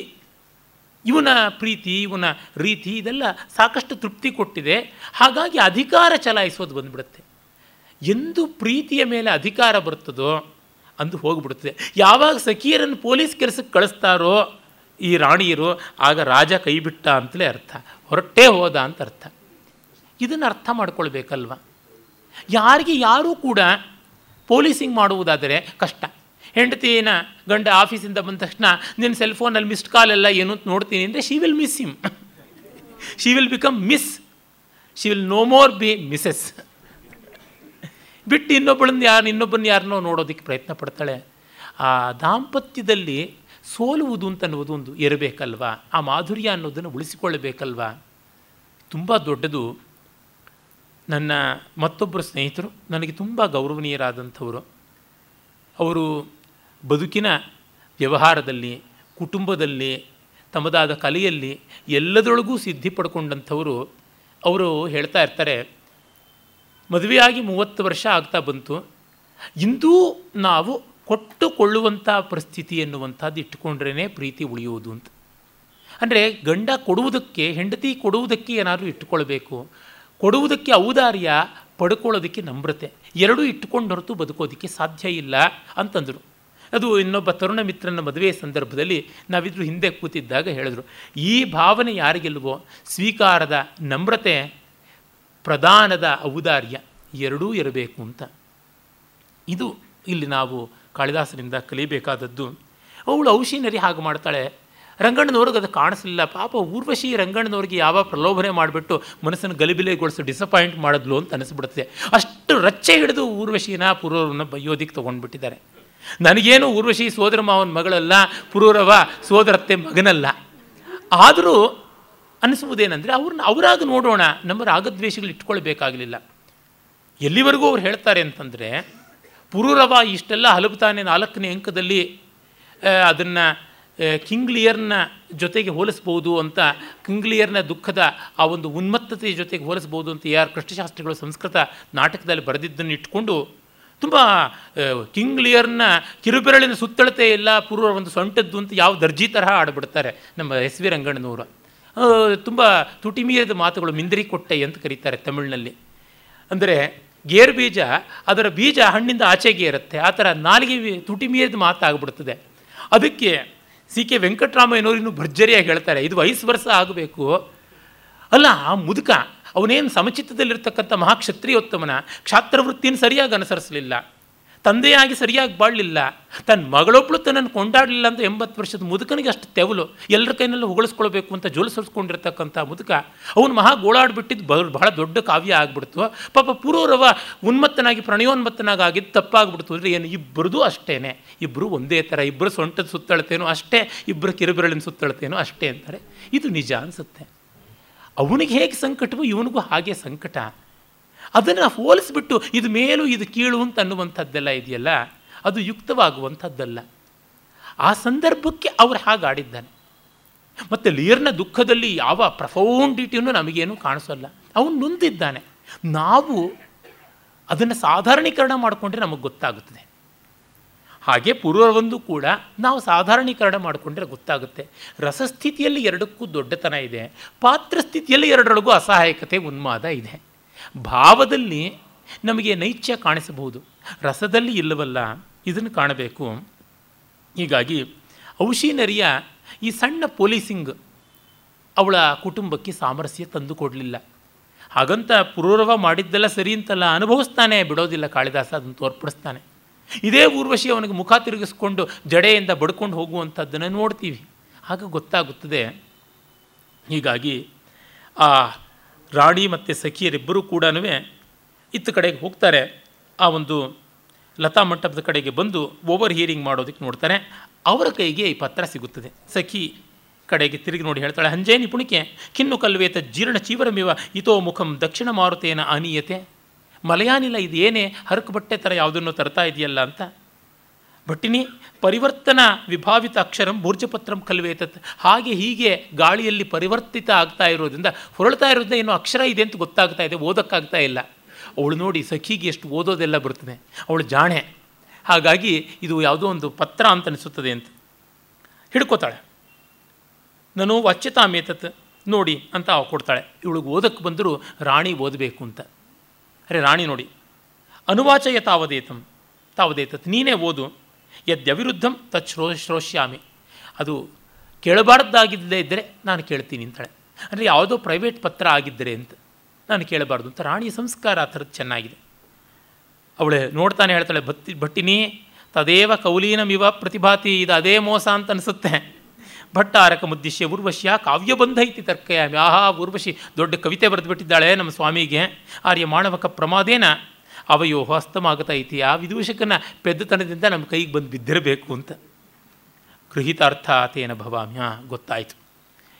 ಇವನ ಪ್ರೀತಿ, ಇವನ ರೀತಿ ಇದೆಲ್ಲ ಸಾಕಷ್ಟು ತೃಪ್ತಿ ಕೊಟ್ಟಿದೆ. ಹಾಗಾಗಿ ಅಧಿಕಾರ ಚಲಾಯಿಸೋದು ಬಂದುಬಿಡುತ್ತೆ. ಎಂದು ಪ್ರೀತಿಯ ಮೇಲೆ ಅಧಿಕಾರ ಬರ್ತದೋ ಅಂದು ಹೋಗಿಬಿಡ್ತದೆ ಯಾವಾಗ ಸಖಿಯರನ್ನು ಪೊಲೀಸ್ ಕೆಲಸಕ್ಕೆ ಕಳಿಸ್ತಾರೋ ಈ ರಾಣಿಯರು, ಆಗ ರಾಜ ಕೈಬಿಟ್ಟ ಅಂತಲೇ ಅರ್ಥ. ಹೊರಟೇ ಹೋದ ಅಂತ ಅರ್ಥ. ಇದನ್ನು ಅರ್ಥ ಮಾಡ್ಕೊಳ್ಬೇಕಲ್ವ? ಯಾರಿಗೆ ಯಾರೂ ಕೂಡ ಪೊಲೀಸಿಂಗ್ ಮಾಡುವುದಾದರೆ ಕಷ್ಟ. ಹೆಂಡತಿನ ಗಂಡ ಆಫೀಸಿಂದ ಬಂದ ತಕ್ಷಣ, ನಿನ್ನ ಸೆಲ್ ಫೋನಲ್ಲಿ ಮಿಸ್ಡ್ ಕಾಲ್ ಎಲ್ಲ ಏನು ಅಂತ ನೋಡ್ತೀನಿ ಅಂದರೆ she will miss him she will become miss she will no more be missus ಬಿಟ್ಟು ಇನ್ನೊಬ್ಬಳನ್ನ ಯಾರು ಇನ್ನೊಬ್ಬನ ಯಾರನ್ನೋ ನೋಡೋದಕ್ಕೆ ಪ್ರಯತ್ನ ಪಡ್ತಾಳೆ. ಆ ದಾಂಪತ್ಯದಲ್ಲಿ ಸೋಲುವುದು ಅಂತ ಅನ್ನೋದು ಒಂದು ಇರಬೇಕಲ್ವಾ? ಆ ಮಾಧುರ್ಯ ಅನ್ನೋದನ್ನು ಉಳಿಸಿಕೊಳ್ಳಬೇಕಲ್ವಾ? ತುಂಬ ದೊಡ್ಡದು. ನನ್ನ ಮತ್ತೊಬ್ಬರು ಸ್ನೇಹಿತರು, ನನಗೆ ತುಂಬ ಗೌರವನೀಯರಾದಂಥವರು. ಅವರು ಬದುಕಿನ ವ್ಯವಹಾರದಲ್ಲಿ, ಕುಟುಂಬದಲ್ಲಿ, ತಮ್ಮದಾದ ಕಲೆಯಲ್ಲಿ ಎಲ್ಲದರೊಳಗೂ ಸಿದ್ಧಿ ಪಡ್ಕೊಂಡಂಥವರು. ಅವರು ಹೇಳ್ತಾ ಇರ್ತಾರೆ ಮದುವೆಯಾಗಿ ಮೂವತ್ತು ವರ್ಷ ಆಗ್ತಾ ಬಂತು. ಇಂದೂ ನಾವು ಕೊಟ್ಟುಕೊಳ್ಳುವಂಥ ಪರಿಸ್ಥಿತಿ ಎನ್ನುವಂಥದ್ದು ಇಟ್ಟುಕೊಂಡ್ರೇ ಪ್ರೀತಿ ಉಳಿಯುವುದು ಅಂತ. ಅಂದರೆ ಗಂಡ ಕೊಡುವುದಕ್ಕೆ, ಹೆಂಡತಿ ಕೊಡುವುದಕ್ಕೆ ಏನಾದರೂ ಇಟ್ಟುಕೊಳ್ಬೇಕು. ಕೊಡುವುದಕ್ಕೆ ಔದಾರ್ಯ ಪಡ್ಕೊಳ್ಳೋದಕ್ಕೆ ನಮ್ರತೆ. ಎರಡೂ ಇಟ್ಟುಕೊಂಡು ಹೊರತು ಬದುಕೋದಕ್ಕೆ ಸಾಧ್ಯ ಇಲ್ಲ ಅಂತಂದರು. ಅದು ಇನ್ನೊಬ್ಬ ತರುಣ ಮಿತ್ರನ ಮದುವೆ ಸಂದರ್ಭದಲ್ಲಿ ನಾವಿದ್ರು ಹಿಂದೆ ಕೂತಿದ್ದಾಗ ಹೇಳಿದ್ರು, ಈ ಭಾವನೆ ಯಾರಿಗೆಲ್ವೋ? ಸ್ವೀಕಾರದ ನಮ್ರತೆ ಪ್ರಧಾನದ ಔದಾರ್ಯ ಎರಡೂ ಇರಬೇಕು ಅಂತ. ಇದು ಇಲ್ಲಿ ನಾವು ಕಾಳಿದಾಸರಿಂದ ಕಲಿಬೇಕಾದದ್ದು. ಅವಳು ಔಷಿನರಿ ಹಾಗೆ ಮಾಡ್ತಾಳೆ. ರಂಗಣ್ಣನವ್ರಿಗೆ ಅದು ಕಾಣಿಸಲಿಲ್ಲ. ಪಾಪ ಊರ್ವಶಿ ರಂಗಣ್ಣನವ್ರಿಗೆ ಯಾವ ಪ್ರಲೋಭನೆ ಮಾಡಿಬಿಟ್ಟು ಮನಸ್ಸನ್ನು ಗಲಿಬಿಲೆಗೊಳಿಸಿ ಡಿಸಪಾಯಿಂಟ್ ಮಾಡಿದ್ಲು ಅಂತ ಅನಿಸ್ಬಿಡುತ್ತೆ. ಅಷ್ಟು ರಚ್ಚೆ ಹಿಡಿದು ಊರ್ವಶಿನ ಪುರೋರನ್ನ ಬೈಯೋದಿಕ್ಕೆ ತೊಗೊಂಡ್ಬಿಟ್ಟಿದ್ದಾರೆ. ನನಗೇನು ಊರ್ವಶಿ ಸೋದರ ಮಾವನ ಮಗಳಲ್ಲ, ಪುರೂರವ ಸೋದರತ್ತೆ ಮಗನಲ್ಲ. ಆದರೂ ಅನಿಸುವುದೇನೆಂದರೆ ಅವ್ರನ್ನ ಅವರಾಗ ನೋಡೋಣ, ನಮ್ಮ ರಾಗದ್ವೇಷಗಳು ಇಟ್ಕೊಳ್ಬೇಕಾಗಲಿಲ್ಲ. ಎಲ್ಲಿವರೆಗೂ ಅವ್ರು ಹೇಳ್ತಾರೆ ಅಂತಂದರೆ ಪುರೂರವ ಇಷ್ಟೆಲ್ಲ ಹಲಬುತ್ತಾನೆ ನಾಲ್ಕನೇ ಅಂಕದಲ್ಲಿ ಅದನ್ನು ಕಿಂಗ್ಲಿಯರ್ನ ಜೊತೆಗೆ ಹೋಲಿಸ್ಬೋದು ಅಂತ ಕಿಂಗ್ಲಿಯರ್ನ ದುಃಖದ ಆ ಒಂದು ಉನ್ಮತ್ತತೆಯ ಜೊತೆಗೆ ಹೋಲಿಸ್ಬೋದು ಅಂತ ಯಾರು ಕೃಷ್ಣಶಾಸ್ತ್ರಿಗಳು ಸಂಸ್ಕೃತ ನಾಟಕದಲ್ಲಿ ಬರೆದಿದ್ದನ್ನು ಇಟ್ಕೊಂಡು, ತುಂಬ ಕಿಂಗ್ಲಿಯರ್ನ ಕಿರುಬೆರಳಿನ ಸುತ್ತಳತೆ ಎಲ್ಲ ಪೂರ್ವ ಒಂದು ಸೊಂಟದ್ದು ಅಂತ ಯಾವ ದರ್ಜಿ ತರಹ ಆಡ್ಬಿಡ್ತಾರೆ ನಮ್ಮ ಎಸ್ ವಿ ರಂಗಣ್ಣನವರು. ತುಂಬ ತುಟಿಮೀರದ ಮಾತುಗಳು ಮಿಂದ್ರಿ ಕೊಟ್ಟೆ ಅಂತ ಕರೀತಾರೆ ತಮಿಳಿನಲ್ಲಿ. ಅಂದರೆ ಗೇರು ಬೀಜ, ಅದರ ಬೀಜ ಹಣ್ಣಿಂದ ಆಚೆಗೆ ಇರುತ್ತೆ ಆ ಥರ ನಾಲಿಗೆ ತುಟಿ ಮೀರಿದ ಮಾತಾಗ್ಬಿಡ್ತದೆ. ಅದಕ್ಕೆ ಸಿ ಕೆ ವೆಂಕಟರಾಮಯ್ಯನವರು ಇನ್ನೂ ಭರ್ಜರಿಯಾಗಿ ಹೇಳ್ತಾರೆ, ಇದು ವಯಸ್ಸು ವರ್ಷ ಆಗಬೇಕು. ಅಲ್ಲ, ಆ ಮುದುಕ, ಅವನೇನು ಸಮಚಿತ್ತದಲ್ಲಿರ್ತಕ್ಕಂಥ ಮಹಾಕ್ಷತ್ರಿಯೋತ್ತಮನ, ಕ್ಷಾತ್ರವೃತ್ತಿಯನ್ನು ಸರಿಯಾಗಿ ಅನುಸರಿಸಲಿಲ್ಲ. ತಂದೆಯಾಗಿ ಸರಿಯಾಗಿ ಬಾಳಲಿಲ್ಲ. ತನ್ನ ಮಗಳೊಬ್ಬಳು ತನ್ನನ್ನು ಕೊಂಡಾಡಲಿಲ್ಲ ಅಂತ ಎಂಬತ್ತು ವರ್ಷದ ಮುದುಕನಿಗೆ ಅಷ್ಟು ತೆವಲು. ಎಲ್ಲರ ಕೈನಲ್ಲೂ ಹೊಗಳಿಸ್ಕೊಳ್ಬೇಕು ಅಂತ ಜೋಲಿಸಲ್ಸ್ಕೊಂಡಿರ್ತಕ್ಕಂಥ ಮುದುಕ. ಅವನು ಮಹಾ ಗೋಳಾಡ್ಬಿಟ್ಟಿದ್ದು ಬಹಳ ದೊಡ್ಡ ಕಾವ್ಯ ಆಗ್ಬಿಡ್ತು. ಪಾಪ ಪುರೂರವ ಉನ್ಮತ್ತನಾಗಿ, ಪ್ರಣಯೋನ್ಮತ್ತನಾಗಿ ಆಗಿದ್ದು ತಪ್ಪಾಗ್ಬಿಡ್ತು ಅಂದರೆ ಏನು? ಇಬ್ಬರದೂ ಅಷ್ಟೇ ಇಬ್ಬರು ಒಂದೇ ಥರ ಇಬ್ಬರು ಸೊಂಟದ ಸುತ್ತಳತೇನೋ ಅಷ್ಟೇ ಇಬ್ಬರು ಕಿರುಬೆರಳಿನ ಸುತ್ತಳತೇನೋ ಅಷ್ಟೇ ಅಂತಾರೆ. ಇದು ನಿಜ ಅನಿಸುತ್ತೆ. ಅವನಿಗೆ ಹೇಗೆ ಸಂಕಟವೋ ಇವನಿಗೂ ಹಾಗೆ ಸಂಕಟ. ಅದನ್ನು ಹೋಲಿಸ್ಬಿಟ್ಟು ಇದು ಮೇಲು, ಇದು ಕೀಳು ಅಂತ ಅನ್ನುವಂಥದ್ದೆಲ್ಲ ಇದೆಯಲ್ಲ, ಅದು ಯುಕ್ತವಾಗುವಂಥದ್ದಲ್ಲ. ಆ ಸಂದರ್ಭಕ್ಕೆ ಅವರು ಹಾಗಾಡಿದ್ದಾನೆ. ಮತ್ತು ಲಿಯರ್ನ ದುಃಖದಲ್ಲಿ ಯಾವ ಪ್ರಫೌಂಡಿಟಿಯನ್ನು ನಮಗೇನು ಕಾಣಿಸೋಲ್ಲ. ಅವನು ನೊಂದಿದ್ದಾನೆ. ನಾವು ಅದನ್ನು ಸಾಧಾರಣೀಕರಣ ಮಾಡಿಕೊಂಡ್ರೆ ನಮಗೆ ಗೊತ್ತಾಗುತ್ತದೆ. ಹಾಗೆ ಪೂರ್ವವೊಂದು ಕೂಡ ನಾವು ಸಾಧಾರಣೀಕರಣ ಮಾಡಿಕೊಂಡ್ರೆ ಗೊತ್ತಾಗುತ್ತೆ. ರಸಸ್ಥಿತಿಯಲ್ಲಿ ಎರಡಕ್ಕೂ ದೊಡ್ಡತನ ಇದೆ. ಪಾತ್ರ ಸ್ಥಿತಿಯಲ್ಲಿ ಎರಡರೊಳಗೂ ಅಸಹಾಯಕತೆ ಉನ್ಮಾದ ಇದೆ. ಭಾವದಲ್ಲಿ ನಮಗೆ ನೈಚ್ಯ ಕಾಣಿಸಬಹುದು. ರಸದಲ್ಲಿ ಇಲ್ಲವಲ್ಲ, ಇದನ್ನು ಕಾಣಬೇಕು. ಹೀಗಾಗಿ ಔಷಿನರಿಯ ಈ ಸಣ್ಣ ಪೊಲೀಸಿಂಗ್ ಅವಳ ಕುಟುಂಬಕ್ಕೆ ಸಾಮರಸ್ಯ ತಂದು ಕೊಡಲಿಲ್ಲ. ಹಾಗಂತ ಪುರೂರವ ಮಾಡಿದ್ದೆಲ್ಲ ಸರಿ ಅಂತಲ್ಲ, ಅನುಭವಿಸ್ತಾನೆ, ಬಿಡೋದಿಲ್ಲ ಕಾಳಿದಾಸ, ಅದನ್ನು ತೋರ್ಪಡಿಸ್ತಾನೆ. ಇದೇ ಊರ್ವಶಿ ಅವನಿಗೆ ಮುಖ ತಿರುಗಿಸ್ಕೊಂಡು ಜಡೆಯಿಂದ ಬಡ್ಕೊಂಡು ಹೋಗುವಂಥದ್ದನ್ನು ನೋಡ್ತೀವಿ. ಆಗ ಗೊತ್ತಾಗುತ್ತದೆ. ಹೀಗಾಗಿ ಆ ರಾಣಿ ಮತ್ತು ಸಖಿಯರಿಬ್ಬರೂ ಕೂಡ ಇತ್ತ ಕಡೆಗೆ ಹೋಗ್ತಾರೆ. ಆ ಒಂದು ಲತಾ ಮಂಟಪದ ಕಡೆಗೆ ಬಂದು ಓವರ್ ಹಿಯರಿಂಗ್ ಮಾಡೋದಕ್ಕೆ ನೋಡ್ತಾರೆ. ಅವರ ಕೈಗೆ ಈ ಪತ್ರ ಸಿಗುತ್ತದೆ. ಸಖಿ ಕಡೆಗೆ ತಿರುಗಿ ನೋಡಿ ಹೇಳ್ತಾಳೆ, ಹಂಜೇ ನಿಪುಣಿಕೆ ಕಿನ್ನು ಕಲ್ವೇತ ಜೀರ್ಣ ಚೀವರಮಿವ, ಇತೋ ಮುಖಂ ದಕ್ಷಿಣ ಮಾರುತೇನ ಅನೀಯತೆ. ಮಲಯಾನಿಲ ಇದೇನೇ ಹರಕು ಬಟ್ಟೆ ಥರ ಯಾವುದನ್ನು ತರ್ತಾ ಇದೆಯಲ್ಲ ಅಂತ ಭಟ್ಟಿನಿ ಪರಿವರ್ತನ ವಿಭಾವಿತ ಅಕ್ಷರಂ ಭೂರ್ಜಪತ್ರಂ ಕಲ್ವೇತತ್. ಹಾಗೆ ಹೀಗೆ ಗಾಳಿಯಲ್ಲಿ ಪರಿವರ್ತಿತ ಆಗ್ತಾ ಇರೋದ್ರಿಂದ ಹೊರಳ್ತಾ ಇರೋದ್ರಿಂದ ಏನೋ ಅಕ್ಷರ ಇದೆ ಅಂತ ಗೊತ್ತಾಗ್ತಾ ಇದೆ, ಓದೋಕ್ಕಾಗ್ತಾ ಇಲ್ಲ. ಅವಳು ನೋಡಿ ಸಖಿಗೆ ಎಷ್ಟು ಓದೋದೆಲ್ಲ ಬರ್ತದೆ. ಅವಳು ಜಾಣೆ. ಹಾಗಾಗಿ ಇದು ಯಾವುದೋ ಒಂದು ಪತ್ರ ಅಂತ ಅನಿಸುತ್ತದೆ ಅಂತ. ಹಿಡ್ಕೋತಾಳೆ. ನಾನು ವಚ್ಯತಾಮೇತತ್, ನೋಡಿ ಅಂತ ಅವ ಕೊಡ್ತಾಳೆ. ಇವಳಿಗೆ ಓದಕ್ಕೆ ಬಂದರೂ ರಾಣಿ ಓದಬೇಕು ಅಂತ. ಅರೆ ರಾಣಿ ನೋಡಿ. ಅನುವಾಚಯ ತಾವದೇತಂ. ತಾವದೇತತ್, ನೀನೇ ಓದು. ಯದ್ಯವಿರುದ್ಧಂ ತತ್ ಶ್ರೋ ಶ್ರೋಷ್ಯಾಮಿ. ಅದು ಕೇಳಬಾರ್ದಾಗಿದ್ದೇ ಇದ್ದರೆ ನಾನು ಕೇಳ್ತೀನಿ ಅಂತಾಳೆ. ಅಂದರೆ ಯಾವುದೋ ಪ್ರೈವೇಟ್ ಪತ್ರ ಆಗಿದ್ದರೆ ಅಂತ ನಾನು ಕೇಳಬಾರ್ದು ಅಂತ ರಾಣಿಯ ಸಂಸ್ಕಾರ ಆ ಥರದ್ದು ಚೆನ್ನಾಗಿದೆ. ಅವಳೆ ನೋಡ್ತಾನೆ ಹೇಳ್ತಾಳೆ, ಭತ್ತಿ ಭಟ್ಟಿನಿ, ತದೇವ ಕೌಲೀನಮಿವ ಪ್ರತಿಭಾತಿ, ಇದು ಅದೇ ಮೋಸ ಅಂತ ಅನಿಸುತ್ತೆ. ಭಟ್ಟಾರಕ ಮುದ್ದಿಶ್ಯ ಊರ್ವಶ್ಯ ಕಾವ್ಯಬಂಧ ಐತಿ ತರ್ಕಯಾಮಿ. ಆಹಾ, ಊರ್ವಶಿ, ದೊಡ್ಡ ಕವಿತೆ ಬರೆದುಬಿಟ್ಟಿದ್ದಾಳೆ ನಮ್ಮ ಸ್ವಾಮಿಗೆ. ಆರ್ಯ ಮಾಣವಕ ಪ್ರಮಾದೇನ ಅವಯೋ ಹಸ್ತಮಾಗತ ಐತಿ. ಆ ವಿದೂಷಕನ ಪೆದ್ದತನದಿಂದ ನಮ್ಮ ಕೈಗೆ ಬಂದು ಬಿದ್ದಿರಬೇಕು ಅಂತ. ಗೃಹಿತಾರ್ಥಾತೇನ ಭವಾಮಿ ಭವಾಮ್ಯ ಗೊತ್ತಾಯಿತು.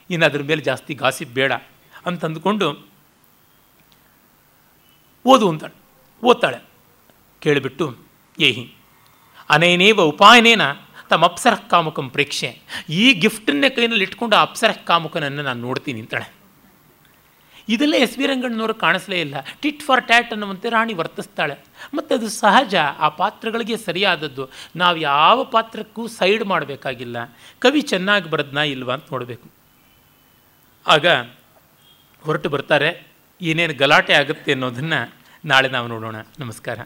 ಇನ್ನು ಅದ್ರ ಮೇಲೆ ಜಾಸ್ತಿ ಗಾಸಿಪ್ ಬೇಡ ಅಂತಂದುಕೊಂಡು ಓದು ಅಂತಾಳೆ. ಓದ್ತಾಳೆ. ಕೇಳಿಬಿಟ್ಟು, ಏಹಿ, ಅನೇನೇವ ಉಪಾಯನೇನ ತಮ್ಮ ಅಪ್ಸರ ಕಾಮುಕಂ ಪ್ರೇಕ್ಷೆ. ಈ ಗಿಫ್ಟನ್ನೇ ಕೈನಲ್ಲಿ ಇಟ್ಕೊಂಡು ಆ ಅಪ್ಸರ ಕಾಮುಕನನ್ನು ನಾನು ನೋಡ್ತೀನಿ ಅಂತಾಳೆ. ಇದೆಲ್ಲ ಎಸ್ ವಿ ರಂಗಣ್ಣನವರು ಕಾಣಿಸಲೇ ಇಲ್ಲ. ಟಿಟ್ ಫಾರ್ ಟ್ಯಾಟ್ ಅನ್ನುವಂತೆ ರಾಣಿ ವರ್ತಿಸ್ತಾಳೆ. ಮತ್ತು ಅದು ಸಹಜ, ಆ ಪಾತ್ರಗಳಿಗೆ ಸರಿಯಾದದ್ದು. ನಾವು ಯಾವ ಪಾತ್ರಕ್ಕೂ ಸೈಡ್ ಮಾಡಬೇಕಾಗಿಲ್ಲ. ಕವಿ ಚೆನ್ನಾಗಿ ಬರೆದ್ನಾ ಇಲ್ವಾ ಅಂತ ನೋಡಬೇಕು. ಆಗ ಹೊರಟು ಬರ್ತಾರೆ, ಏನೇನು ಗಲಾಟೆ ಆಗುತ್ತೆ ಅನ್ನೋದನ್ನು ನಾಳೆ ನಾವು ನೋಡೋಣ. ನಮಸ್ಕಾರ.